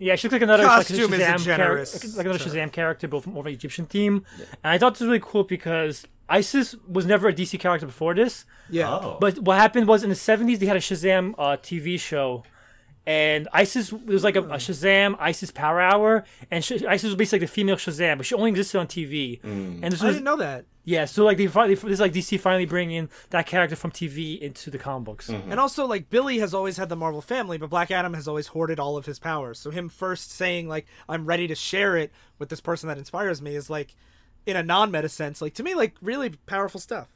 Yeah, she looks like another Costume like, Shazam generous character, like another. Shazam character, but from more of an Egyptian theme. And I thought this was really cool because Isis was never a DC character before this. Yeah. "Oh, But what happened was in the '70s they had a Shazam uh, TV show, and Isis it was like a, a hmm. Shazam Isis Power Hour, and Sh- Isis was basically like the female Shazam, but she only existed on TV. Hmm. And this I didn't know that. yeah, so like they finally this is like DC finally bringing that character from TV into the comic books. Mm-hmm. And also, like Billy has always had the Marvel family, but Black Adam has always hoarded all of his powers. So him first saying like I'm ready to share it with this person that inspires me is like, in a non-meta sense, like to me, like really powerful stuff.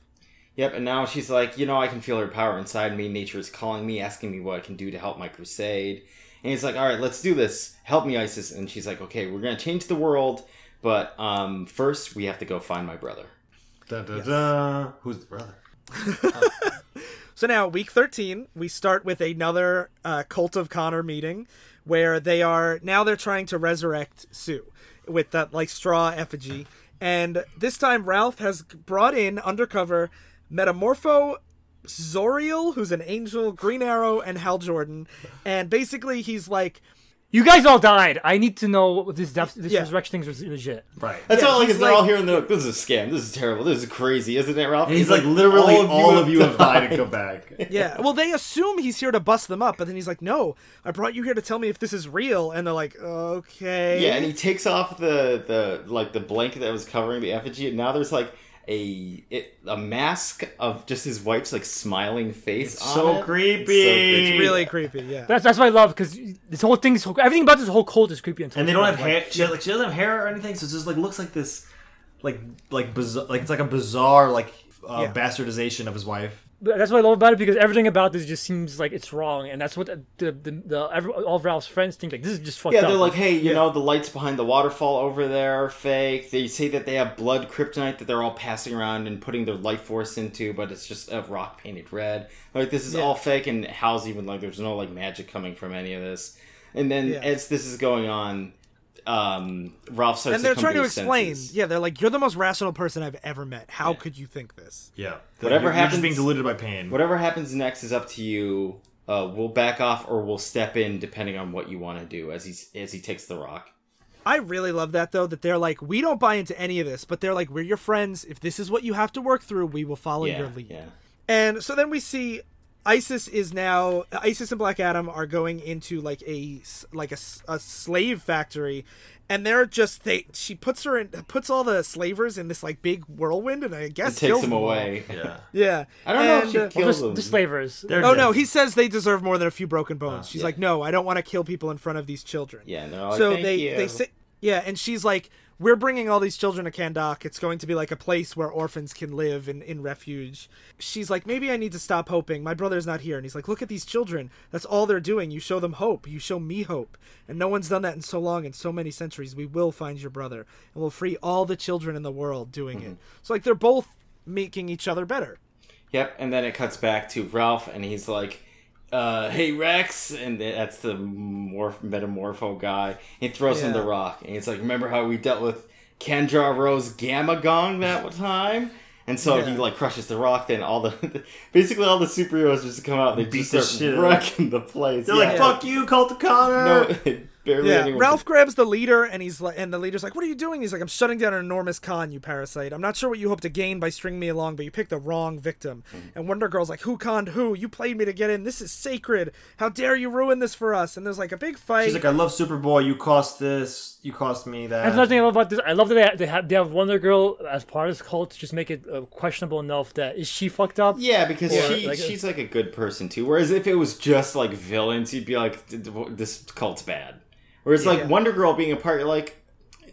Yep, and now she's like, you know, I can feel her power inside me. Nature is calling me, asking me what I can do to help my crusade. And he's like, all right, let's do this. Help me, Isis. And she's like, okay, we're gonna change the world, but um, first we have to go find my brother. Da, da, da. Who's the brother? So now, week 13, we start with another uh, Cult of Conner meeting where they are now they're trying to resurrect Sue with that like straw effigy. And this time, Ralph has brought in undercover Metamorpho Zauriel, who's an angel, Green Arrow, and Hal Jordan. And basically, he's like, You guys all died. I need to know what this death, this Yeah. resurrection thing is legit. Right. That's Yeah, all like he's is they're all here and they're like, "This is a scam. This is terrible. This is crazy, isn't it, Ralph?" And he's like, literally, all of you, have died and died. come back. yeah. Well, they assume he's here to bust them up, but then he's like, no, I brought you here to tell me if this is real. And they're like, okay. Yeah, and he takes off the the like the blanket that was covering the effigy, and now there's like a it, a mask of just his wife's like smiling face. on so it. creepy. It's so. It's really creepy, yeah. That's, that's what I love because this whole thing is everything about this whole cult is creepy. Until and they don't have hair. She, like she doesn't have hair or anything, so it just like looks like this, like like bizarre, like it's like a bizarre like uh, Yeah. bastardization of his wife. That's what I love about it because everything about this just seems like it's wrong, and that's what the the, the, the every, all of Ralph's friends think. Like this is just fucked Yeah, up. they're like, hey, you know, the lights behind the waterfall over there are fake. They say that they have blood kryptonite that they're all passing around and putting their life force into, but it's just a rock painted red. Like this is Yeah. all fake, and Hal's even like, there's no like magic coming from any of this. And then Yeah. as this is going on, um, Ralph starts and they're to trying to explain. senses. Yeah, they're like, "You're the most rational person I've ever met. How could you think this?" Yeah. Whatever you're, You're happens- just being deluded by pain. Whatever happens next is up to you. Uh, we'll back off or we'll step in depending on what you want to do as he as he takes the rock. I really love that though. That they're like, "We don't buy into any of this," but they're like, "We're your friends. If this is what you have to work through, we will follow Yeah, your lead." yeah. And so then we see ISIS is now ISIS and Black Adam are going into like a like a, s- a slave factory and they're just they she puts her in puts all the slavers in this like big whirlwind and I It guess takes kills him them all. away. yeah. Yeah. I don't know if she uh, kills the, them. the slavers. They're Oh no, he says they deserve more than a few broken bones. She's yeah. like, "No, I don't want to kill people in front of these children." Yeah, no. like, so "Thank they you." they say yeah, and she's like, "We're bringing all these children to Kahndaq. It's going to be like a place where orphans can live in in refuge." She's like, "Maybe I need to stop hoping. My brother's not here." And he's like, "Look at these children. That's all they're doing. You show them hope. You show me hope. And no one's done that in so long in so many centuries. We will find your brother and we'll free all the children in the world doing Mm-hmm. it." So like they're both making each other better. Yep, and then it cuts back to Ralph, and he's like, uh, "Hey Rex," and that's the morph metamorpho guy. He throws him the rock, and he's like, "Remember how we dealt with Kanjar Ro's Gamma Gong that time?" And so he like crushes the rock. Then all the basically all the superheroes just come out. and They Beat just the start wrecking the place. They're Yeah. like, "Fuck you, Cult of Conner." No, barely Yeah, anyone. Ralph grabs the leader and he's like, and the leader's like, "What are you doing?" He's like, "I'm shutting down an enormous con, you parasite. I'm not sure what you hope to gain by stringing me along, but you picked the wrong victim." Hmm. And Wonder Girl's like, "Who conned who? You played me to get in. This is sacred. How dare you ruin this for us?" And there's like a big fight. She's like, "I love Superboy. You cost this. You cost me that." That's another thing I love about this. I love that they have, they have, they have Wonder Girl as part of this cult to just make it uh, questionable enough that is she fucked up? Yeah, because Or, she like, she's like a good person too. Whereas if it was just like villains, you'd be like, "D- d- "This cult's bad." Whereas like Yeah. Wonder Girl being a part, you're like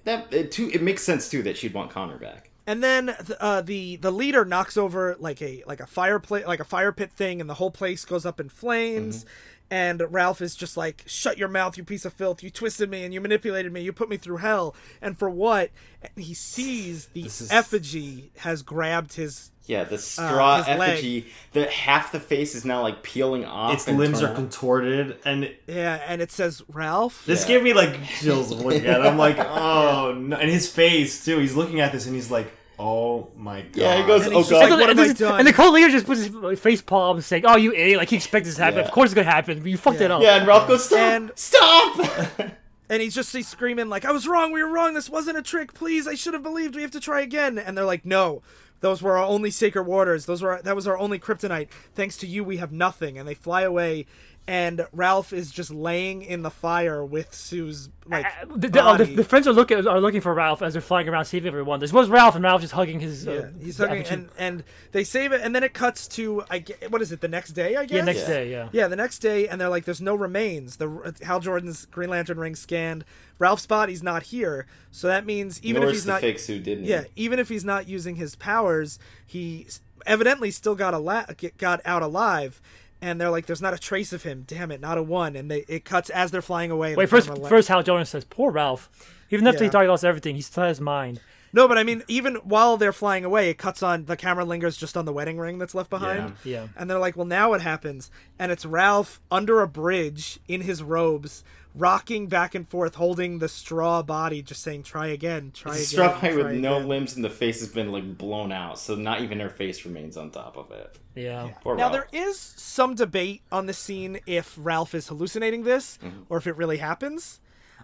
that. It too. It makes sense too that she'd want Conner back. And then th- uh, the the leader knocks over like a like a fireplace like a fire pit thing, and the whole place goes up in flames. Mm-hmm. And Ralph is just like, "Shut your mouth, you piece of filth! You twisted me and you manipulated me. You put me through hell, and for what?" And he sees the is- effigy has grabbed his. Yeah, the straw Uh, effigy. The half the face is now like peeling off. its limbs are contorted, and Yeah, and it says Ralph. this Yeah. gave me like chills of looking at it. I'm like, "Oh no!" And his face too. He's looking at this, and he's like, "Oh my god." Yeah, he goes, And "Oh god." like, what and, have I this- done? and the cult leader just puts his face palm saying, "Oh, you idiot!" Like he expects this to happen. Yeah. Of course, it's gonna happen. You fucked it up. yeah, and Ralph goes, "Stop! And- Stop!" and he's just he's screaming like i was wrong we were wrong this wasn't a trick please i should have believed we have to try again and they're like no those were our only sacred waters. Those were that was our only kryptonite. Thanks to you we have nothing. And they fly away and ralph is just laying in the fire with sue's like Uh, The, the, oh, the, the friends are looking are looking for Ralph as they're flying around saving everyone. This was Ralph, and Ralph just hugging his. Uh, yeah, he's hugging, and and they save it, and then it cuts to I get, what is it? The next day, I guess. yeah, next Yeah. day, yeah. Yeah, the next day, and they're like, "There's no remains." The Hal Jordan's Green Lantern ring scanned. Ralph's body's not here, so that means even Nor if he's the not fake suit, didn't he? Yeah, even if he's not using his powers, he evidently still got a got out alive. And they're like, "There's not a trace of him. Damn it, not a one." And they it cuts as they're flying away. Wait, first, first, Hal Jordan says, "Poor Ralph. Even after he Yeah. thought he lost everything, he still has his mind." No, but I mean, even while they're flying away, it cuts on the camera lingers just on the wedding ring that's left behind. Yeah. And they're like, well, now what happens? And it's Ralph under a bridge in his robes, rocking back and forth, holding the straw body, just saying, try again, try again. Struck by with try no limbs and the face has been like blown out, so not even her face remains on top of it. Yeah. Poor Now, Ralph. there is some debate on the scene if Ralph is hallucinating this Mm-hmm. or if it really happens.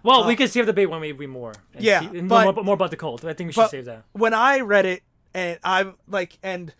Well, uh, we can save the debate when we read more. and Yeah, see- and but- more, more about the cult. I think we should save that. when I read it, and I'm like, and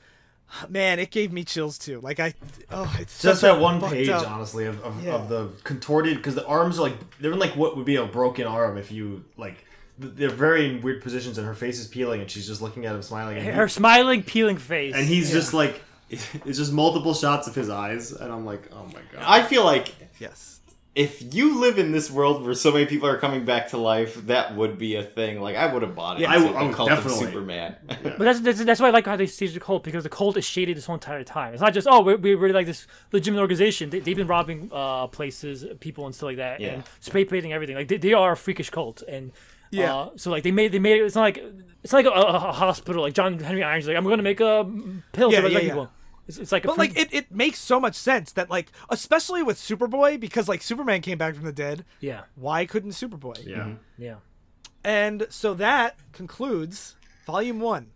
man, it gave me chills too. Like I, oh, it's Just that one page, up- honestly, of, of, Yeah. of the contorted because the arms are like they're in like what would be a broken arm if you like. They're very in weird positions, and her face is peeling, and she's just looking at him, smiling. And, he- Her smiling, peeling face. and he's just like, it's just multiple shots of his eyes, and I'm like, oh my god. I feel like Yes. If you live in this world where so many people are coming back to life, that would be a thing. Like I would have bought it. Yeah, I into would- I the cult definitely. of Superman. But that's, that's that's why I like how they stage the cult because the cult is shaded this whole entire time. It's not just oh we're, we're really like this legitimate organization. They, they've been robbing uh, places, people, and stuff like that, Yeah. and spray painting everything. Like they, they are a freakish cult, and Yeah. Uh, so like they made they made it. It's not like it's not like a, a, a hospital. Like John Henry Irons, like I'm going to make a pill Yeah, to resurrect yeah, yeah. people. It's, it's like a But freak- like it, it makes so much sense that like especially with Superboy because like Superman came back from the dead. yeah Why couldn't Superboy? yeah. yeah. And so that concludes volume one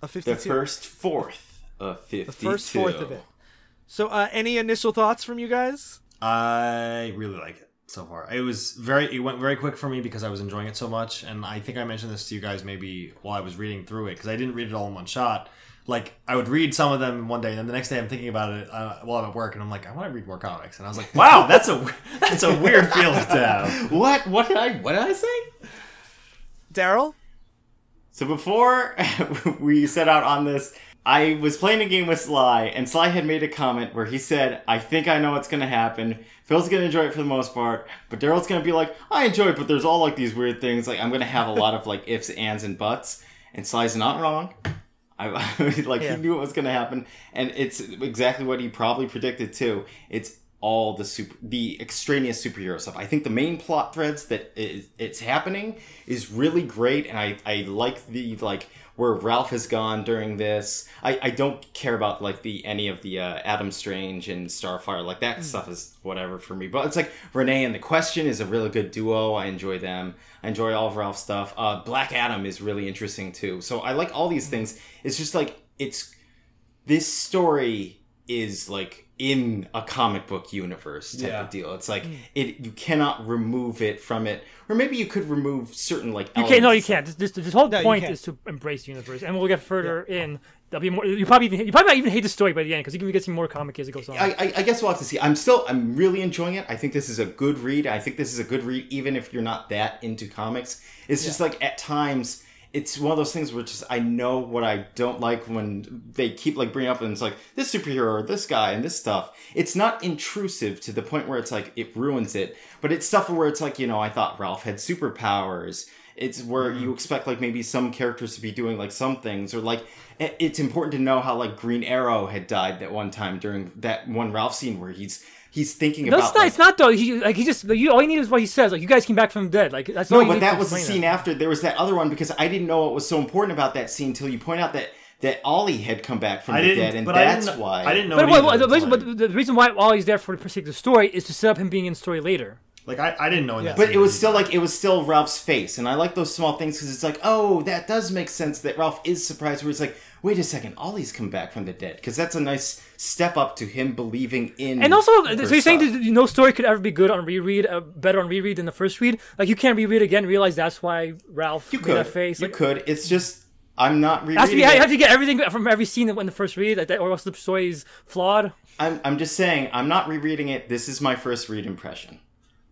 of fifty the first fourth of fifty-two. the first fourth of it. So uh, any initial thoughts from you guys? I really like it so far. It was very it went very quick for me because I was enjoying it so much and I think I mentioned this to you guys maybe while I was reading through it because I didn't read it all in one shot. Like I would read some of them one day and then the next day I'm thinking about it uh, while I'm at work and I'm like I want to read more comics and I was like wow that's a that's a weird feeling to have. What? What did I? What did I say? Daryl? So before we set out on this, I was playing a game with Sly, and Sly had made a comment where he said, "I think I know what's gonna happen. Phil's gonna enjoy it for the most part, but Daryl's gonna be like, I enjoy it, but there's all like these weird things. Like I'm gonna have a lot of like ifs, ands, and buts." And Sly's not wrong. I like Yeah. he knew what was gonna happen, and it's exactly what he probably predicted too. It's all the super, the extraneous superhero stuff. I think the main plot threads that is, it's happening is really great, and I I like the like where Ralph has gone during this. I, I don't care about like the any of the uh, Adam Strange and Starfire like that stuff is whatever for me. But it's like Renee and the Question is a really good duo. I enjoy them. I enjoy all of Ralph's stuff. Uh, Black Adam is really interesting too. So I like all these things. It's just like it's this story is like in a comic book universe type Yeah. of deal. It's like mm. it you cannot remove it from it, or maybe you could remove certain like You can't. No, you can't. This, this, this whole No, point is to embrace the universe, and we'll get further in. There'll be more. You probably even, you probably might even hate the story by the end because you can get some more comic as it goes on. I, I, I guess we'll have to see. I'm still, I'm really enjoying it. I think this is a good read. I think this is a good read, even if you're not that into comics. It's just like at times, it's one of those things where just I know what I don't like when they keep like bringing up and it's like this superhero or this guy and this stuff. It's not intrusive to the point where it's like it ruins it, but it's stuff where it's like you know I thought Ralph had superpowers. It's where you mm-hmm. expect like maybe some characters to be doing like some things or like it's important to know how like Green Arrow had died that one time during that one Ralph scene where he's he's thinking no, about it's not. like, it's not though. He like he just like, you. All you need is what he says. Like you guys came back from the dead. Like that's No, you but that was the scene it. after. There was that other one because I didn't know what was so important about that scene until you point out that that Ollie had come back from I the dead, and but I that's why I didn't know. But, it well, the, reason, but the reason why Ollie's there for the particular story is to set up him being in the story later. like I, I didn't know. In that But it was either. still like it was still Ralph's face, and I like those small things because it's like, oh, that does make sense that Ralph is surprised. Where it's like, wait a second, Ollie's come back from the dead because that's a nice step up to him believing in. And also, her so you're saying that no story could ever be good on reread, uh, better on reread than the first read? Like you can't reread again, and realize that's why Ralph you made could, that face. you Like, could. It's just I'm not it has to rereading. be, you it. have to get everything from every scene that went in the first read, or else the story is flawed. I'm I'm just saying I'm not rereading it. This is my first read impression.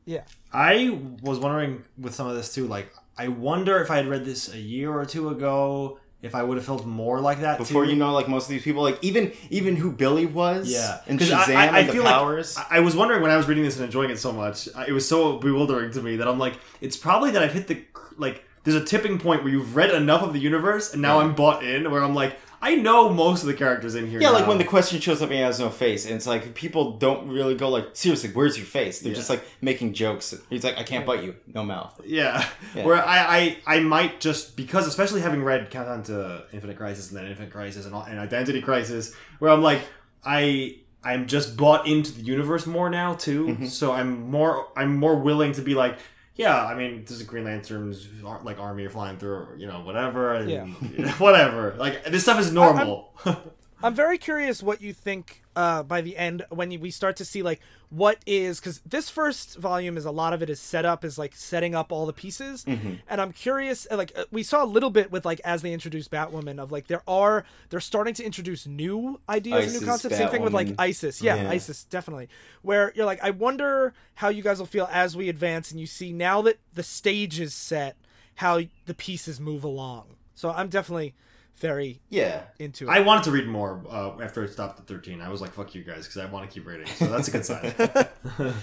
Yeah. I was wondering with some of this too. Like, I wonder if I had read this a year or two ago, if I would have felt more like that Before too. you know, like most of these people, like even even who Billy was, Yeah, and Shazam I, I, I and the feel powers. like I I was wondering when I was reading this and enjoying it so much. It was so bewildering to me that I'm like, it's probably that I've hit the like. There's a tipping point where you've read enough of the universe, and now I'm bought in. Where I'm like, I know most of the characters in here. Yeah, like when the question shows up and he has no face, and it's like people don't really go like, seriously, where's your face? They're just like making jokes. He's like, I can't bite you, no mouth. Yeah. Yeah. Where I, I I might just because especially having read Countdown to Infinite Crisis and then Infinite Crisis and, all, and Identity Crisis, where I'm like I I'm just bought into the universe more now too. Mm-hmm. So I'm more I'm more willing to be like, yeah, I mean, there's a Green Lantern's like army flying through, you know, whatever, and Yeah. whatever. Like this stuff is normal. I'm very curious what you think uh, by the end when you, we start to see like what is because this first volume is a lot of it is set up is like setting up all the pieces, Mm-hmm. and I'm curious uh, like uh, we saw a little bit with like as they introduced Batwoman of like there are they're starting to introduce new ideas and ISIS, new concepts. Same thing with like ISIS, yeah, Yeah. ISIS definitely. Where you're like I wonder how you guys will feel as we advance and you see now that the stage is set how the pieces move along. So I'm definitely very Yeah. into it. I wanted to read more uh, after I stopped at 13. I was like, fuck you guys, because I want to keep reading. So that's a good sign.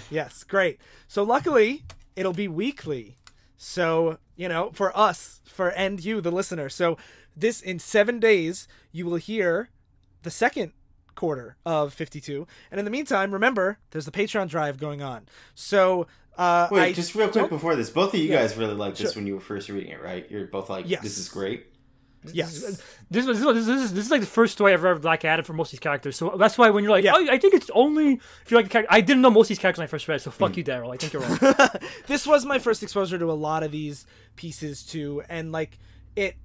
Yes, great. So luckily, it'll be weekly. So, you know, for us, for and you, the listener. So this in seven days, you will hear the second quarter of 52. And in the meantime, remember, there's the Patreon drive going on. So, uh, Wait, I- just real quick Oh, before this, both of you Yeah. guys really liked this when you were first reading it, right? You're both like, Yes. this is great. Yes. This, was- this, this, is, this is like the first story I've ever like added for most of these characters. So that's why when you're like, Yeah. oh, I think it's only if you like the character. I didn't know most of these characters when I first read. So fuck Mm. you, Daryl. I think you're wrong. this was my first exposure to a lot of these pieces too and like it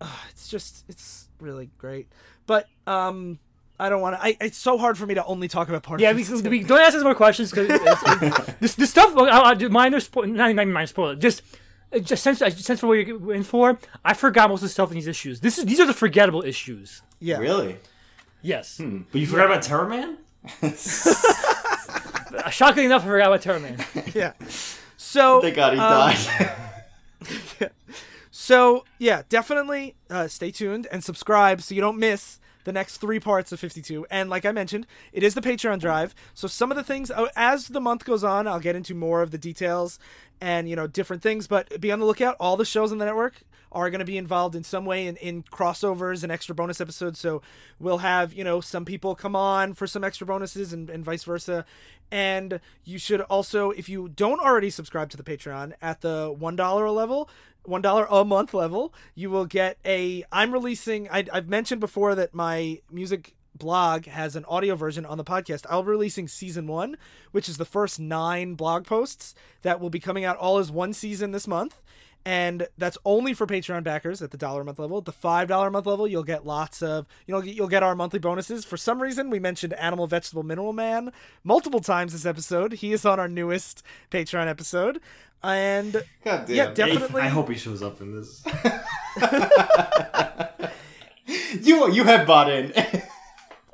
uh, it's just it's really great but um i don't want to I it's so hard for me to only talk about part yeah, we, we, don't ask us more questions because this this stuff. I'll, I'll do minor spoil. Not even minor spoiler. Just. It Just sense, sense for what you're in for. I forgot most of the stuff in these issues. This is these are the forgettable issues. yeah Really? Yes. but you forgot about Terror Man? Uh, Shockingly enough, I forgot about Terror Man. yeah so Thank God he um, died. So yeah, definitely uh, stay tuned and subscribe so you don't miss the next three parts of 52. And like I mentioned, it is the Patreon drive. So some of the things uh, as the month goes on, I'll get into more of the details and you know different things. But be on the lookout. All the shows on the network are going to be involved in some way in, in crossovers and extra bonus episodes. So we'll have you know some people come on for some extra bonuses and, and vice versa. And you should also, if you don't already subscribe to the Patreon at the one dollar level, one dollar a month level, you will get a. I'm releasing. I, I've mentioned before that my music blog has an audio version on the podcast. I'll be releasing season one, which is the first nine blog posts that will be coming out all as one season this month. And that's only for Patreon backers at the dollar a month level. At the five dollar a month level, you'll get lots of you know you'll get our monthly bonuses. For some reason, we mentioned Animal Vegetable Mineral Man multiple times this episode. He is on our newest Patreon episode, and God damn. yeah, definitely. I hope he shows up in this. You you have bought in.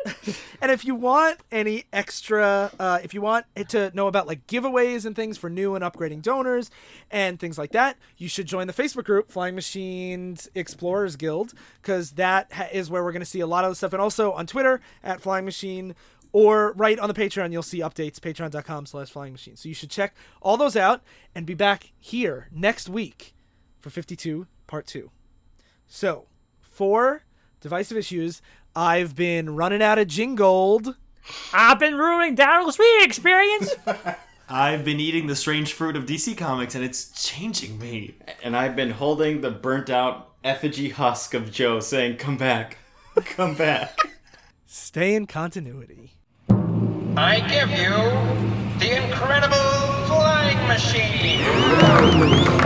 And if you want any extra, uh, if you want to know about like giveaways and things for new and upgrading donors and things like that, you should join the Facebook group Flying Machines Explorers Guild because that ha- is where we're going to see a lot of the stuff. And also on Twitter at Flying Machine or right on the Patreon, you'll see updates patreon.com slash flying machine. So you should check all those out and be back here next week for 52 part two. So for divisive issues, I've been running out of Gingold. I've been ruining Daryl's reading experience. I've been eating the strange fruit of DC Comics, and it's changing me. and I've been holding the burnt out effigy husk of Joe saying, Come back. Come back. Stay in continuity. I give you the incredible flying machine.